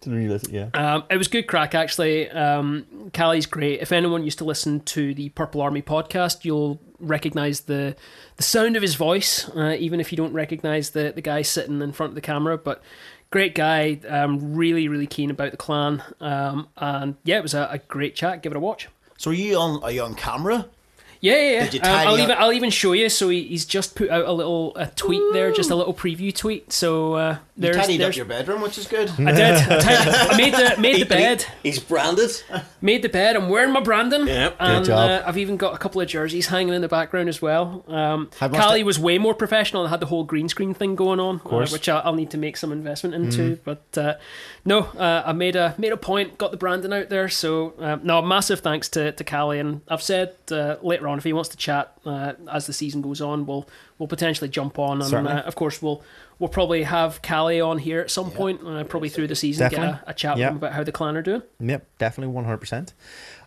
yeah. Um, it was good crack, actually. Um, Callie's great. If anyone used to listen to the Purple Army podcast, you'll recognize the the sound of his voice, uh, even if you don't recognize the the guy sitting in front of the camera. But great guy, um, really, really keen about the clan, um, and yeah, it was a, a great chat. Give it a watch. So are you on? Are you on camera? Yeah, yeah, yeah. Did you Um, I'll tidy even? I'll even show you. So he, he's just put out a little a tweet there, just a little preview tweet. So uh, You there's, tidied there's up your bedroom, which is good. I did. I, tidied- I made the made the bed. he- he's branded. Made the bed. I'm wearing my branding. Yep. And Good job. Uh, I've even got a couple of jerseys hanging in the background as well. Um, Callie did- was way more professional and had the whole green screen thing going on, uh, course. which I, I'll need to make some investment into. But uh, no, uh, I made a made a point, got the branding out there. So um, no, massive thanks to to Callie. And I've said uh, later on if he wants to chat uh, as the season goes on, we'll we'll potentially jump on. And uh, of course we'll. We'll probably have Callie on here at some point, uh, probably through the season, get a, a chat Yeah. with him about how the clan are doing. Yep, definitely one hundred percent.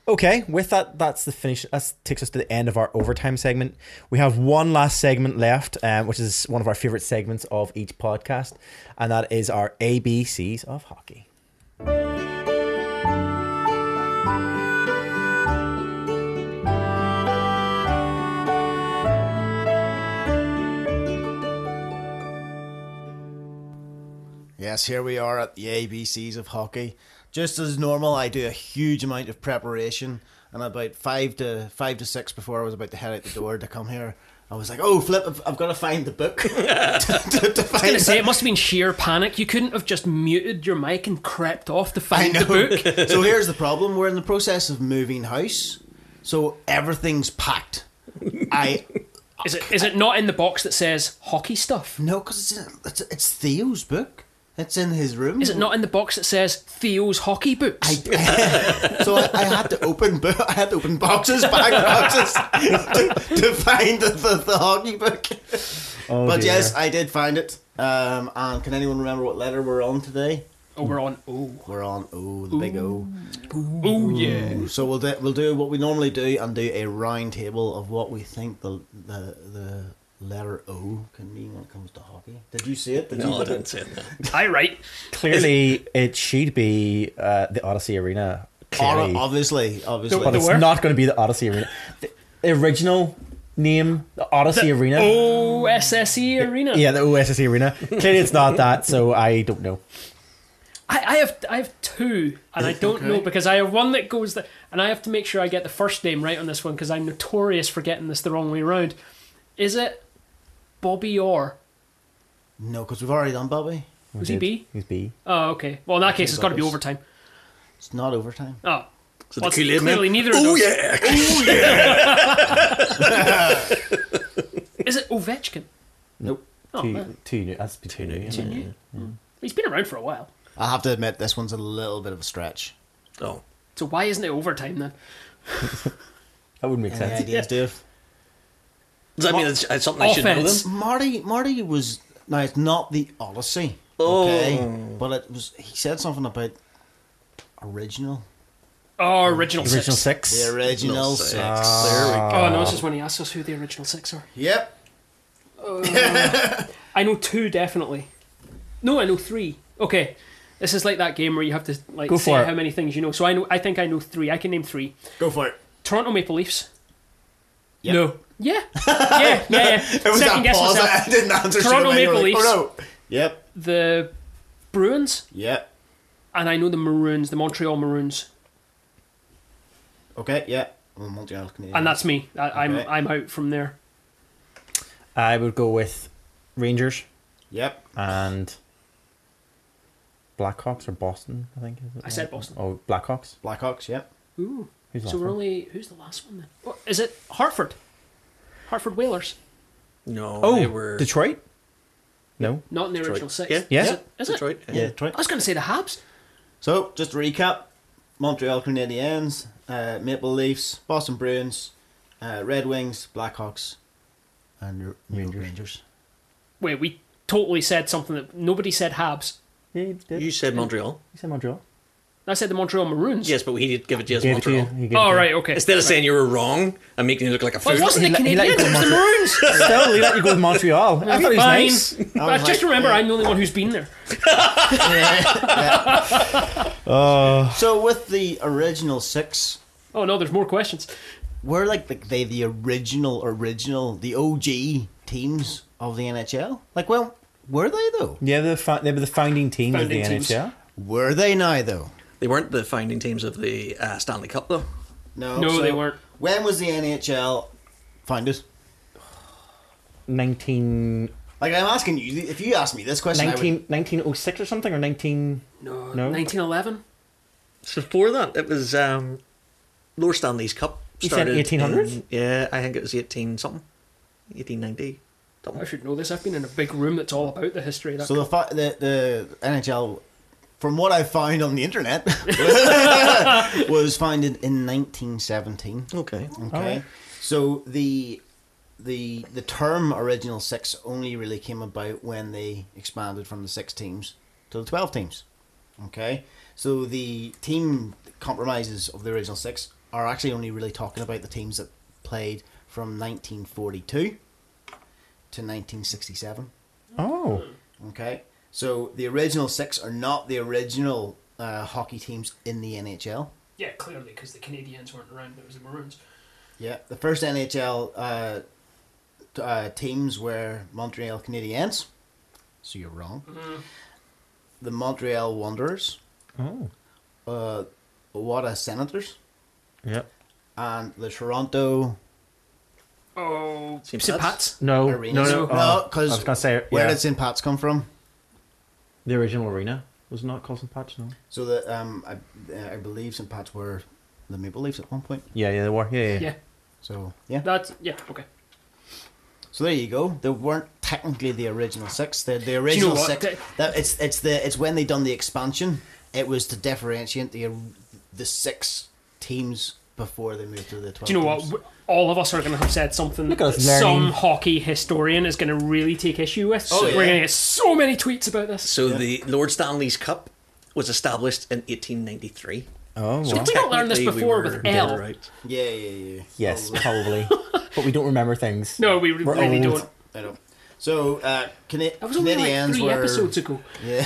Okay, with that, that's the finish. That takes us to the end of our overtime segment. We have one last segment left, um, which is one of our favorite segments of each podcast, and that is our ABCs of hockey. Yes, here we are at the ABCs of hockey. Just as normal, I do a huge amount of preparation, and about five to five to six before I was about to head out the door to come here, I was like, "Oh, flip! I've, I've got to find the book." to, to, to I was gonna say it must have been sheer panic. You couldn't have just muted your mic and crept off to find the book. so here's the problem: we're in the process of moving house, so everything's packed. I Is it is it not in the box that says hockey stuff? no, because it's, it's it's Theo's book. It's in his room. Is it not in the box that says Theo's hockey books? I, so I, I had to open bo- I had to open boxes, back boxes, to, to find the, the, the hockey book. Oh, but dear. yes, I did find it. Um, and can anyone remember what letter we're on today? oh, we're on. Oh, We're on O, the big O. oh yeah. So we'll do we'll do what we normally do and do a round table of what we think the the the letter O can mean when it comes to hockey. Did you see it? Did you No, I didn't at say that. I right. Clearly, it should be uh, the Odyssey Arena. Clearly. Obviously, obviously. but it's where? not going to be the Odyssey Arena. The original name, the Odyssey Arena. OSSE E Arena. Yeah, the OSSE Arena. Clearly, it's not that, so I don't know. I, I have I have two, and I don't know because I have one that goes the, and I have to make sure I get the first name right on this one because I'm notorious for getting this the wrong way around. Is it Bobby Orr? no, because we've already done Bobby. Was he did. B? He's B. Oh, okay. Well, in that case, it's got to be Bobby's. overtime. It's not overtime. Oh, So well, the it's Kool-Aid man. clearly neither of Oh those. yeah. Is it Ovechkin? Nope. Oh, two, man. two new. That's two new. isn't it? Mm. He's been around for a while. I have to admit this one's a little bit of a stretch. Oh, So why isn't it overtime then? That wouldn't make Any sense. ideas, Dave? Does that mean it's, it's something I should know Offense. then? Marty, Marty was now it's not the Odyssey, Oh. okay, but it was. He said something about original, Oh, original, The original six. six. the original six. six. There we go. Oh no, this is when he asks us who the original six are. Yep. Uh, I know two definitely. No, I know three. Okay, this is like that game where you have to like Go say for how many things you know. So I know. I think I know three. I can name three. Go for it. Toronto Maple Leafs. Yep. No. Yeah. Yeah. Yeah. yeah. It was Second that guess pause. myself. I didn't answer. Toronto straight away. You were Maple like, Leafs. Oh no. Yep. The Bruins, Yep. and I know the Maroons, the Montreal Maroons, Okay. Yeah. Well, Montreal Canadiens. and that's me. I, I'm Okay. I'm out from there. I would go with Rangers Yep. and Blackhawks or Boston. I think. Is it I said Boston. Oh, Blackhawks. Blackhawks. Yep. Ooh. Who's So we're one? only who's the last one then? Oh, is it Hartford? Hartford Whalers, No, Oh, they were Detroit. No. not in the Detroit. original six. Yeah, Yeah. Is it? Is it? Detroit. Yeah. Detroit. I was going to say the Habs. So just to recap: Montreal Canadiens, uh, Maple Leafs, Boston Bruins, uh, Red Wings, Blackhawks, and New York Rangers. Rangers. Wait, we totally said something that nobody said. Habs. Yeah, you did. You said Montreal. You said Montreal. I said the Montreal Maroons. Yes, but we did give it to you as Gave oh, to you. Montreal. He Oh right, okay. Instead of saying you were wrong and making you look like a Well, fool. it wasn't the He let- he let Canadiens. you It was the Maroons. Still, he let you go with Montreal. I thought he was Fine. nice. But just remember, I'm the only one who's been there. So with the original six, Oh no, there's more questions. we're like the, they the original original the OG teams of the NHL. Like, well, were they though? Yeah, the fi- they were the founding team Founding of the teams. NHL. Were they now though? They weren't the founding teams of the uh, Stanley Cup, though. No, No, so they weren't. When was the NHL founded? 19, Like I'm asking you, if you ask me this question, I would- 19 1906 or something, or 19... No, No? 1911. So before that, it was um, Lord Stanley's Cup. You said started 1800s? in- Yeah, I think it was 18 something. 1890. I should know this. I've been in a big room that's all about the history of that. So the, fi- the the NHL, from what I find on the internet, was founded in 1917. Okay. Okay, Alright. so the the the term original six only really came about when they expanded from the six teams to the twelve teams. Okay, so the team compromises of the original six are actually only really talking about the teams that played from 1942 to 1967. Oh. Okay, so the original six are not the original uh, hockey teams in the NHL. yeah, clearly because the Canadiens weren't around. It was the Maroons. Yeah, the first NHL uh, uh, teams were Montreal Canadiens. So you're wrong. The Montreal Wanderers, Oh. uh, Ottawa Senators, Yep. and the Toronto. Oh, St. St. Pat's? Pat's. No, Arena. no, no, No, oh, 'cause I was gonna say Where yeah, did St. Pat's come from? The original arena was not called St. Pat's. No. So that um, I, I believe St. Pat's were the Maple Leafs at one point. Yeah, yeah, they were. Yeah, yeah. Yeah, So yeah. that's yeah. Okay. So there you go. They weren't technically the original six. The the you know original what? six. They- That it's it's the it's when they done the expansion. It was to differentiate the the six teams before they moved to the twelve. Do you know what? teams. W- All of us are going to have said something Look at that us some hockey historian is going to really take issue with. Oh, We're going to get so many tweets about this. So the Lord Stanley's Cup was established in 1893. Oh, So well. we not learn this Technically, we before were with dead L. Right. Yeah, yeah, yeah. yes, Probably. probably, but we don't remember things. No, we We're really old. don't. I know. So uh, Cana- That was only like Canadiens three were episodes ago. yeah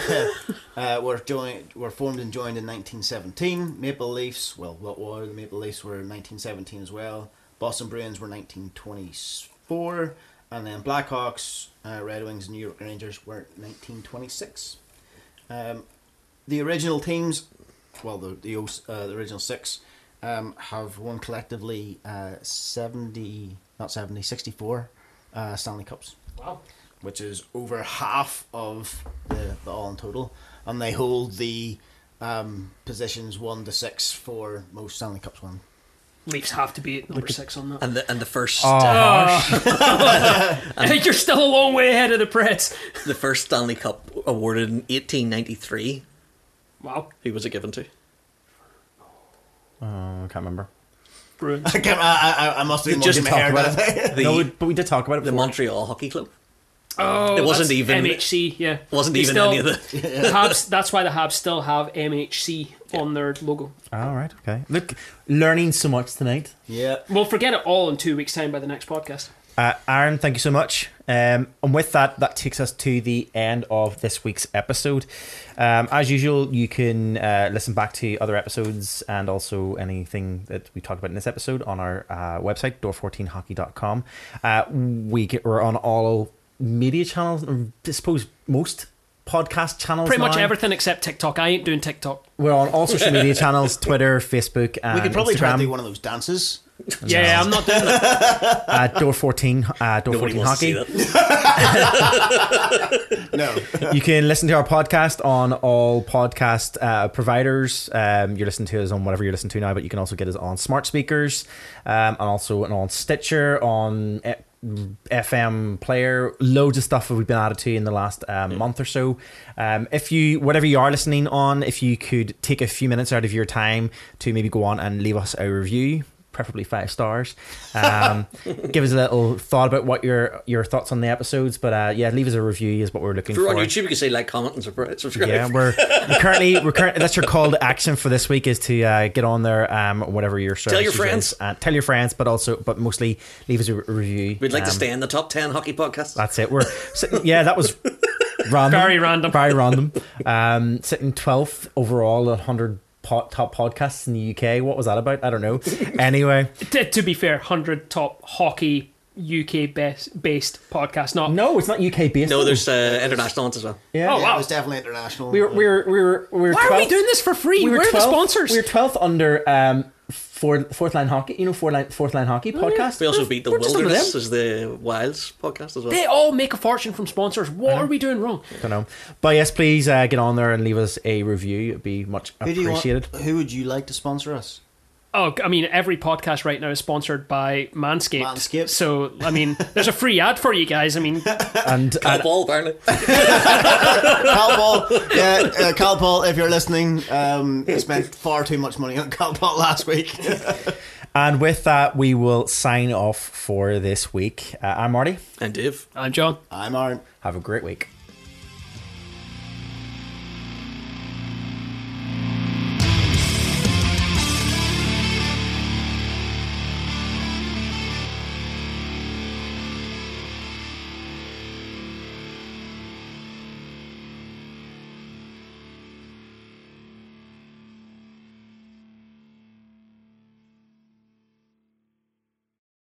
uh, were joined were formed and joined in 1917. Maple Leafs, well, what were the Maple Leafs were in 1917 as well. Boston Bruins were 1924, and then Blackhawks, uh, Red Wings, and New York Rangers were 1926. Um, the original teams, well, the the, uh, the original six, um, have won collectively uh, 70, not 70, 64 uh, Stanley Cups Wow. which is over half of the, the all in total, and they hold the um, positions one to six for most Stanley Cups won. Leafs have to be at number six on that. And the and the first Oh, uh, You're still a long way ahead of the Preds. the first Stanley Cup awarded in 1893. Wow. Who was it given to? oh, I can't remember. Bruins. I, can't, I, I, I must have been Just watching my talk hair about that day. The no, we, but we did talk about it. the. Montreal Hockey Club. Oh, It wasn't even- MHC. Yeah, Wasn't They even still- any of the. the Habs. That's why the Habs still have MHC on their logo. All right, okay. Look, learning so much tonight. Yeah. We'll forget it all in two weeks' time by the next podcast. Uh, Aaron, thank you so much. Um, and with that, that takes us to the end of this week's episode. Um, as usual, you can uh, listen back to other episodes and also anything that we talked about in this episode on our uh, website, door14hockey.com. Uh, we get, we're on all media channels, I suppose most podcast channels. Pretty much everything except TikTok. I ain't doing TikTok. We're on all social media channels Twitter, Facebook, and We could probably try Instagram. to do one of those dances. Yeah, I'm not doing that. uh, door 14, uh, door Nobody 14 wants to hockey. see that. No. you can listen to our podcast on all podcast uh, providers. Um, you're listening to us on whatever you're listening to now, but you can also get us on smart speakers um, and also on Stitcher, on F- FM player. Loads of stuff that we've been added to in the last um, month or so. Um, if you, whatever you are listening on, if you could take a few minutes out of your time to maybe go on and leave us a review. Preferably five stars. Um, give us a little thought about what your your thoughts on the episodes. But uh, yeah, leave us a review is what we're looking If we're for. on YouTube, you can say like, comment, and subscribe. subscribe. Yeah, we're, we're currently we're currently that's your call to action for this week is to uh, get on there, um, whatever your Tell your friends. is. Uh, tell your friends, but also but mostly leave us a review. We'd like to Um, stay in the top 10 hockey podcasts. That's it. We're sitting. Yeah, that was random. Very random. Very random. Um, sitting twelfth overall, at hundred po- top podcasts in the UK. What was that about? I don't know. Anyway, T- to be fair, hundred top hockey UK best based podcast. Not no, it's not UK based. No, there's uh, international ones as well. yeah. Oh, Yeah, wow. It was definitely international. We were we were we were we were. Why are we doing this for free? we were Where are the sponsors? We're twelfth under um fourth fourth line hockey. You know, fourth line fourth line hockey podcast. We also We're- beat the we're just under Wilderness them. as the Wilds podcast as well. they all make a fortune from sponsors. What are we doing wrong? I don't know. But yes, please uh, get on there and leave us a review. It'd be much who do you appreciated. want, Who would you like to sponsor us? Oh, I mean, every podcast right now is sponsored by Manscaped. Manscaped. So, I mean, there's a free ad for you guys. I mean, And, Cal and Ball, apparently. Calpol, yeah, uh, Calpol, if you're listening, um, you spent far too much money on Calpol last week. and with that, we will sign off for this week. Uh, I'm Marty. And Dave. I'm John. I'm Aaron. Have a great week.